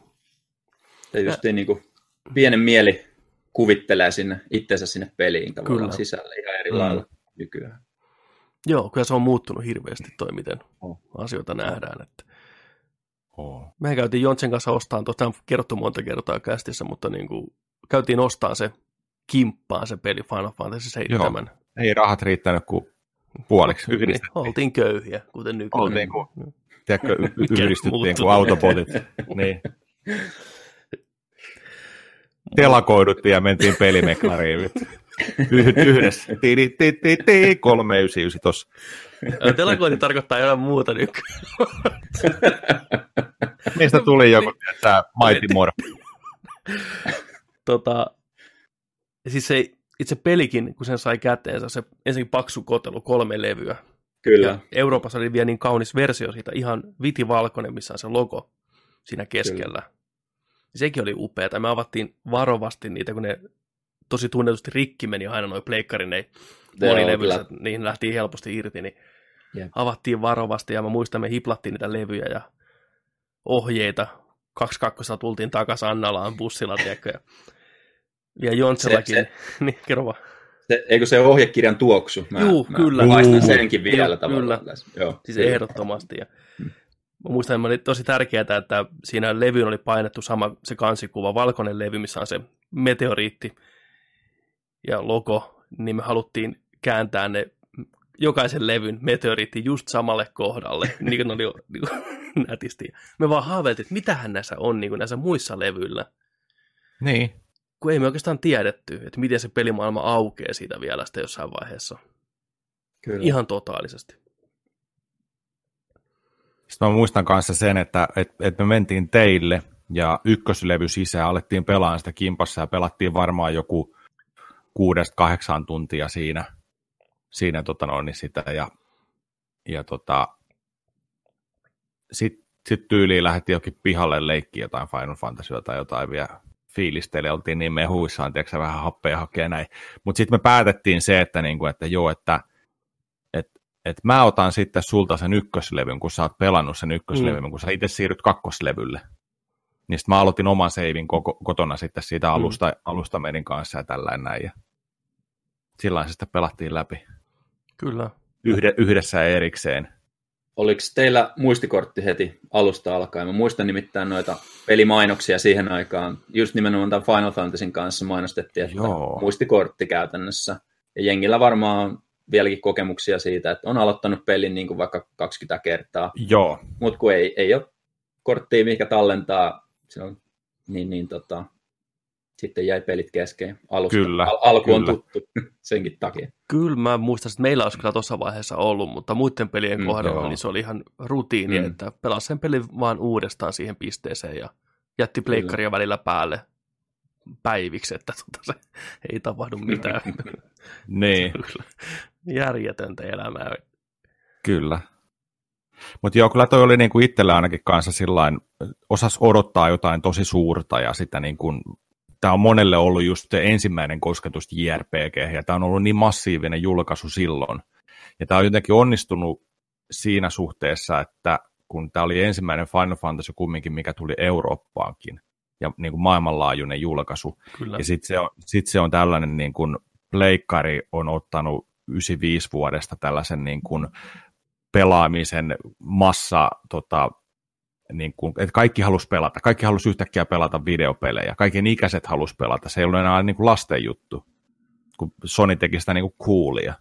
Ja just niin kuin pienen mieli kuvittelee sinne itsensä sinne peliin tavallaan sisällä ihan eri mm. lailla nykyään. Joo, kyllä se on muuttunut hirveästi toi, miten oh. asioita nähdään. Että... Oh. Mehän käytiin Jontsen kanssa ostamaan, tuosta on kerrottu monta kertaa kästissä, mutta niin kuin käytiin ostaa se kimppaan se peli Final Fantasy 7. Joo, ei rahat riittänyt kuin puoliksi niin, oltiin köyhiä, kuten nykyään. Oltiin kuin, tiedätkö, yhdistyttiin kuin autobotit. niin. Telakoiduttiin ja mentiin pelimeklariin. Yhdessä. Tidi, tidi, tidi, 399 tossa. Telakointi tarkoittaa jotain muuta nykyään. Mistä tuli joku, tämä Mighty Morph? tota, siis se itse pelikin, kun sen sai käteensä, se ensin paksu kotelu, kolme levyä. Kyllä. Ja Euroopassa oli vielä niin kaunis versio siitä, ihan vitivalkoinen, missä on se logo siinä keskellä. Kyllä. Sekin oli upeaa. Me avattiin varovasti niitä, kun ne tosi tunnetusti rikki meni aina noin pleikkarin, ne niihin lähti helposti irti, niin yep. avattiin varovasti ja mä muistan, me hiplattiin niitä levyjä ja ohjeita. Kaksi kakkosta tultiin takaisin Annalaan bussilla, tiedätkö, ja ja Jontsellakin, se, se, niin kerro vaan. Se, eikö se ohjekirjan tuoksu? Mä, Juu, mä kyllä. Maistan senkin vielä tavallaan. Kyllä, Joo, siis ehdottomasti. Ja hmm. Mä muistan, että oli tosi tärkeää, että siinä levyyn oli painettu sama se kansikuva, valkoinen levy, missä on se meteoriitti ja logo, niin me haluttiin kääntää ne jokaisen levyn meteoriitti just samalle kohdalle, niin kuin oli niin kuin, nätisti. Me vaan haaveiltiin, että mitähän näissä on niin kuin näissä muissa levyillä. Niin kun ei me oikeastaan tiedetty, että miten se pelimaailma aukeaa siitä vielä sitten jossain vaiheessa. Kyllä. Ihan totaalisesti. Sitten mä muistan kanssa sen, että, että, että me mentiin teille ja ykköslevy sisään, alettiin pelaa sitä kimpassa ja pelattiin varmaan joku kuudesta kahdeksaan tuntia siinä, siinä tota noin, niin sitä ja, ja tota, sitten sit tyyliin lähdettiin jokin pihalle leikkiä jotain Final Fantasy tai jotain vielä fiilisteli, oltiin niin mehuissaan, tiedätkö vähän happea hakee näin. Mutta sitten me päätettiin se, että, niinku, että joo, että et, et mä otan sitten sulta sen ykköslevyn, kun sä oot pelannut sen ykköslevyn, mm. kun sä itse siirryt kakkoslevylle. Niin sitten mä aloitin oman seivin kotona sitten siitä alusta, mm. alusta menin kanssa ja tällainen näin. Ja sillä se sitten pelattiin läpi. Kyllä. Yhde, yhdessä erikseen. Oliko teillä muistikortti heti alusta alkaen? Mä muistan nimittäin noita pelimainoksia siihen aikaan. Just nimenomaan tämän Final Fantasyn kanssa mainostettiin, että Joo. muistikortti käytännössä. Ja jengillä varmaan vieläkin kokemuksia siitä, että on aloittanut pelin niin kuin vaikka 20 kertaa. Joo. Mutta kun ei, ei ole korttia, mikä tallentaa, se on niin, niin tota, sitten jäi pelit kesken. Alusta, kyllä, al- alku kyllä. on tuttu senkin takia. Kyllä, mä muistan, että meillä olisi kyllä tuossa vaiheessa ollut, mutta muiden pelien mm, kohdalla niin se oli ihan rutiini, mm. että pelasi sen pelin vaan uudestaan siihen pisteeseen ja jätti pleikkaria välillä päälle päiviksi, että tota se ei tapahdu mitään. niin. Järjetöntä elämää. Kyllä. Mutta joo, kyllä toi oli niinku itsellä ainakin kanssa sillain, osas odottaa jotain tosi suurta ja sitä niinku tämä on monelle ollut just se ensimmäinen kosketus JRPG, ja tämä on ollut niin massiivinen julkaisu silloin. Ja tämä on jotenkin onnistunut siinä suhteessa, että kun tämä oli ensimmäinen Final Fantasy kumminkin, mikä tuli Eurooppaankin, ja niin kuin maailmanlaajuinen julkaisu. Kyllä. Ja sitten se, on, sit se on tällainen, niin kuin Pleikkari on ottanut 95 vuodesta tällaisen niin kuin pelaamisen massa tota, niin kuin, että kaikki halusi pelata, kaikki halusi yhtäkkiä pelata videopelejä, kaiken ikäiset halusi pelata, se ei ollut enää niin kuin lasten juttu, kun Sony teki sitä niin kuin coolia.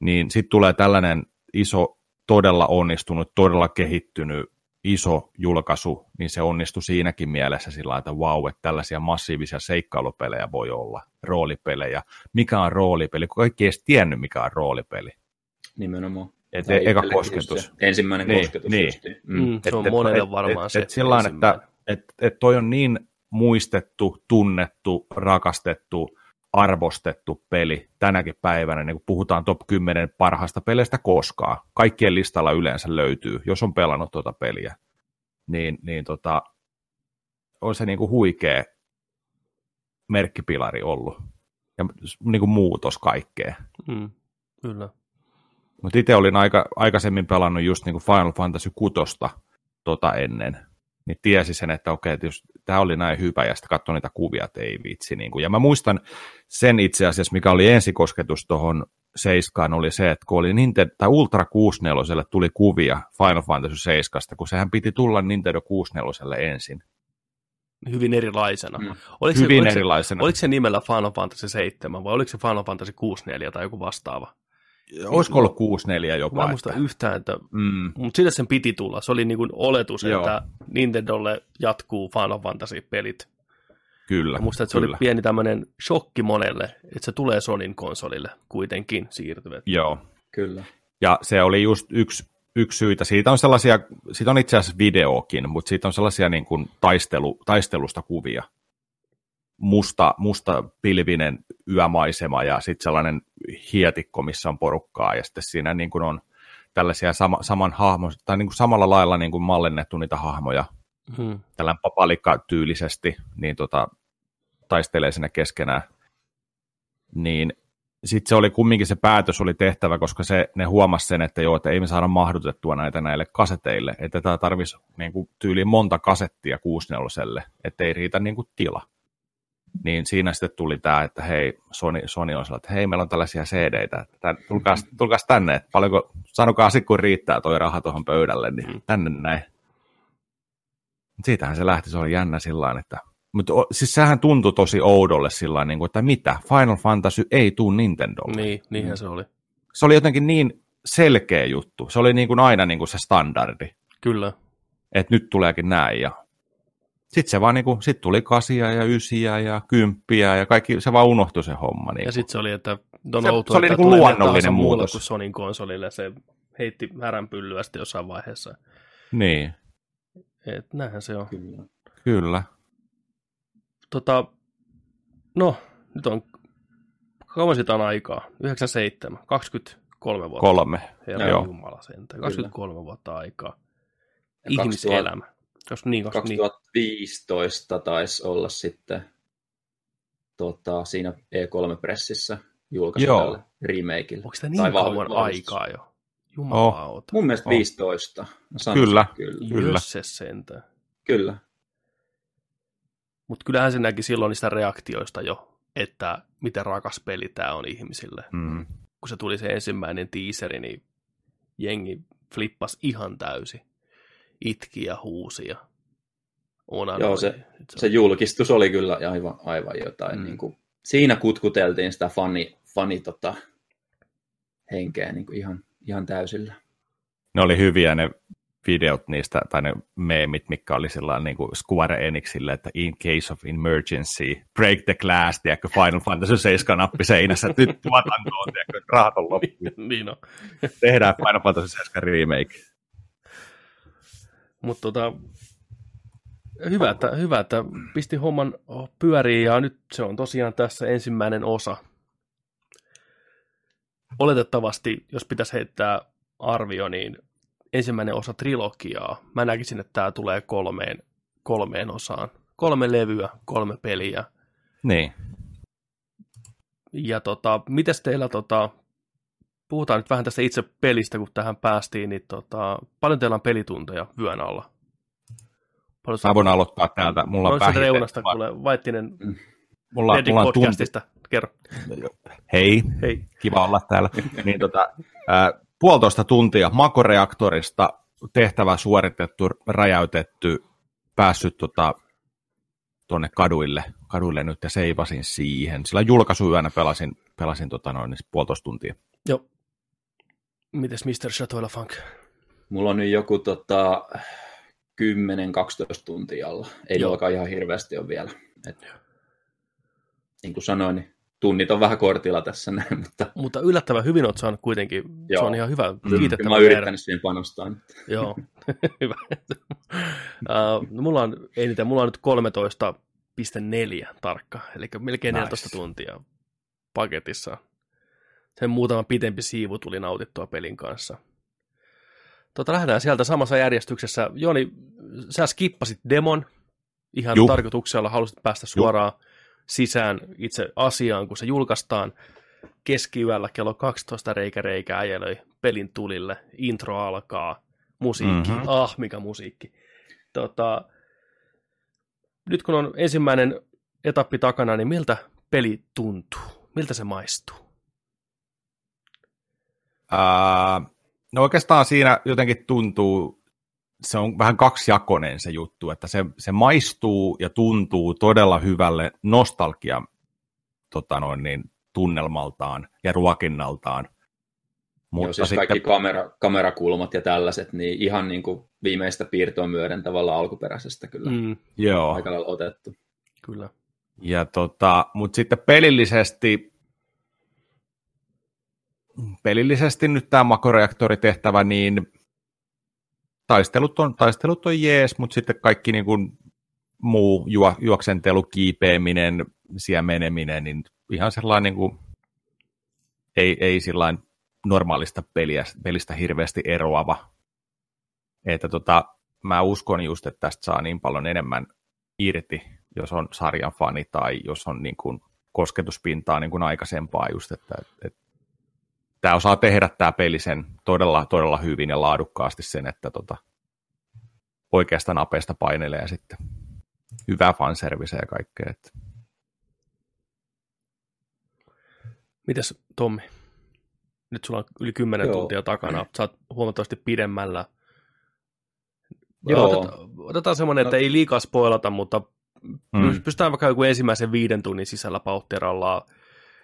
Niin sitten tulee tällainen iso, todella onnistunut, todella kehittynyt iso julkaisu, niin se onnistui siinäkin mielessä sillä että vau, että tällaisia massiivisia seikkailupelejä voi olla, roolipelejä. Mikä on roolipeli, kun kaikki ei edes tiennyt, mikä on roolipeli. Nimenomaan. Et Tai eka kosketus. se Ensimmäinen Niin, kosketus. niin. justiin. Mm, se on monelle varmaan et, se et, sillä että et, et toi on niin muistettu, tunnettu, rakastettu, arvostettu peli tänäkin päivänä, niin kun puhutaan top 10 parhaista peleistä koskaan. Kaikkien listalla yleensä löytyy, jos on pelannut tuota peliä. Niin, niin tota, on se niin kuin huikea merkkipilari ollut. Ja niin kuin muutos kaikkeen. Mm, kyllä. Mutta itse olin aika, aikaisemmin pelannut just niin kuin Final Fantasy 6 tota ennen, niin tiesi sen, että okei, että jos tämä oli näin hyvä, ja sitten katsoin niitä kuvia, että ei vitsi. Niin kuin. Ja mä muistan sen itse asiassa, mikä oli ensikosketus tuohon Seiskaan, oli se, että kun oli Nintendo, tai Ultra 64 tuli kuvia Final Fantasy 7, kun sehän piti tulla Nintendo 64 ensin. Hyvin erilaisena. Mm. Oliko, se, Hyvin oliko, se, erilaisena. oliko se nimellä Final Fantasy 7 vai oliko se Final Fantasy 64 tai joku vastaava? Olisiko ollut 64 Mä jopa? en muista että, yhtään, että mm, mutta sille sen piti tulla. Se oli niin kuin oletus, Joo. että Nintendolle jatkuu Final Fantasy-pelit. kyllä, Ja musta, että se kyllä. oli pieni tämmöinen shokki monelle, että se tulee Sonin konsolille kuitenkin siirtyvät. Joo, Kyllä. Ja se oli just yksi, yksi syitä. Siitä on sellaisia, siitä on itse asiassa videokin, mutta siitä on sellaisia niin kuin taistelu, taistelusta kuvia. Musta, musta pilvinen yömaisema ja sitten sellainen hietikko, missä on porukkaa ja sitten siinä niin kuin on tällaisia sama, saman hahmo, tai niin kuin samalla lailla niin kuin mallinnettu niitä hahmoja Hmm. tällä papalikka-tyylisesti, niin tota, taistelee sinne keskenään. Niin sitten se oli kumminkin se päätös oli tehtävä, koska se, ne huomasi sen, että joo, että ei me saada mahdutettua näitä näille kaseteille, että tämä tarvisi niin kuin, tyyliin monta kasettia 64 että ei riitä niin kuin, tila. Niin siinä sitten tuli tämä, että hei, Sony, Sony on sellainen, että hei, meillä on tällaisia CD-tä, tulkaas, tulkaas tänne, että paljonko, sanokaa sitten, kun riittää toi raha tuohon pöydälle, niin Mm. tänne näin. Mut Siitähän se lähti, se oli jännä sillä että mutta siis sehän tuntui tosi oudolle sillä niin kuin, että mitä, Final Fantasy ei tuu Nintendolle. Niin, niinhän se oli. Se oli jotenkin niin selkeä juttu. Se oli niin kuin aina niin kuin se standardi, Kyllä. että nyt tuleekin näin. Ja sitten se vaan niin kuin, sit tuli kasia ja ysiä ja kymppiä ja kaikki, se vaan unohtui se homma. Niin Ja sitten se oli, että on Se- outoa, se oli että niinku luonnollinen muutos. kuin Sonin konsolille. Se heitti häränpyllyä sitten jossain vaiheessa. niin, Et näinhän se on. Kyllä. kyllä. Tota, no, nyt on, kauan siitä on aikaa? 97, 23 vuotta. Kolme. Herra Joo. Jumala sentään. 23 vuotta aikaa. Ihmiselämä. Jos niin, 20, niin. 2015 taisi olla sitten tota, siinä E3-pressissä julkaisu Joo. tälle remakeille. Onko sitä Tai niin vahvi- kauan vahvistus. aikaa jo? Jumala Oh. Mun mielestä Oh. 15. Mä sanoisin, Kyllä. Kyllä. Kyllä. Sentään. Kyllä. Mutta kyllähän se näki silloin niistä reaktioista jo, että miten rakas peli tämä on ihmisille. Mm. Kun se tuli se ensimmäinen teaseri, niin jengi flippas ihan täysi. Itki ja huusi ja. Joo, se- Et Se julkistus oli kyllä aivan, aivan jotain. Mm. Niin kuin, siinä kutkuteltiin sitä fani, fani tota, henkeä niin kuin ihan, ihan täysillä. Ne oli hyviä ne videot niistä, tai ne meemit, mitkä oli sillä niin kuin Square Enixille, että in case of emergency, break the glass, tiedätkö, Final Fantasy 7 nappi seinässä, että nyt tuotantoon, tiedätkö, rahat on loppu. niin on. Tehdään Final Fantasy 7 remake. Mutta tota, hyvä, että, hyvä, että pisti homman pyöriin ja nyt se on tosiaan tässä ensimmäinen osa. Oletettavasti, jos pitäisi heittää arvio, niin ensimmäinen osa trilogiaa. Mä näkisin, että tämä tulee kolmeen, kolmeen osaan. Kolme levyä, kolme peliä. Niin. Ja tota, mites teillä, tota, puhutaan nyt vähän tästä itse pelistä, kun tähän päästiin, niin tota, paljon teillä on pelitunteja vyön alla? Paljon Mä voin aloittaa täältä. Mulla on päihteet. reunasta, kuule, Vaittinen Mulla, mulla on tunti. podcastista. Kerro. Hei, Hei. kiva olla täällä. niin tota, ää, puolitoista tuntia makoreaktorista tehtävä suoritettu, räjäytetty, päässyt tota, tuonne kaduille, kaduille nyt ja seivasin siihen. Sillä julkaisuyönä pelasin, pelasin tota noin, niin puolitoista tuntia. Joo. Mites Mr. Chateau Funk? Mulla on nyt joku tota, 10-12 tuntia alla. Ei Joo. Ihan hirveästi ole vielä. Et, niin kuin sanoin, niin tunnit on vähän kortilla tässä näin, mutta... Mutta yllättävän hyvin olet saanut kuitenkin, Joo. se on ihan hyvä, mm. kiitettävä Mä oon yrittänyt siihen panostaa. Joo, hyvä. uh, no, mulla on, ei niitä, mulla on nyt 13,4 tarkka, eli melkein nice. 14 tuntia paketissa. Sen muutama pitempi siivu tuli nautittua pelin kanssa. Tota, lähdetään sieltä samassa järjestyksessä. Joni, sä skippasit demon ihan Juh. tarkoituksella, halusit päästä suoraan Juh. sisään itse asiaan, kun se julkaistaan keskiyöllä kello 12 reikä reikä äijälöi pelin tulille, intro alkaa, musiikki, mm-hmm. ah mikä musiikki. Tota, nyt kun on ensimmäinen etappi takana, niin miltä peli tuntuu? Miltä se maistuu? Uh, no oikeastaan siinä jotenkin tuntuu, se on vähän kaksijakoinen se juttu, että se, se maistuu ja tuntuu todella hyvälle nostalgia tota noin, niin, tunnelmaltaan ja ruokinnaltaan. Mutta Joo, siis sitten... kaikki kamera, kamerakulmat ja tällaiset, niin ihan niin kuin viimeistä piirtoa myöden tavalla alkuperäisestä kyllä mm. Joo. aika lailla otettu. Kyllä. Ja tota, mutta sitten pelillisesti pelillisesti nyt tämä makoreaktoritehtävä, niin taistelut on, taistelut on jees, mutta sitten kaikki niin kuin muu juo, juoksentelu, kiipeäminen, siellä meneminen, niin ihan sellainen niin kuin, ei, ei sillain normaalista peliä, pelistä hirveästi eroava. Että tota, mä uskon just, että tästä saa niin paljon enemmän irti, jos on sarjan fani tai jos on niin kuin kosketuspintaa niin kuin aikaisempaa just, että, että tämä osaa tehdä tämä peli sen todella, todella hyvin ja laadukkaasti sen, että tota, oikeasta napeesta painelee sitten hyvää fanservice ja kaikkea. Että. Mites Tommi? Nyt sulla on yli 10 Joo. tuntia takana, sä oot huomattavasti pidemmällä. Joo. Otetaan, otetaan semmoinen, että no. ei liikaa spoilata, mutta mm. pystytään vaikka joku ensimmäisen viiden tunnin sisällä pautterallaan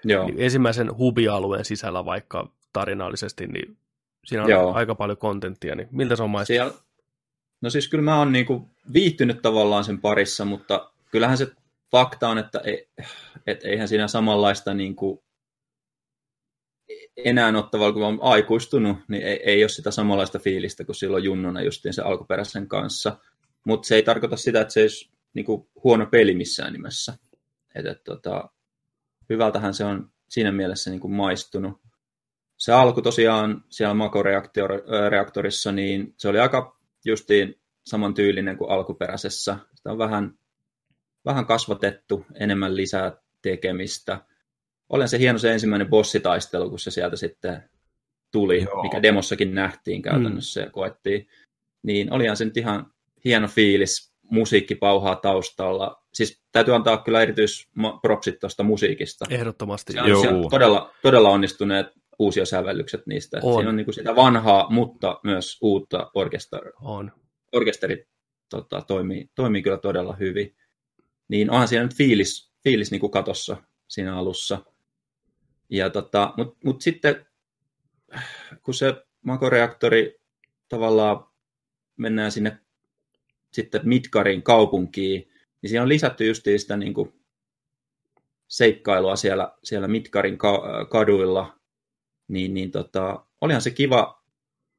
Joo. Niin ensimmäisen hubialueen sisällä vaikka tarinallisesti, niin siinä on Joo. aika paljon kontenttia, niin miltä se on maistunut? Siellä... No siis kyllä mä oon niinku viihtynyt tavallaan sen parissa, mutta kyllähän se fakta on, että ei, et eihän siinä samanlaista niinku enää ottavalla, kun on aikuistunut, niin ei, ei ole sitä samanlaista fiilistä kuin silloin junnuna justiin se alkuperäisen kanssa. Mutta se ei tarkoita sitä, että se olisi niinku huono peli missään nimessä. Et, et, tota, hyvältähän se on siinä mielessä niin kuin maistunut. Se alku tosiaan siellä Mako-reaktorissa, niin se oli aika justiin samantyylinen kuin alkuperäisessä. Sitä on vähän, vähän kasvatettu, enemmän lisää tekemistä. Olen se hieno se ensimmäinen bossitaistelu, kun se sieltä sitten tuli, Joo. mikä demossakin nähtiin käytännössä mm. ja koettiin. Niin olihan se nyt ihan hieno fiilis musiikki pauhaa taustalla. Siis täytyy antaa kyllä erityispropsit tuosta musiikista. Ehdottomasti. Se on, on todella, todella onnistuneet uusia sävellykset niistä. On. Siinä on niin sitä vanhaa, mutta myös uutta orkester, on. orkesterit tota, toimii, toimii kyllä todella hyvin. Niin onhan siinä nyt fiilis, fiilis niin kuin katossa siinä alussa. Ja tota, Mutta mut sitten kun se makoreaktori tavallaan mennään sinne sitten Midgarin kaupunkiin, niin siinä on lisätty just sitä niin kuin seikkailua siellä, siellä Midgarin kaduilla, niin, niin tota, olihan se kiva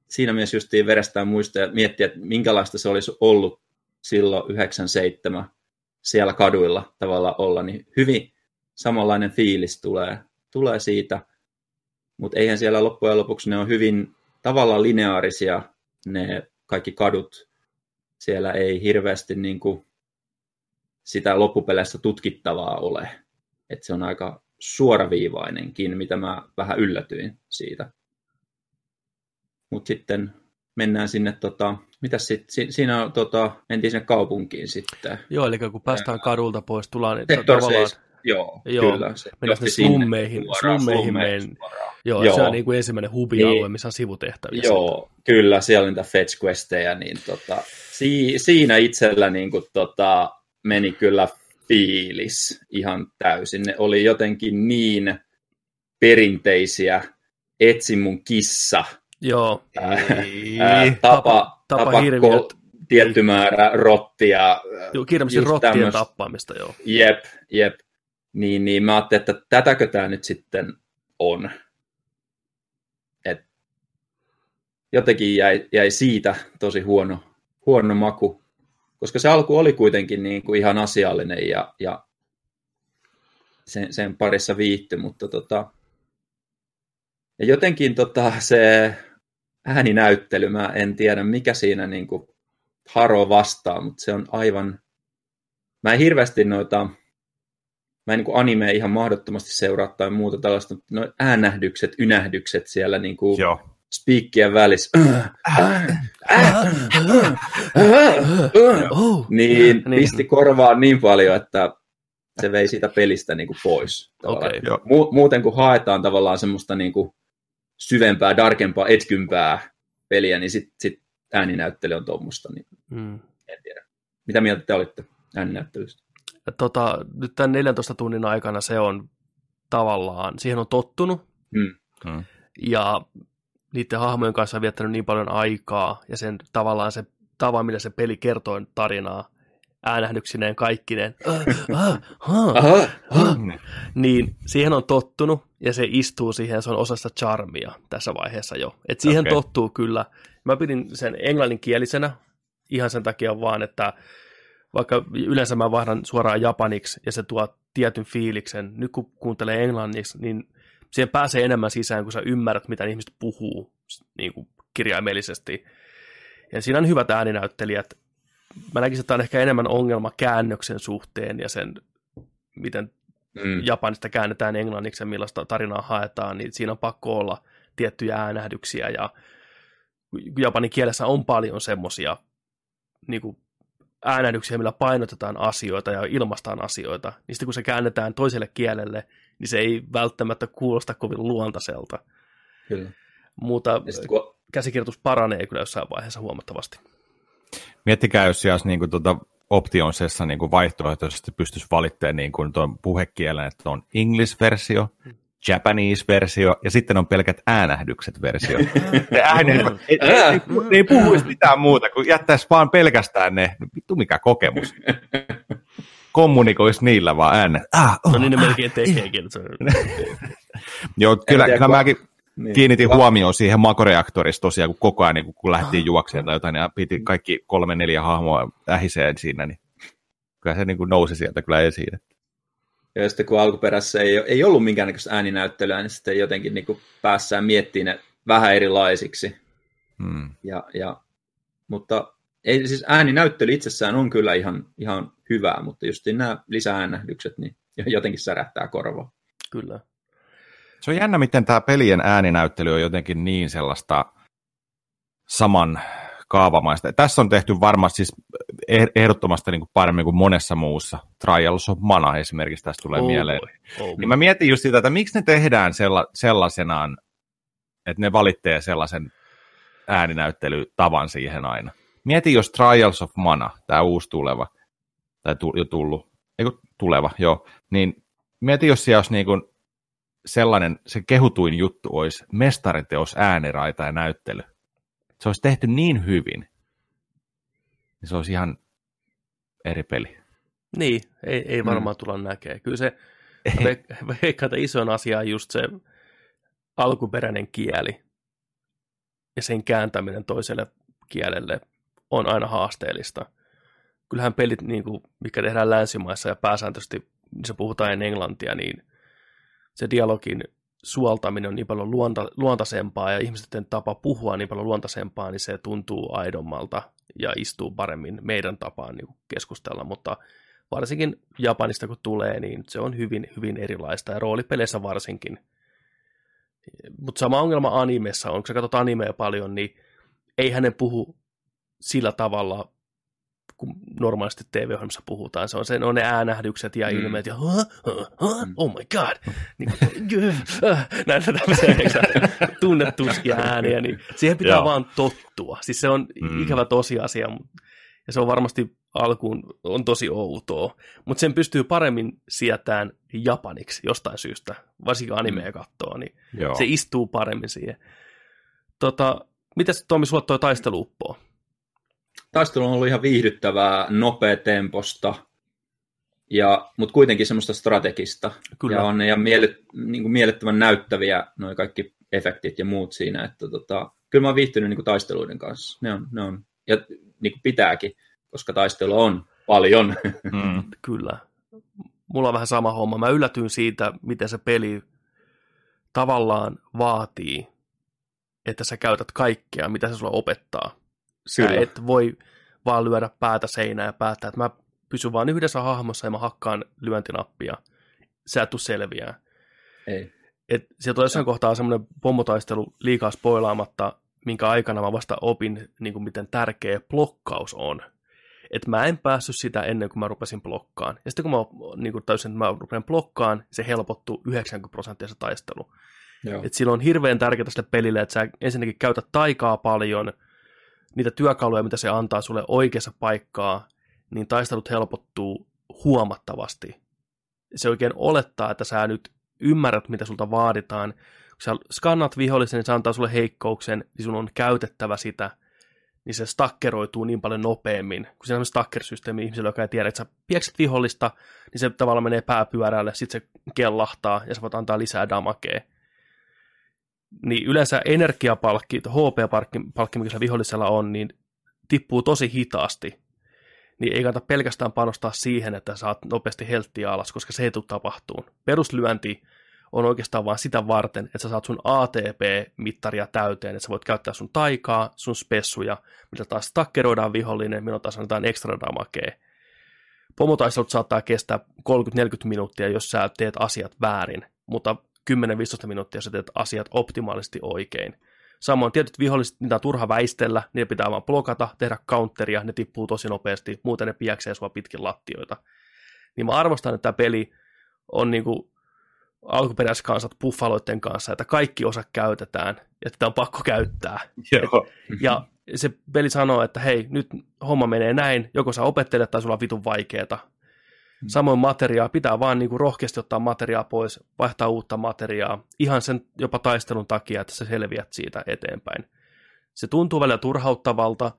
siinä mielessä justiin verestään muistaa ja miettiä, että minkälaista se olisi ollut silloin 97 siellä kaduilla tavalla olla, niin hyvin samanlainen fiilis tulee, tulee siitä, mutta eihän siellä loppujen lopuksi ne on hyvin tavallaan lineaarisia ne kaikki kadut, siellä ei hirveästi niin kuin sitä loppupeleissä tutkittavaa ole. Että se on aika suoraviivainenkin, mitä mä vähän yllätyin siitä. Mutta sitten mennään sinne, tota, mitä sit, si, siinä on, tota, mentiin sinne kaupunkiin sitten. Joo, eli kun päästään kadulta pois, tullaan Sector tavallaan... joo, joo, kyllä. Se mennään sinne slummeihin, suoraan, slummeihin men... joo, joo, se on niin kuin ensimmäinen hubi-alue, niin, missä on sivutehtäviä. Joo, sitten. kyllä, siellä on niitä fetch questeja, niin tota, si, siinä itsellä niin kuin, tota, meni kyllä fiilis ihan täysin. Ne oli jotenkin niin perinteisiä, etsin mun kissa. Joo. Ää, ää, tapa, tapa, tapa kol, tietty määrä rottia. Joo, rottien tämmöst... tappamista, joo. Jep, jep. Niin, niin mä ajattelin, että tätäkö tämä nyt sitten on. Et jotenkin jäi, jäi siitä tosi huono, huono maku, koska se alku oli kuitenkin niin kuin ihan asiallinen ja, ja sen, sen parissa viitty, mutta tota, ja jotenkin tota, se ääninäyttely, mä en tiedä mikä siinä niin kuin haroo vastaa, mutta se on aivan, mä en hirveästi noita, mä en niin anime ihan mahdottomasti seuraa tai muuta tällaista, mutta no äänähdykset, ynähdykset siellä niin kuin Joo. spiikkien välissä, niin pisti korvaan niin paljon, että se vei siitä pelistä niin kuin pois. Okay. Mu- muuten kun haetaan tavallaan semmoista niin kuin syvempää, darkempaa, etkympää peliä, niin sitten sit ääninäyttely on tuommoista. Niin mm. En tiedä. Mitä mieltä te olitte ääninäyttelystä? Tota, nyt tämän 14 tunnin aikana se on tavallaan, siihen on tottunut. Mm. Mm. Ja niiden hahmojen kanssa on viettänyt niin paljon aikaa, ja sen tavallaan se tava, millä se peli kertoo tarinaa, äänähdyksineen kaikkineen, niin siihen on tottunut ja se istuu siihen, se on osasta charmia tässä vaiheessa jo. Et siihen okay. tottuu kyllä. Mä pidin sen englanninkielisenä ihan sen takia vaan, että vaikka yleensä mä vaihdan suoraan japaniksi ja se tuo tietyn fiiliksen, nyt kun kuuntelee englanniksi, niin siihen pääsee enemmän sisään, kun sä ymmärrät, mitä ihmiset puhuu niin kuin kirjaimellisesti. Ja siinä on hyvät ääninäyttelijät, mä näkisin, että on ehkä enemmän ongelma käännöksen suhteen ja sen, miten mm. Japanista käännetään englanniksi ja millaista tarinaa haetaan, niin siinä on pakko olla tiettyjä äänähdyksiä ja japanin kielessä on paljon semmoisia niin äänähdyksiä, millä painotetaan asioita ja ilmastaan asioita, niin sitten kun se käännetään toiselle kielelle, niin se ei välttämättä kuulosta kovin luontaiselta. Kyllä. Mutta kun... käsikirjoitus paranee kyllä jossain vaiheessa huomattavasti. Miettikää, jos siellä niin kuin, tuota, optionsessa niin kuin vaihtoehtoisesti pystyisi valittamaan niin kuin tuon puhekielen, että on English-versio, Japanese-versio ja sitten on pelkät äänähdykset versio. Ne ääni, ei, ei, ei, ei puhuisi mitään muuta, kun jättäisi vaan pelkästään ne, vittu mikä kokemus. Kommunikoisi niillä vaan äänet. Ah, oh, no niin ne melkein tekeekin. Joo, kyllä, kyllä mäkin, niin. Kiinnitin huomioon siihen makoreaktorissa tosiaan, kun koko ajan niin kun lähdettiin juokseen tai jotain, ja piti kaikki kolme neljä hahmoa ähiseen siinä, niin kyllä se niin kuin nousi sieltä kyllä esiin. Ja sitten kun alkuperässä ei, ei ollut minkäännäköistä ääninäyttelyä, niin sitten jotenkin niin kuin päässään miettimään ne vähän erilaisiksi. Hmm. Ja, ja, mutta ei, siis ääninäyttely itsessään on kyllä ihan, ihan hyvää, mutta just nämä lisääännähdykset niin jotenkin särähtää korvaa. Kyllä. Se on jännä, miten tämä pelien ääninäyttely on jotenkin niin sellaista saman kaavamaista. Tässä on tehty varmasti siis eh- ehdottomasti niin kuin paremmin kuin monessa muussa. Trials of Mana esimerkiksi tästä tulee oh, mieleen. Oh, niin mä mietin just sitä, että miksi ne tehdään sella- sellaisenaan, että ne valitsee sellaisen ääninäyttelytavan siihen aina. Mieti, jos Trials of Mana, tämä uusi tuleva, tai tu- jo tullut, eikö tuleva, joo, niin mieti, jos siellä olisi niin kuin sellainen, se kehutuin juttu olisi mestariteos, ääniraita ja näyttely. Se olisi tehty niin hyvin, niin se olisi ihan eri peli. Niin, ei, ei varmaan mm. tulla näkee. Kyllä se, veikkaa, että isoin asia on just se alkuperäinen kieli ja sen kääntäminen toiselle kielelle on aina haasteellista. Kyllähän pelit, niin kuin, mikä tehdään länsimaissa ja pääsääntöisesti niin se puhutaan englantia, niin se dialogin suoltaminen on niin paljon luonta, luontaisempaa ja ihmisten tapa puhua niin paljon luontaisempaa, niin se tuntuu aidommalta ja istuu paremmin meidän tapaan niin keskustella, mutta varsinkin Japanista kun tulee, niin se on hyvin, hyvin erilaista ja roolipeleissä varsinkin. Mutta sama ongelma animessa on, kun sä katsot animea paljon, niin ei hänen puhu sillä tavalla kun normaalisti TV-ohjelmassa puhutaan. Se on, se, on ne äänähdykset ja mm. ilmeet ja huh, huh, huh, mm. oh my god, niin, näitä tämmöisiä tunnetuskia ääniä, niin siihen pitää Joo. vaan tottua. Siis se on mm. ikävä tosiasia, ja se on varmasti alkuun on tosi outoa, mutta sen pystyy paremmin sietään japaniksi jostain syystä, varsinkin animea mm. katsoo, niin Joo. se istuu paremmin siihen. Tota, mitäs Tomi, sulla toi? Taistelu on ollut ihan viihdyttävää, nopea temposta. ja, mutta kuitenkin semmoista strategista. Kyllä. Ja on ne ja mielet, niin kuin mielettömän näyttäviä noin kaikki efektit ja muut siinä. Että tota, kyllä mä oon viihtynyt niin kuin taisteluiden kanssa. Ne on, ne on, ja niin kuin pitääkin, koska taistelu on paljon. Mm. Kyllä. Mulla on vähän sama homma. Mä yllätyin siitä, miten se peli tavallaan vaatii, että sä käytät kaikkea, mitä se sulla opettaa. Sä Kyllä. et voi vaan lyödä päätä seinään ja päättää, että mä pysyn vaan yhdessä hahmossa ja mä hakkaan lyöntinappia. Sä et tuu selviää. Ei. Et sieltä on jossain kohtaa semmoinen pommotaistelu liikaa spoilaamatta, minkä aikana mä vasta opin, niin kuin miten tärkeä blokkaus on. Et mä en päässyt sitä ennen kuin mä rupesin blokkaan. Ja sitten kun mä niin kuin täysin, että mä rupean blokkaan, se helpottuu 90 prosenttia se taistelu. Joo. Et silloin on hirveän tärkeää sille pelille, että sä ensinnäkin käytät taikaa paljon, niitä työkaluja, mitä se antaa sulle oikeassa paikkaa, niin taistelut helpottuu huomattavasti. Se oikein olettaa, että sä nyt ymmärrät, mitä sulta vaaditaan. Kun sä skannat vihollisen, niin se antaa sulle heikkouksen, niin sun on käytettävä sitä, niin se stakkeroituu niin paljon nopeammin. Kun se on stacker-systeemi ihmisellä, joka ei tiedä, että sä piekset vihollista, niin se tavallaan menee pääpyörälle, sitten se kellahtaa ja sä voit antaa lisää damakea niin yleensä energiapalkki, HP-palkki, palkki, mikä sillä vihollisella on, niin tippuu tosi hitaasti. Niin ei kannata pelkästään panostaa siihen, että saat nopeasti helttiä alas, koska se ei tule tapahtuun. Peruslyönti on oikeastaan vain sitä varten, että sä saat sun ATP-mittaria täyteen, että sä voit käyttää sun taikaa, sun spessuja, millä taas stakkeroidaan vihollinen, milloin taas annetaan ekstra damakea. Pomotaistelut saattaa kestää 30-40 minuuttia, jos sä teet asiat väärin, mutta 10-15 minuuttia sä teet asiat optimaalisesti oikein. Samoin tietyt viholliset, niitä on turha väistellä, niitä pitää vaan blokata, tehdä counteria, ne tippuu tosi nopeasti, muuten ne piäksee sua pitkin lattioita. Niin mä arvostan, että tämä peli on niinku alkuperäiskansat buffaloiden kanssa, että kaikki osa käytetään, ja tätä on pakko käyttää. Joo. Ja se peli sanoo, että hei, nyt homma menee näin, joko sä opettelet tai sulla on vitun vaikeeta. Samoin materiaa, pitää vaan niinku rohkeasti ottaa materiaa pois, vaihtaa uutta materiaa, ihan sen jopa taistelun takia, että sä selviät siitä eteenpäin. Se tuntuu välillä turhauttavalta,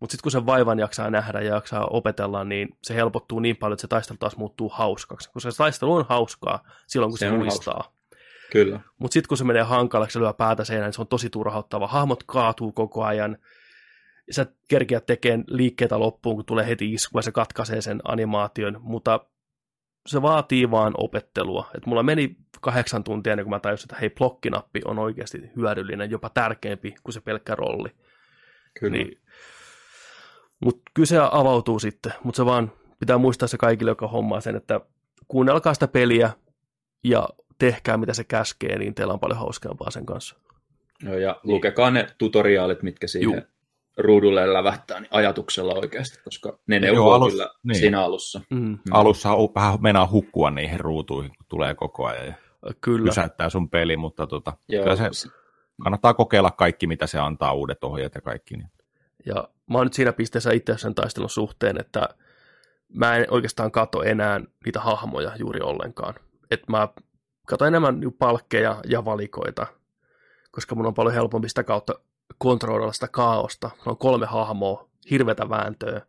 mutta sitten kun sen vaivan jaksaa nähdä ja jaksaa opetella, niin se helpottuu niin paljon, että se taistelu taas muuttuu hauskaksi. Koska se taistelu on hauskaa silloin, kun se, Se muistaa. Kyllä. Mutta sitten kun se menee hankalaksi ja lyö päätä seinään, niin se on tosi turhauttava. Hahmot kaatuu koko ajan. Sä kerkeät tekemään liikkeitä loppuun, kun tulee heti isku ja se katkaisee sen animaation, mutta se vaatii vaan opettelua. Et mulla meni kahdeksan tuntia ennen kuin mä tajusin, että hei, blokkinappi on oikeasti hyödyllinen, jopa tärkeämpi kuin se pelkkä rolli. Kyllä. Niin, mutta kyllä se avautuu sitten, mutta se vaan pitää muistaa se kaikille, joka hommaa sen, että kuunnelkaa sitä peliä ja tehkää mitä se käskee, niin teillä on paljon hauskempaa sen kanssa. Joo, ja lukekaa ne tutoriaalit, mitkä siihen Juu. Ruudulle lävähtää niin ajatuksella oikeasti, koska ne Joo, neuvoo alus- kyllä niin. siinä alussa. Mm, Alussa on vähän meinaa hukkua niihin ruutuihin, kun tulee koko ajan ja kyllä. pysäyttää sun peli, mutta tota, Joo, kyllä se kannattaa kokeilla kaikki, mitä se antaa, uudet ohjeet ja kaikki. Niin. Ja mä oon nyt siinä pisteessä itse sen taistelun suhteen, että mä en oikeastaan kato enää niitä hahmoja juuri ollenkaan. Et mä katon enemmän palkkeja ja valikoita, koska mun on paljon helpompi sitä kautta kontrolloida sitä kaaosta. Mulla on kolme hahmoa, hirvetä vääntöä.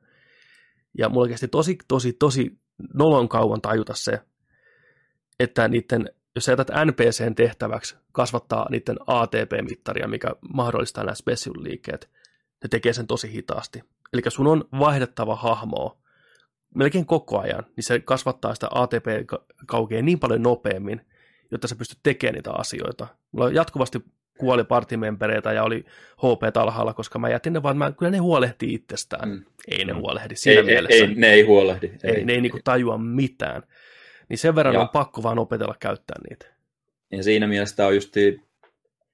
Ja mulla kesti tosi, tosi, tosi nolon kauan tajuta se, että niiden, jos sä jätät NPCn tehtäväksi kasvattaa niiden ATP-mittaria, mikä mahdollistaa nämä special-liikkeet, ne tekee sen tosi hitaasti. Eli sun on vaihdettava hahmoa melkein koko ajan, niin se kasvattaa sitä ATP-kaukea niin paljon nopeammin, jotta sä pystyt tekemään niitä asioita. Mulla jatkuvasti kuoli partimempereitä ja oli HP alhaalla, koska mä jätin ne vaan, mä, kyllä ne huolehtii itsestään. Mm. Ei ne Mm. huolehdi ei, siinä ei, mielessä. ei, ne ei huolehdi. ei, ne ei niinku tajua mitään. Niin sen verran Ja- on pakko vaan opetella käyttää niitä. Ja siinä mielessä on just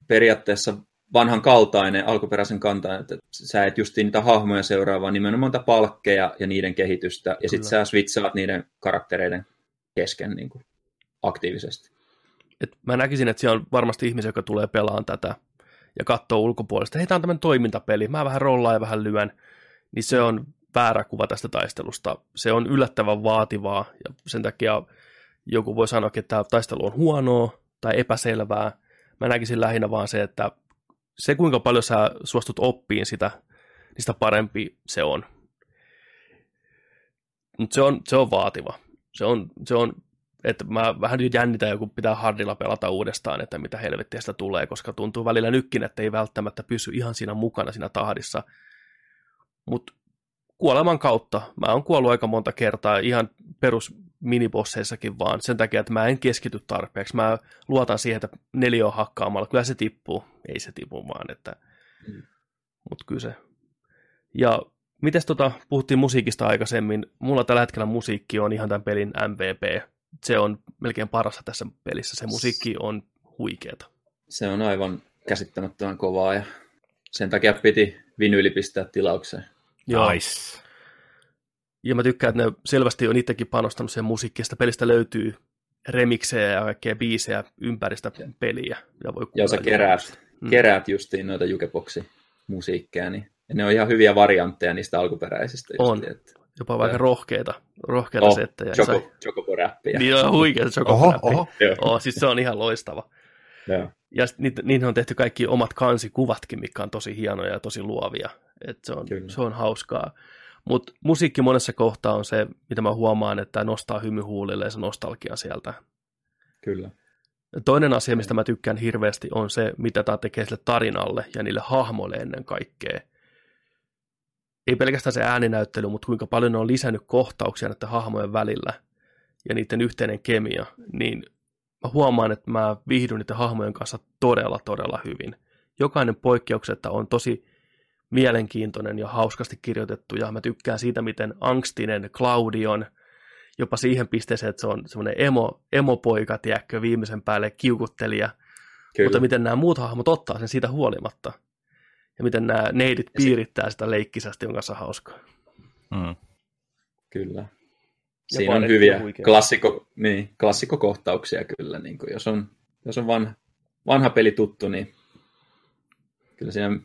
periaatteessa vanhan kaltainen, alkuperäisen kantainen, että sä et just niitä hahmoja seuraa, vaan nimenomaan niitä palkkeja ja niiden kehitystä, ja sitten sä switchaat niiden karaktereiden kesken niin kuin, aktiivisesti. Et mä näkisin, että siellä on varmasti ihmisiä, jotka tulee pelaan tätä ja katsoo ulkopuolesta, hei, tämä on tämmöinen toimintapeli, mä vähän rollaan ja vähän lyön, niin se on väärä kuva tästä taistelusta. Se on yllättävän vaativaa ja sen takia joku voi sanoa, että tämä taistelu on huonoa tai epäselvää. Mä näkisin lähinnä vaan se, että se kuinka paljon sä suostut oppiin sitä, niin sitä parempi se on. Mutta se on, se on vaativa. Se on, se on että mä vähän nyt jännitän joku pitää hardilla pelata uudestaan, että mitä helvettiä sitä tulee, koska tuntuu välillä nykkin, että ei välttämättä pysy ihan siinä mukana siinä tahdissa. Mutta kuoleman kautta, mä oon kuollut aika monta kertaa ihan perus minibosseissakin vaan sen takia, että mä en keskity tarpeeksi. Mä luotan siihen, että neljä on hakkaamalla. Kyllä se tippuu. Ei se tipu vaan, että... Mm. Mutta kyllä se. Ja mites tota, puhuttiin musiikista aikaisemmin. Mulla tällä hetkellä musiikki on ihan tämän pelin MVP se on melkein parasta tässä pelissä. Se musiikki on huikeeta. Se on aivan käsittämättömän kovaa ja sen takia piti vinyyli pistää tilaukseen. Joo. Nice. Ja mä tykkään, että ne selvästi on itsekin panostanut sen musiikkiin. Sitä pelistä löytyy remiksejä ja kaikkea biisejä ympäristä peliä. Ja, voi ja sä keräät, mm. keräät justiin noita jukeboksi musiikkeja, niin ne on ihan hyviä variantteja niistä alkuperäisistä. On. Justiin, että jopa vaikka rohkeita, rohkeita oh, settejä. Choco, chocobo-räppiä. Niin on huikea chocobo oho, oho. Oh, siis se on ihan loistava. Ja, ja niihin on tehty kaikki omat kansikuvatkin, mikä on tosi hienoja ja tosi luovia. Et se, on, se on hauskaa. Mutta musiikki monessa kohtaa on se, mitä mä huomaan, että nostaa hymyhuulille ja se nostalgia sieltä. Kyllä. Toinen asia, mistä mä tykkään hirveästi, on se, mitä tämä tekee sille tarinalle ja niille hahmoille ennen kaikkea ei pelkästään se ääninäyttely, mutta kuinka paljon ne on lisännyt kohtauksia näiden hahmojen välillä ja niiden yhteinen kemia, niin mä huomaan, että mä viihdyn niiden hahmojen kanssa todella, todella hyvin. Jokainen poikkeuksetta on tosi mielenkiintoinen ja hauskasti kirjoitettu, ja mä tykkään siitä, miten angstinen Claudi on, jopa siihen pisteeseen, että se on semmoinen emo, emopoika, tiedätkö, viimeisen päälle kiukuttelija, Kyllä. mutta miten nämä muut hahmot ottaa sen siitä huolimatta ja miten nämä neidit piirittää sitä leikkisästi on kanssa hauskaa. Mm. Kyllä. Siinä on hyviä klassikko, niin, klassikkokohtauksia kyllä. Niin kuin jos on, jos on vanha, vanha peli tuttu, niin kyllä siinä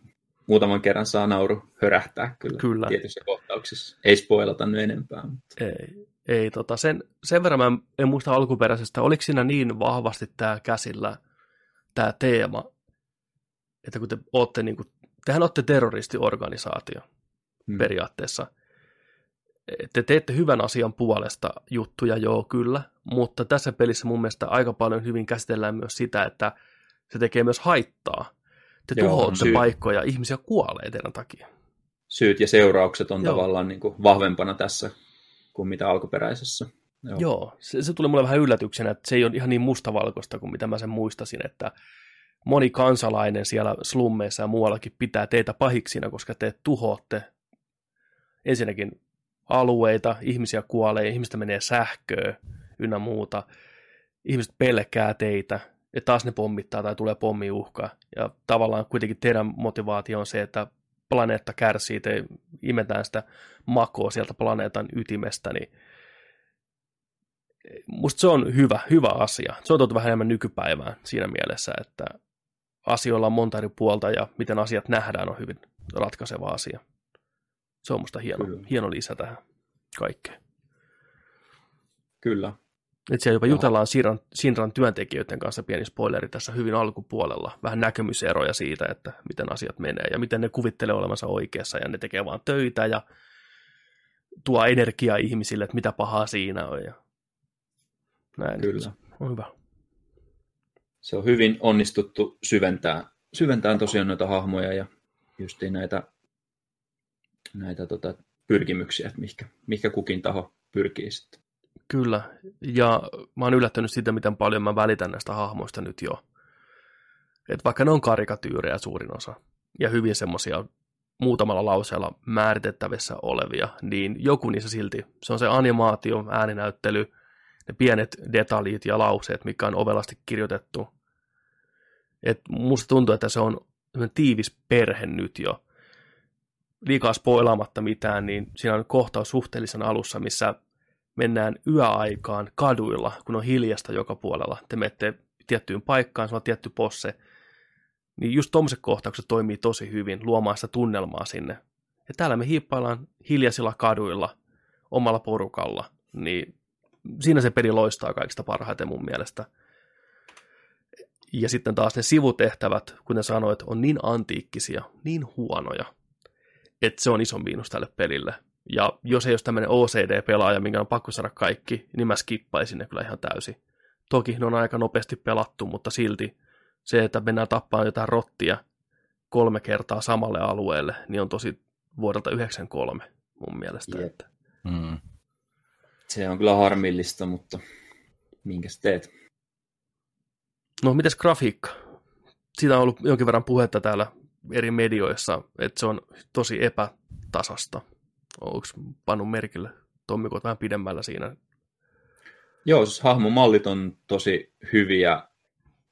muutaman kerran saa nauru hörähtää kyllä, kyllä. tietyissä kohtauksissa. Ei spoilata nyt enempää. Mutta... Ei, ei tota, sen, sen verran mä en muista alkuperäisestä, oliko siinä niin vahvasti tämä käsillä, tämä teema, että kun te olette niin kuin tehän olette terroristiorganisaatio hmm. periaatteessa. Te teette hyvän asian puolesta juttuja, joo kyllä, mutta tässä pelissä mun mielestä aika paljon hyvin käsitellään myös sitä, että se tekee myös haittaa. Te joo, tuhoatte syy. paikkoja, ihmisiä kuolee teidän takia. Syyt ja seuraukset on joo. tavallaan niin kuin vahvempana tässä kuin mitä alkuperäisessä. Joo, joo se, se tuli mulle vähän yllätyksenä, että se ei ole ihan niin mustavalkoista kuin mitä mä sen muistasin, että moni kansalainen siellä slummeissa ja muuallakin pitää teitä pahiksina, koska te tuhoatte ensinnäkin alueita, ihmisiä kuolee, ihmistä menee sähköön ynnä muuta. Ihmiset pelkää teitä, ja taas ne pommittaa tai tulee pommiuhka. Ja tavallaan kuitenkin teidän motivaatio on se, että planeetta kärsii, te imetään sitä makoa sieltä planeetan ytimestä, niin musta se on hyvä, hyvä asia. Se on tuotu vähän enemmän nykypäivään siinä mielessä, että asioilla on monta eri puolta ja miten asiat nähdään on hyvin ratkaiseva asia. Se on musta hieno, hieno lisä tähän kaikkeen. Kyllä. Et siellä jopa jutellaan Sinran, Sinran työntekijöiden kanssa, pieni spoileri tässä hyvin alkupuolella, vähän näkemyseroja siitä, että miten asiat menee ja miten ne kuvittelee olevansa oikeassa ja ne tekee vaan töitä ja tuo energiaa ihmisille, että mitä pahaa siinä on ja näin. Kyllä. On hyvä se on hyvin onnistuttu syventää, syventää tosiaan noita hahmoja ja justiin näitä, näitä tota, pyrkimyksiä, että mihinkä, mihinkä kukin taho pyrkii sitten. Kyllä, ja mä oon yllättänyt siitä, miten paljon mä välitän näistä hahmoista nyt jo. Et vaikka ne on karikatyyrejä suurin osa, ja hyvin semmoisia muutamalla lauseella määritettävissä olevia, niin joku niissä silti, se on se animaatio, ääninäyttely, ne pienet detaljit ja lauseet, mikä on ovelasti kirjoitettu, et musta tuntuu, että se on tiivis perhe nyt jo. Liikaa spoilaamatta mitään, niin siinä on kohtaus suhteellisen alussa, missä mennään yöaikaan kaduilla, kun on hiljasta joka puolella. Te menette tiettyyn paikkaan, se on tietty posse. Niin just tuommoiset kohtaukset toimii tosi hyvin luomaan sitä tunnelmaa sinne. Ja täällä me hiippaillaan hiljaisilla kaduilla omalla porukalla, niin siinä se peli loistaa kaikista parhaiten mun mielestä. Ja sitten taas ne sivutehtävät, kuten sanoit, on niin antiikkisia, niin huonoja, että se on iso miinus tälle pelille. Ja jos ei ole tämmöinen OCD-pelaaja, minkä on pakko saada kaikki, niin mä skippaisin ne kyllä ihan täysin. Toki ne on aika nopeasti pelattu, mutta silti se, että mennään tappaan jotain rottia kolme kertaa samalle alueelle, niin on tosi vuodelta 93 mun mielestä. Että. Mm. Se on kyllä harmillista, mutta minkä teet? No, mites grafiikka? Siitä on ollut jonkin verran puhetta täällä eri medioissa, että se on tosi epätasasta. Onko pannut merkille Tommi, vähän pidemmällä siinä? Joo, siis hahmomallit on tosi hyviä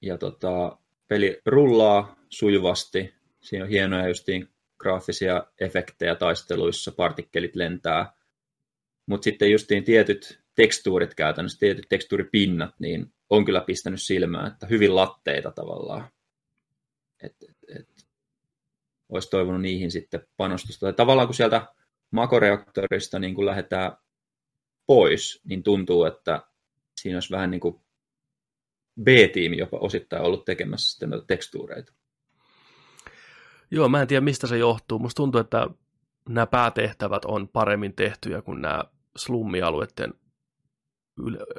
ja tota, peli rullaa sujuvasti. Siinä on hienoja justiin graafisia efektejä taisteluissa, partikkelit lentää. Mutta sitten justiin tietyt tekstuurit käytännössä, tietyt tekstuuripinnat, niin on kyllä pistänyt silmään, että hyvin latteita tavallaan. Et, et, et, olisi toivonut niihin sitten panostusta. Tai tavallaan kun sieltä makoreaktorista niin kun lähdetään pois, niin tuntuu, että siinä olisi vähän niin kuin B-tiimi jopa osittain ollut tekemässä sitten noita tekstuureita. Joo, mä en tiedä mistä se johtuu. Musta tuntuu, että nämä päätehtävät on paremmin tehtyjä kuin nämä slummialueiden.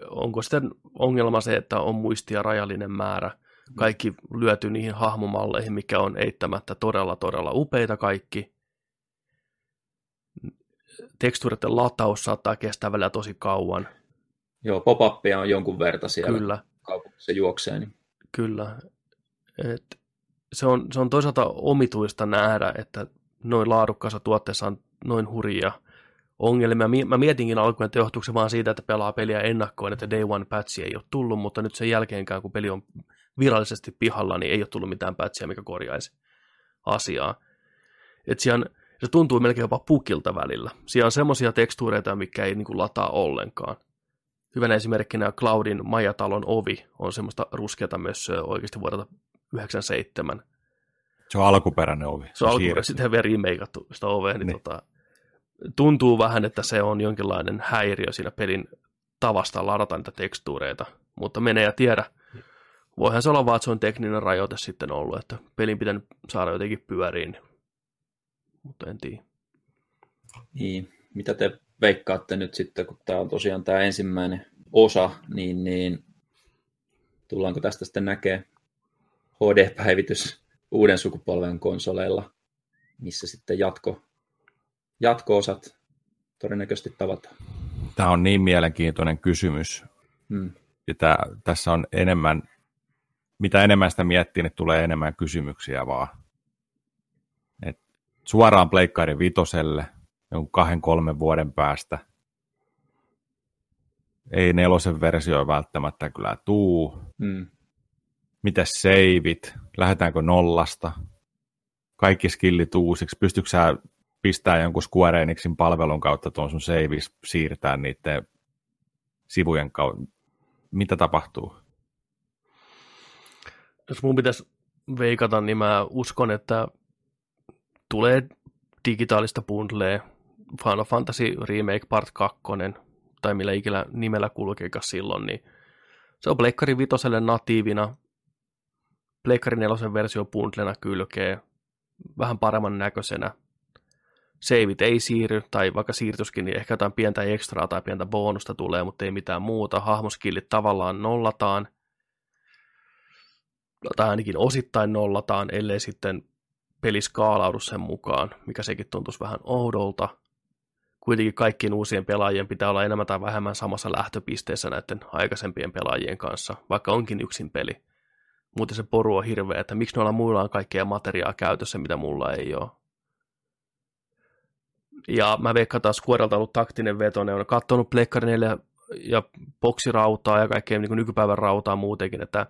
Onko sitten ongelma se, että on muistia rajallinen määrä? Kaikki lyöty niihin hahmomalleihin, mikä on eittämättä todella, todella upeita kaikki. Tekstuuritten lataus saattaa kestää välillä tosi kauan. Joo, pop on jonkun verta siellä. Kyllä. Kaupungissa juoksee. Niin. Kyllä. Et se, on, se on toisaalta omituista nähdä, että noin laadukkaassa tuotteessa on noin hurjia ongelmia. Mä mietinkin alkuun, että johtuuko se vaan siitä, että pelaa peliä ennakkoon, että Day One patchi ei ole tullut, mutta nyt sen jälkeenkään, kun peli on virallisesti pihalla, niin ei ole tullut mitään patchia, mikä korjaisi asiaa. Et siellä, se tuntuu melkein jopa pukilta välillä. Siellä on semmoisia tekstuureita, mikä ei niin kuin lataa ollenkaan. Hyvänä esimerkkinä Cloudin Majatalon ovi on semmoista ruskeata myös oikeasti vuodelta 97. Se on alkuperäinen ovi. Se on alkuperäinen, sitten vielä remakeattu sitä ovea, niin, niin. Tota, tuntuu vähän, että se on jonkinlainen häiriö siinä pelin tavasta ladata niitä tekstuureita, mutta menee ja tiedä. Voihan se olla vaan, että se on tekninen rajoite sitten ollut, että pelin pitänyt saada jotenkin pyöriin, mutta en tiedä. Niin, mitä te veikkaatte nyt sitten, kun tämä on tosiaan tämä ensimmäinen osa, niin, niin tullaanko tästä sitten näkee HD-päivitys uuden sukupolven konsoleilla, missä sitten jatko, jatko-osat todennäköisesti tavataan. Tämä on niin mielenkiintoinen kysymys. Hmm. Ja tämä, tässä on enemmän, mitä enemmän sitä miettii, niin tulee enemmän kysymyksiä vaan. Et suoraan Pleikkarin vitoselle, jonkun kahden, kolmen vuoden päästä. Ei nelosen versio välttämättä kyllä tuu. Hmm. Miten seivit? Lähdetäänkö nollasta? Kaikki skillit uusiksi? Pystytkö sä pistää jonkun Square Enixin palvelun kautta tuon sun seivis siirtää niiden sivujen kautta? Mitä tapahtuu? Jos mun pitäisi veikata, niin mä uskon, että tulee digitaalista bundlea Final Fantasy Remake Part 2, tai millä ikinä nimellä kulkeekaan silloin, niin se on Pleikkari Vitoselle natiivina, Pleikkari 4 versio bundlena kylkee, vähän paremman näköisenä. Seivit ei siirry, tai vaikka siirtyskin, niin ehkä jotain pientä ekstraa tai pientä bonusta tulee, mutta ei mitään muuta. Hahmoskillit tavallaan nollataan, tai ainakin osittain nollataan, ellei sitten peli skaalaudu sen mukaan, mikä sekin tuntuisi vähän oudolta kuitenkin kaikkien uusien pelaajien pitää olla enemmän tai vähemmän samassa lähtöpisteessä näiden aikaisempien pelaajien kanssa, vaikka onkin yksin peli. Muuten se poru on hirveä, että miksi noilla muilla on kaikkea materiaa käytössä, mitä mulla ei ole. Ja mä veikkaan taas Squarelta ollut taktinen veto, ne on katsonut Plekkari ja boksirautaa ja kaikkea niin nykypäivän rautaa muutenkin, että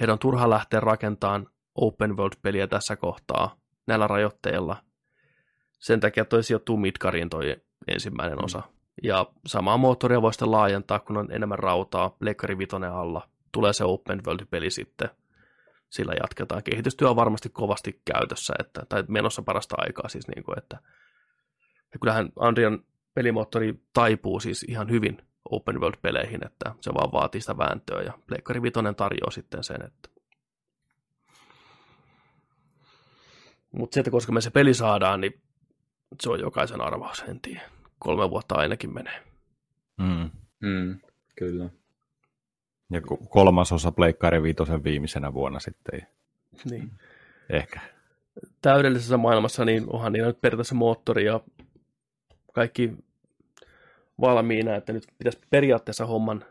heidän on turha lähteä rakentamaan open world-peliä tässä kohtaa näillä rajoitteilla. Sen takia toi sijoittuu Midgariin toi ensimmäinen mm. osa. Ja samaa moottoria voi sitten laajentaa, kun on enemmän rautaa, Pleikkari Vitonen alla. Tulee se open world-peli sitten. Sillä jatketaan. Kehitystyö on varmasti kovasti käytössä, että, tai menossa parasta aikaa siis, niin kuin, että ja kyllähän Andrian pelimoottori taipuu siis ihan hyvin open world-peleihin, että se vaan vaatii sitä vääntöä, ja Pleikkari Vitonen tarjoaa sitten sen, että mutta se, että koska me se peli saadaan, niin se on jokaisen arvaus, en tiedä. kolme vuotta ainakin menee. Mm. Mm, kyllä. Ja kolmas osa Pleikkari viitosen viimeisenä vuonna sitten. Niin. Ehkä. Täydellisessä maailmassa niin onhan niillä nyt periaatteessa moottori ja kaikki valmiina, että nyt pitäisi periaatteessa homman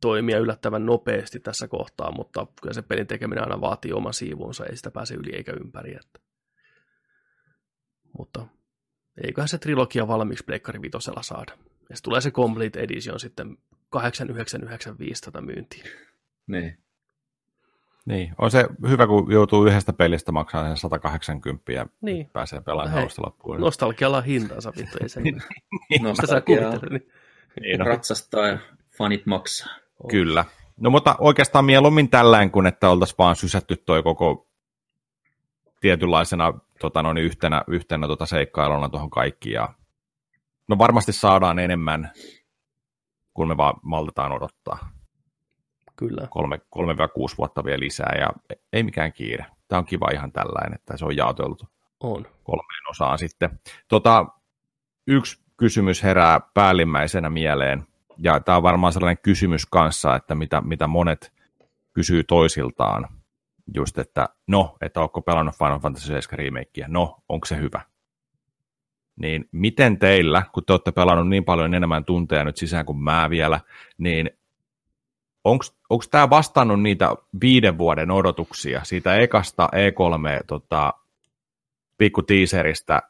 toimia yllättävän nopeasti tässä kohtaa, mutta kyllä se pelin tekeminen aina vaatii oman siivunsa, ei sitä pääse yli eikä ympäri. Että. Mutta eiköhän se trilogia valmiiksi Pleikkari Vitosella saada. Ja se tulee se Complete Edition sitten 8995 tätä myyntiin. Niin. Niin, on se hyvä, kun joutuu yhdestä pelistä maksamaan sen 180 ja Niin. pääsee pelaamaan Hei, alusta loppuun. Nostalgialla on hintansa, vittu, ei se. Mitä sä Nostalgiaa kuvittelet? Niin. Niin, no, ratsastaa ja fanit maksaa. kyllä. No mutta oikeastaan mieluummin tällään, kun että oltaisiin vaan sysätty toi koko tietynlaisena tota, noin yhtenä, yhtenä tota seikkailuna tuohon kaikkiin. Ja, no varmasti saadaan enemmän, kun me vaan maltetaan odottaa. Kyllä. Kolme, kolme vai kuusi vuotta vielä lisää ja ei mikään kiire. Tämä on kiva ihan tällainen, että se on jaoteltu On. kolmeen osaan sitten. Tota, yksi kysymys herää päällimmäisenä mieleen, ja tämä on varmaan sellainen kysymys kanssa, että mitä, mitä monet kysyy toisiltaan, just että no, että onko pelannut Final Fantasy 7 remakea, no, onko se hyvä? Niin miten teillä, kun te olette pelannut niin paljon enemmän tunteja nyt sisään kuin mä vielä, niin onko tämä vastannut niitä viiden vuoden odotuksia siitä ekasta E3 tota, pikku teaserista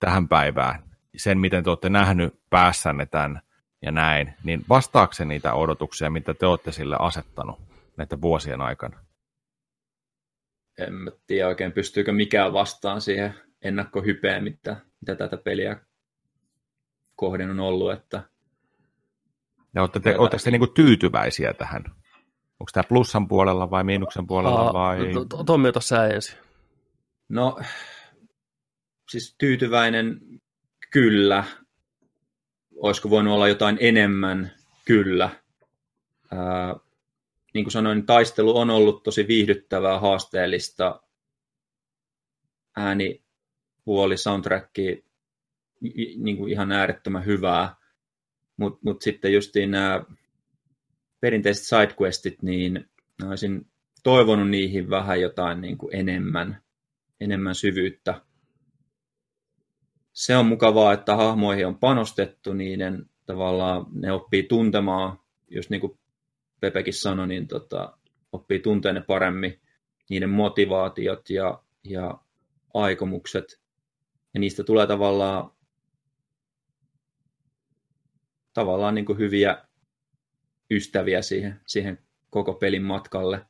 tähän päivään, sen miten te olette nähnyt päässänne tämän ja näin, niin vastaako se niitä odotuksia, mitä te olette sille asettanut näiden vuosien aikana? En mä tiedä oikein, pystyykö mikään vastaan siihen ennakkohypeen, mitä, mitä tätä peliä kohden on ollut, että Ja olette te, oletteko te niinku tyytyväisiä tähän? Onko tämä plussan puolella vai miinuksen puolella Aa, vai? to- to- Tommi, ota sä ensin. No, siis tyytyväinen kyllä. Olisiko voinut olla jotain enemmän? Kyllä. Ää, niin kuin sanoin, taistelu on ollut tosi viihdyttävää, haasteellista. Ääni, puoli, soundtracki, i- niin kuin ihan äärettömän hyvää. Mutta mut sitten justiin nämä perinteiset sidequestit, niin olisin toivonut niihin vähän jotain niin kuin enemmän enemmän syvyyttä. Se on mukavaa, että hahmoihin on panostettu, niiden tavallaan ne oppii tuntemaan, just niin kuin Pepekin sanoi, niin tota, oppii tuntea ne paremmin, niiden motivaatiot ja, ja aikomukset. Ja niistä tulee tavallaan, tavallaan niin kuin hyviä ystäviä siihen, siihen koko pelin matkalle.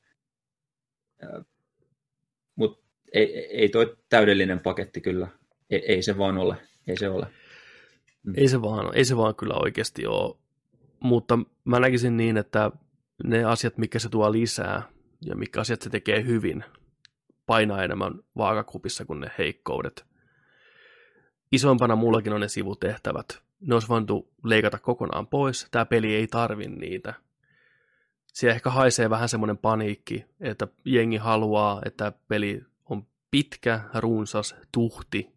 Mutta ei, ei toi täydellinen paketti kyllä. Ei, ei se vaan ole. Ei se ole. Ei se vaan, ei se vaan kyllä oikeasti ole. Mutta mä näkisin niin, että ne asiat, mikä se tuo lisää ja mikä asiat se tekee hyvin, painaa enemmän vaakakupissa kuin ne heikkoudet. Isoimpana mullakin on ne sivutehtävät. Ne olisi voinut leikata kokonaan pois. Tämä peli ei tarvi niitä. Siellä ehkä haisee vähän semmoinen paniikki, että jengi haluaa, että peli on pitkä, runsas, tuhti,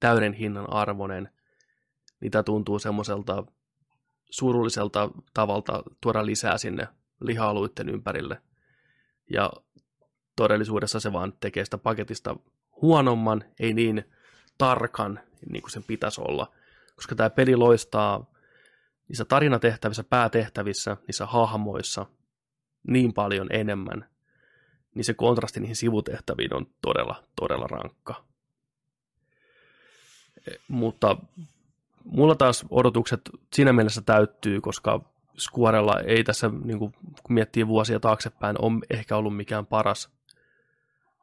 täyden hinnan arvoinen. Niitä tuntuu semmoiselta surulliselta tavalta tuoda lisää sinne liha-alueiden ympärille. Ja todellisuudessa se vaan tekee sitä paketista huonomman, ei niin tarkan, niin kuin sen pitäisi olla. Koska tämä peli loistaa niissä tarinatehtävissä, päätehtävissä, niissä hahmoissa niin paljon enemmän, niin se kontrasti niihin sivutehtäviin on todella, todella rankka. Mutta mulla taas odotukset siinä mielessä täyttyy, koska Squarella ei tässä, niin kuin, kun miettii vuosia taaksepäin, on ehkä ollut mikään paras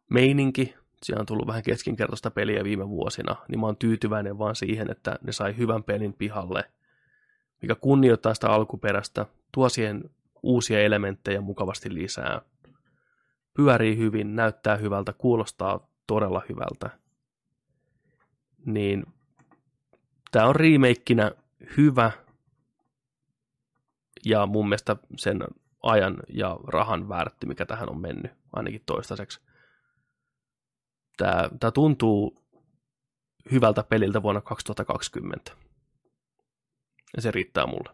meininki. Siellä on tullut vähän keskinkertaista peliä viime vuosina, niin mä oon tyytyväinen vaan siihen, että ne sai hyvän pelin pihalle, mikä kunnioittaa sitä alkuperäistä, tuo siihen uusia elementtejä mukavasti lisää, pyörii hyvin, näyttää hyvältä, kuulostaa todella hyvältä. Niin tämä on remakeina hyvä ja mun mielestä sen ajan ja rahan väärtti, mikä tähän on mennyt, ainakin toistaiseksi. Tämä, tämä tuntuu hyvältä peliltä vuonna 2020. Ja se riittää mulle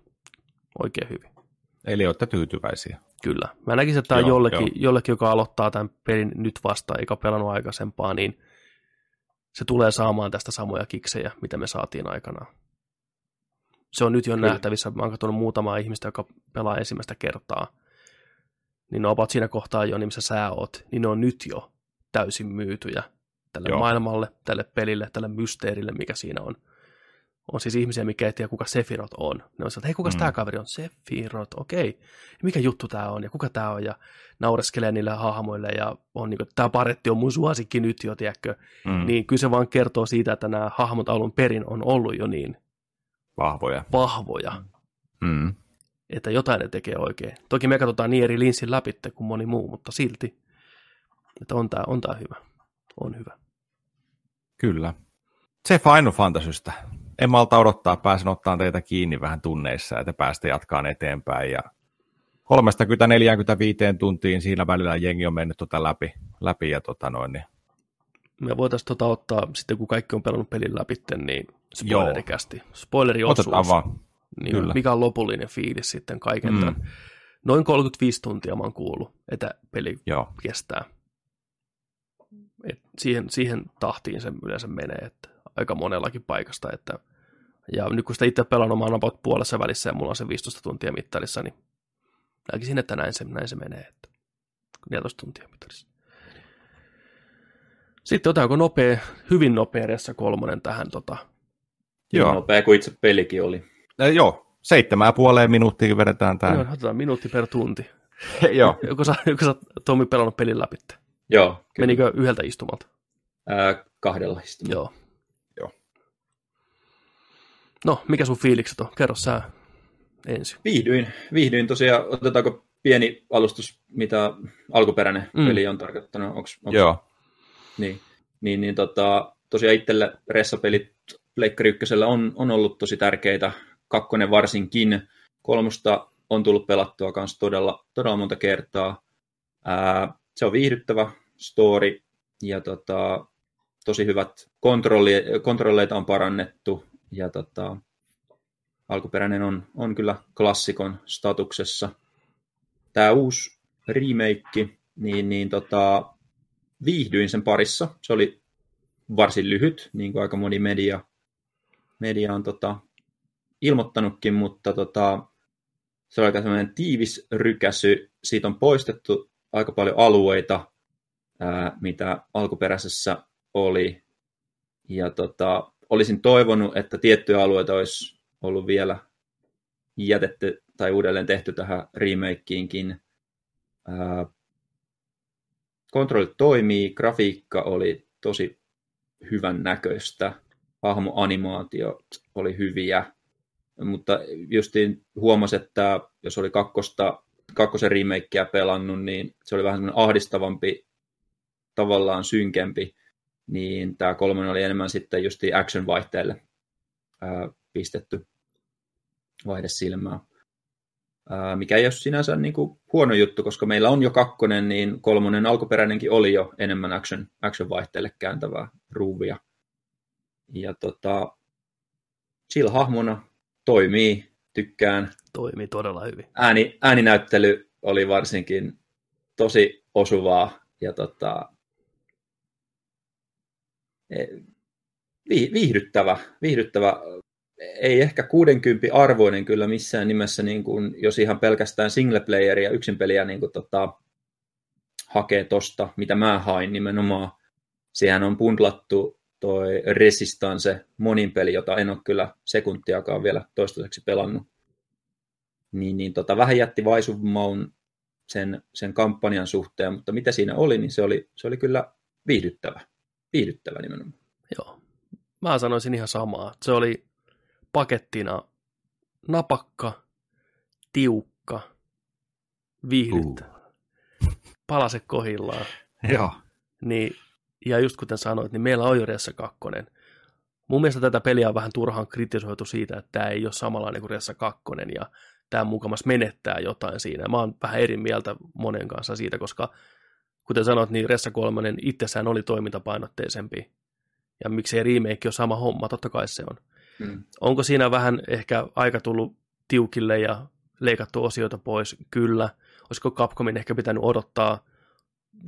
oikein hyvin. Eli olette tyytyväisiä. Kyllä. Mä näkisin, että tämä Joo, jollekin, joo. jollekin, joka aloittaa tämän pelin nyt vasta, eikä pelannut aikaisempaa, niin se tulee saamaan tästä samoja kiksejä, mitä me saatiin aikanaan. Se on nyt jo Kyllä. nähtävissä. Mä oon katsonut muutamaa ihmistä, joka pelaa ensimmäistä kertaa. Niin ne ovat siinä kohtaa jo, niin missä sä oot, niin ne on nyt jo täysin myytyjä tälle Joo. maailmalle, tälle pelille, tälle mysteerille, mikä siinä on. On siis ihmisiä, mikä ei tiedä, kuka Sefirot on. Ne on että hei, kuka Mm. tämä kaveri on? Sefirot, okei. Mikä juttu tämä on ja kuka tämä on? Ja naureskelee niille hahmoille ja on niin kuin, tämä paretti on mun suosikki nyt jo, tiedätkö? Mm. Niin kyllä se vaan kertoo siitä, että nämä hahmot alun perin on ollut jo niin Vahvoja. vahvoja, Mm. että jotain ne tekee oikein. Toki me katsotaan niin eri linssin läpitte kuin moni muu, mutta silti, että on tämä on tää hyvä. On hyvä. Kyllä. Se Final Fantasystä. En malta odottaa, pääsen ottaa teitä kiinni vähän tunneissa ja te päästä jatkaan eteenpäin. Ja 30-45 tuntiin siinä välillä jengi on mennyt tota läpi, läpi ja tota noin, niin Me voitaisiin tota ottaa sitten, kun kaikki on pelannut pelin läpi, niin spoilerikästi. Spoileriosuus. otetaan vaan. Niin kyllä. mikä on lopullinen fiilis sitten kaiken Mm. mm. tämän. Noin 35 tuntia mä oon kuullut, että peli Joo, kestää. Et siihen, siihen tahtiin se yleensä menee, että aika monellakin paikasta. Että, ja nyt kun sitä itse pelannut, mä oon about puolessa välissä ja mulla on se 15 tuntia mittarissa, niin näkisin, että näin se, näin se menee. Että 14 tuntia mittarissa. Sitten otetaanko nopea, hyvin nopea Ressa kolmonen tähän tota, joo. Nopea kuin itse pelikin oli. Eh, joo. seitsemän puoleen minuuttia vedetään Joo, tämä. otetaan minuutti per tunti. joo. Joko sä, joko sä Tommi pelannut pelin läpi? Joo, kyllä. Menikö yhdeltä istumalta? Ää, kahdella istumalla. Joo. Joo. No, mikä sun fiilikset on? Kerro sä ensin. Viihdyin, viihdyin tosiaan. Otetaanko pieni alustus, mitä alkuperäinen Mm. mm. peli on tarkoittanut? Onks, onks, Joo. Niin, niin, niin tota, tosiaan itselle ressapelit Pleikkari ykkösellä on, on ollut tosi tärkeitä, kakkonen varsinkin. Kolmosta on tullut pelattua kanssa todella, todella monta kertaa. Ää, se on viihdyttävä story ja tota, tosi hyvät kontrolli, kontrolleita on parannettu ja tota, alkuperäinen on, on kyllä klassikon statuksessa. Tämä uusi remake, niin, niin tota, viihdyin sen parissa. Se oli varsin lyhyt, niin kuin aika moni media, media on tota, ilmoittanutkin, mutta tota, se oli aika tiivis rykäsy. Siitä on poistettu aika paljon alueita, ää, mitä alkuperäisessä oli. Ja tota, olisin toivonut, että tiettyjä alueita olisi ollut vielä jätetty tai uudelleen tehty tähän remakeinkin. Ää, toimii, grafiikka oli tosi hyvän näköistä, hahmoanimaatiot oli hyviä, mutta justiin huomasi, että jos oli kakkosta, kakkosen remakea pelannut, niin se oli vähän semmoinen ahdistavampi, tavallaan synkempi, niin tämä kolmonen oli enemmän sitten justiin action-vaihteelle pistetty vaihde silmää. Ää, mikä ei ole sinänsä niin kuin huono juttu, koska meillä on jo kakkonen, niin kolmonen alkuperäinenkin oli jo enemmän action, action-vaihteelle kääntävää ruuvia. Ja tota, sillä hahmona toimii, tykkään. Toimii todella hyvin. Ääni, ääninäyttely oli varsinkin tosi osuvaa ja tota, e- vi- viihdyttävä, viihdyttävä ei ehkä 60 arvoinen kyllä missään nimessä, niin kuin, jos ihan pelkästään single playeria, yksin peliä niin kuin, tota, hakee tosta, mitä mä hain nimenomaan. Siihen on bundlattu toi Resistance monin peli, jota en ole kyllä sekuntiakaan vielä toistaiseksi pelannut. Niin, niin tota, vähän jätti vaisumaun sen, sen kampanjan suhteen, mutta mitä siinä oli, niin se oli, se oli kyllä viihdyttävä. Viihdyttävä nimenomaan. Joo. Mä sanoisin ihan samaa. Se oli pakettina napakka, tiukka, viihdyttävä. Palase kohillaan. Joo. Niin, ja just kuten sanoit, niin meillä on jo Ressa 2. Mun mielestä tätä peliä on vähän turhaan kritisoitu siitä, että tämä ei ole samanlainen kuin Ressa 2, ja tämä mukamas menettää jotain siinä. Mä oon vähän eri mieltä monen kanssa siitä, koska kuten sanoit, niin Ressa 3 itsessään oli toimintapainotteisempi. Ja miksei remake ole sama homma, totta kai se on. Mm. Onko siinä vähän ehkä aika tullut tiukille ja leikattu osioita pois? Kyllä. Olisiko Capcomin ehkä pitänyt odottaa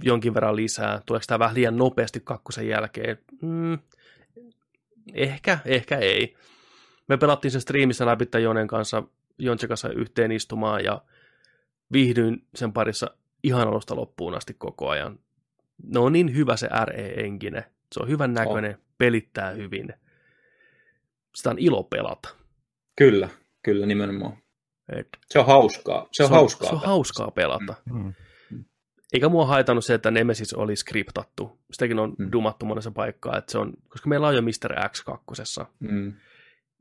jonkin verran lisää? Tuleeko tämä vähän liian nopeasti kakkosen jälkeen? Mm, ehkä, ehkä ei. Me pelattiin sen striimissä läpi Jonen kanssa, Jontse kanssa yhteen istumaan ja viihdyin sen parissa ihan alusta loppuun asti koko ajan. No on niin hyvä se RE-enkine. Se on hyvän näköinen, oh. pelittää hyvin. Sitä on ilo pelata. Kyllä, kyllä nimenomaan. Et, Se on hauskaa. Se on, se on, hauskaa. se on hauskaa pelata. Mm. Eikä mua haitannut se, että Nemesis oli skriptattu. Sitäkin on Mm. dumattu monessa paikkaa, että se on, koska meillä on jo Mr. X2. Mm.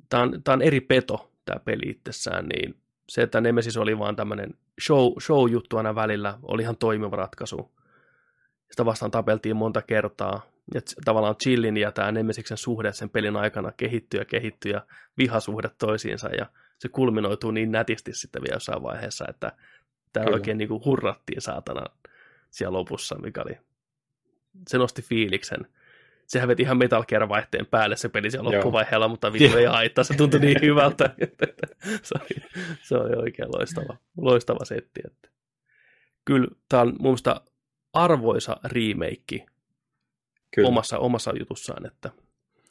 Tämä on, tämä on eri peto, tämä peli itsessään, niin se, että Nemesis oli vaan tämmöinen show, show-juttu aina välillä, oli ihan toimiva ratkaisu. Sitä vastaan tapeltiin monta kertaa. Ja tavallaan Chillin ja tämä Nemesiksen suhde sen pelin aikana kehittyy ja kehittyy ja vihasuhde toisiinsa ja se kulminoituu niin nätisti sitten vielä jossain vaiheessa, että tämä oikein niin kuin hurrattiin saatana siellä lopussa, mikä oli, se nosti fiiliksen. Sehän veti ihan Metal Gear vaihteen päälle se peli siellä Joo. loppuvaiheella, mutta vittu ei haittaa, se tuntui niin hyvältä. se, oli, se oli oikein loistava, loistava setti. Että. Kyllä tämä on mun mielestä arvoisa remake Kyllä. omassa, omassa jutussaan, että,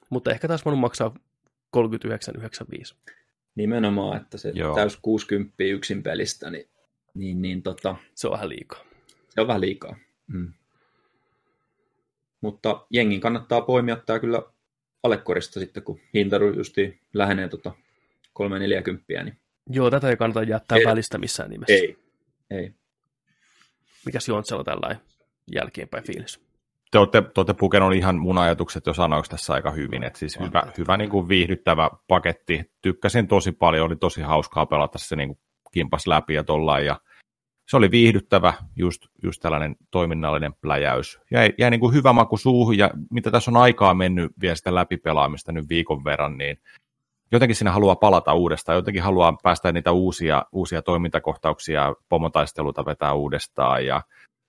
mutta ehkä taas voinut maksaa 39,95. Nimenomaan, että se Joo. täys 60 yksin pelistä, niin, niin, niin tota, Se on vähän liikaa. Se on vähän liikaa. Mm. Mutta jengin kannattaa poimia tämä kyllä alekorista sitten, kun hintaru justi lähenee tota 340, niin Joo, tätä ei kannata jättää Ei. välistä missään nimessä. ei. Ei. Mikäs Jontsella tällainen jälkeenpäin fiilis? te olette, te olette pukenut ihan mun ajatukset jo sanoiksi tässä aika hyvin, että siis hyvä, hyvä niin kuin viihdyttävä paketti. Tykkäsin tosi paljon, oli tosi hauskaa pelata se niin kuin kimpas läpi ja tollain, ja se oli viihdyttävä, just, just tällainen toiminnallinen pläjäys. Jäi, jäi niin kuin hyvä maku suuhun, ja mitä tässä on aikaa mennyt vielä sitä läpipelaamista nyt viikon verran, niin jotenkin sinä haluaa palata uudestaan, jotenkin haluaa päästä niitä uusia, uusia toimintakohtauksia, pomotaisteluita vetää uudestaan, ja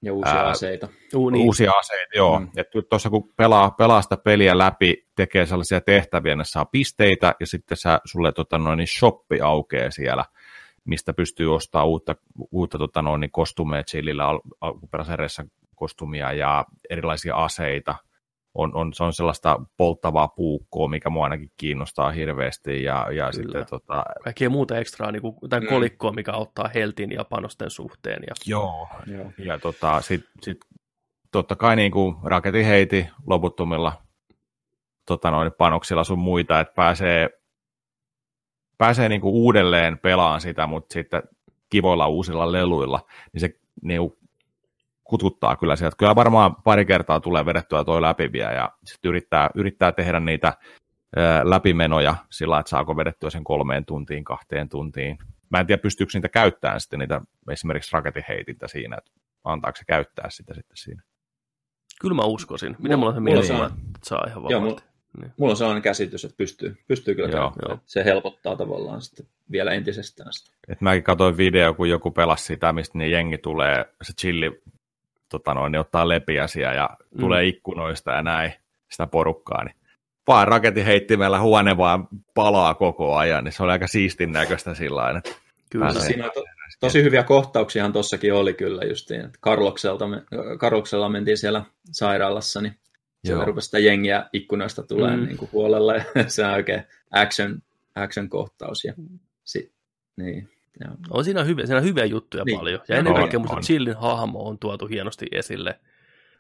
Ja uusia Ää, aseita. Uu, niin. uusia aseita, joo. Mm. Että tuossa kun pelaa, pelaa sitä peliä läpi, tekee sellaisia tehtäviä, ne saa pisteitä, ja sitten sä, sulle tota, noin, niin shoppi aukeaa siellä, mistä pystyy ostamaan uutta, uutta tota, noin, niin kostumeja chillillä, al, alkuperäisessä kostumia ja erilaisia aseita. On, on, se on sellaista polttavaa puukkoa, mikä mua ainakin kiinnostaa hirveästi, ja, ja sitten tota, Kaikkea muuta ekstraa, niin kuin jotain Mm. kolikkoa, mikä auttaa heltin ja panosten suhteen. Ja... joo, Joo. Ja tota, sitten sit, totta kai niin kuin raketin heiti loputtomilla tota noin, panoksilla sun muita, että pääsee, pääsee niin kuin uudelleen pelaan sitä, mutta sitten kivoilla uusilla leluilla, niin se niin kuin kututtaa kyllä sieltä. Kyllä varmaan pari kertaa tulee vedettyä toi läpi vielä ja sitten yrittää, yrittää tehdä niitä ää, läpimenoja sillä, että saako vedettyä sen kolmeen tuntiin, kahteen tuntiin. Mä en tiedä, pystyykö niitä käyttämään sitten niitä esimerkiksi raketiheitintä siinä, että antaako se käyttää sitä sitten siinä. Kyllä mä uskoisin. Minä mulla on se Mulla mielessä, on- että saa ihan Joo, vapaasti. Niin. Mulla on sellainen käsitys, että pystyy, pystyy kyllä Joo, joo. Se helpottaa tavallaan sitten vielä entisestään sitä. Et mäkin katsoin video, kun joku pelasi sitä, mistä niin jengi tulee, se chilli tota noin, niin ottaa lepiäsiä ja Mm. tulee ikkunoista ja näin sitä porukkaa, niin vaan raketin heittimellä huone vaan palaa koko ajan, niin se oli aika siistin näköistä sillä Kyllä. Pääsee. Siinä on to, tosi hyviä kohtauksiahan tossakin oli kyllä justiin. että Karlokselta me, Karloksella mentiin siellä sairaalassa, niin siellä Joo. rupesi sitä jengiä ikkunoista tulee Mm. mm. niin kuin huolella ja se on oikein action, action kohtaus. Ja, si, niin, joo. On siinä hyviä, siinä on hyviä juttuja Niin. paljon. Ja ennen On, kaikkea musta. Chillin hahmo on tuotu hienosti esille.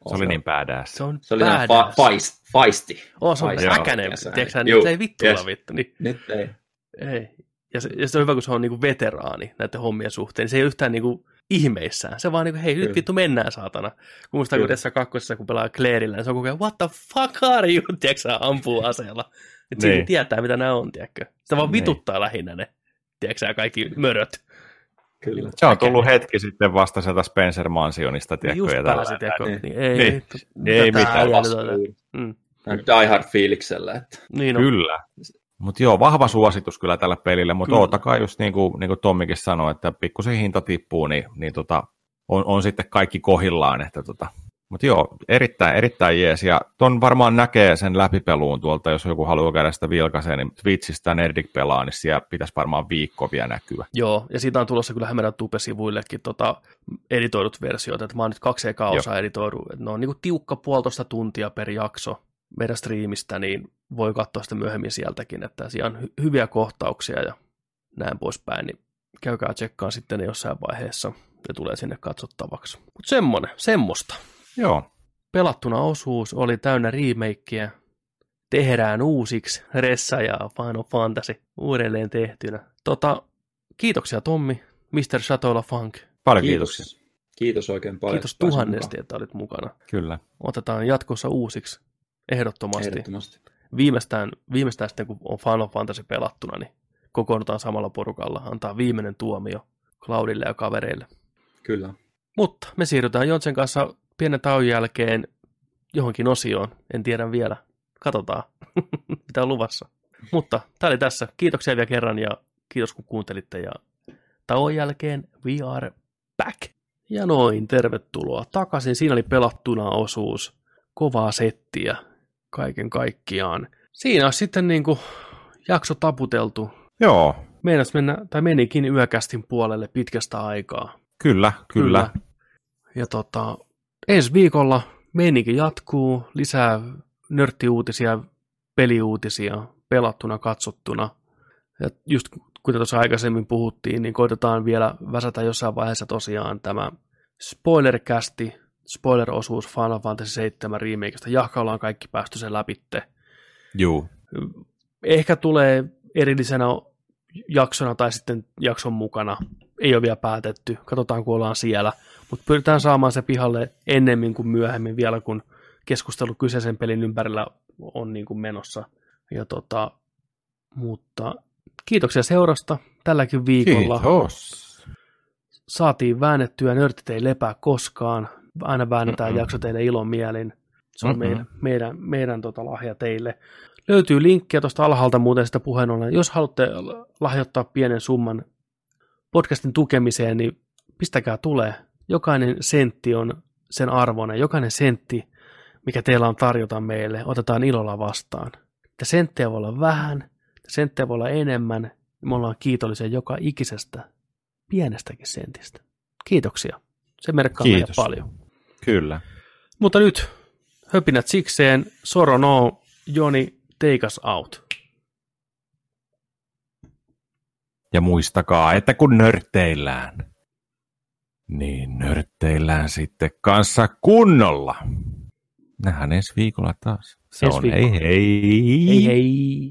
se oli niin badass. Se on Se oli ihan fa- feist, feisti. Oh, se on äkäinen. Tiedätkö niin se ei vittuilla yes. vittu. Niin, Nyt ei. ei. Ja se, ja se on hyvä, kun se on niinku veteraani näiden hommien suhteen. Niin se ei yhtään niinku ihmeissään. Se vaan niinku, hei, nyt vittu mennään, saatana. Kun muistaa, kun tässä kakkosessa, kun pelaa Clairillä, niin se on koko ajan, what the fuck are you? Tiedätkö ampuu aseella. Että Niin. niin. tietää, mitä nämä on, tiedätkö. Sitä vaan Niin. vituttaa lähinnä ne, tiedätkö kaikki möröt. Kyllä. Se on tullut hetki sitten vasta sieltä Spencer Mansionista, tiedätkö? Just ja pääsi, tiedätkö. Niin. Niin, ei, Niin. vittu, Ei mitä mitään. on? Mm. Die Hard fiiliksellä. Että. Niin on. Kyllä. Mutta joo, vahva suositus kyllä tällä pelille, mutta Kyllä. odottakaa just niin kuin, niin kuin Tommikin sanoi, että pikkusen hinta tippuu, niin, niin tota, on, on sitten kaikki kohillaan, että tota, Mutta joo, erittäin, erittäin jees. Ja ton varmaan näkee sen läpipeluun tuolta, jos joku haluaa käydä sitä vilkaiseen, niin Twitchistä Nerdik pelaa, niin siellä pitäisi varmaan viikko vielä näkyä. Joo, ja siitä on tulossa kyllä meidän tube-sivuillekin tota, editoidut versiot, että mä oon nyt kaksi ekaa osaa editoidu, että ne on niin kuin tiukka puolitoista tuntia per jakso meidän striimistä, niin voi katsoa sitä myöhemmin sieltäkin, että siellä on hy- hyviä kohtauksia ja näin poispäin, niin käykää tsekkaan sitten jossain vaiheessa, ne tulee sinne katsottavaksi. Mutta semmonen, semmoista. Joo. Pelattuna osuus oli täynnä remakeä. Tehdään uusiksi Ressa ja Final Fantasy uudelleen tehtynä. Tota, kiitoksia Tommi, Mr. Shatola Funk. Paljon kiitoksia. Kiitos. Kiitos oikein paljon. Kiitos tuhannesti, mukaan. että olit mukana. Kyllä. Otetaan jatkossa uusiksi, ehdottomasti. Ehdottomasti. Viimeistään, viimeistään sitten, kun on Final Fantasy pelattuna, niin kokoonnutaan samalla porukalla, antaa viimeinen tuomio Cloudille ja kavereille. Kyllä. Mutta me siirrytään Jontsen kanssa pienen tauon jälkeen johonkin osioon. En tiedä vielä. Katsotaan, mitä on luvassa. Mutta tämä oli tässä. Kiitoksia vielä kerran ja kiitos kun kuuntelitte. Ja tauon jälkeen we are back. Ja noin, tervetuloa takaisin. Siinä oli pelattuna osuus. Kovaa settiä kaiken kaikkiaan. Siinä on sitten niin kuin jakso taputeltu. Joo, Meinas mennä, tai menikin yökästin puolelle pitkästä aikaa. kyllä, kyllä. kyllä. Ja tota, ensi viikolla meininki jatkuu, lisää nörttiuutisia, peliuutisia, pelattuna, katsottuna. Ja just kuten tuossa aikaisemmin puhuttiin, niin koitetaan vielä väsätä jossain vaiheessa tosiaan tämä spoilerkästi, spoiler-osuus Final Fantasy 7 remakeista. Jahka ollaan kaikki päästy sen läpitte. Juu. Ehkä tulee erillisenä jaksona tai sitten jakson mukana. Ei ole vielä päätetty. Katsotaan, kun ollaan siellä. Mutta pyritään saamaan se pihalle ennemmin kuin myöhemmin vielä, kun keskustelu kyseisen pelin ympärillä on niin kuin menossa. Ja tota, mutta kiitoksia seurasta tälläkin viikolla. Kiitos. Saatiin väännettyä, nörtit ei lepää koskaan. Aina väännetään Mm-mm. jakso teille ilonmielin. Se on Mm-mm. meidän, meidän, meidän tota lahja teille. Löytyy linkkiä tuosta alhaalta muuten sitä puheen ollen. Jos haluatte lahjoittaa pienen summan podcastin tukemiseen, niin pistäkää tulee. Jokainen sentti on sen arvoinen. Jokainen sentti, mikä teillä on tarjota meille, otetaan ilolla vastaan. Että senttejä voi olla vähän, senttejä voi olla enemmän. Me ollaan kiitollisia joka ikisestä pienestäkin sentistä. Kiitoksia. Se merkkaa meille paljon. Kyllä. Mutta nyt höpinät sikseen. Soro no, Joni, take us out. Ja muistakaa, että kun nörtteillään, niin nörtteillään sitten kanssa kunnolla. Nähdään ensi viikolla taas. Se Ensi on viikolla. ei hei. Hei hei!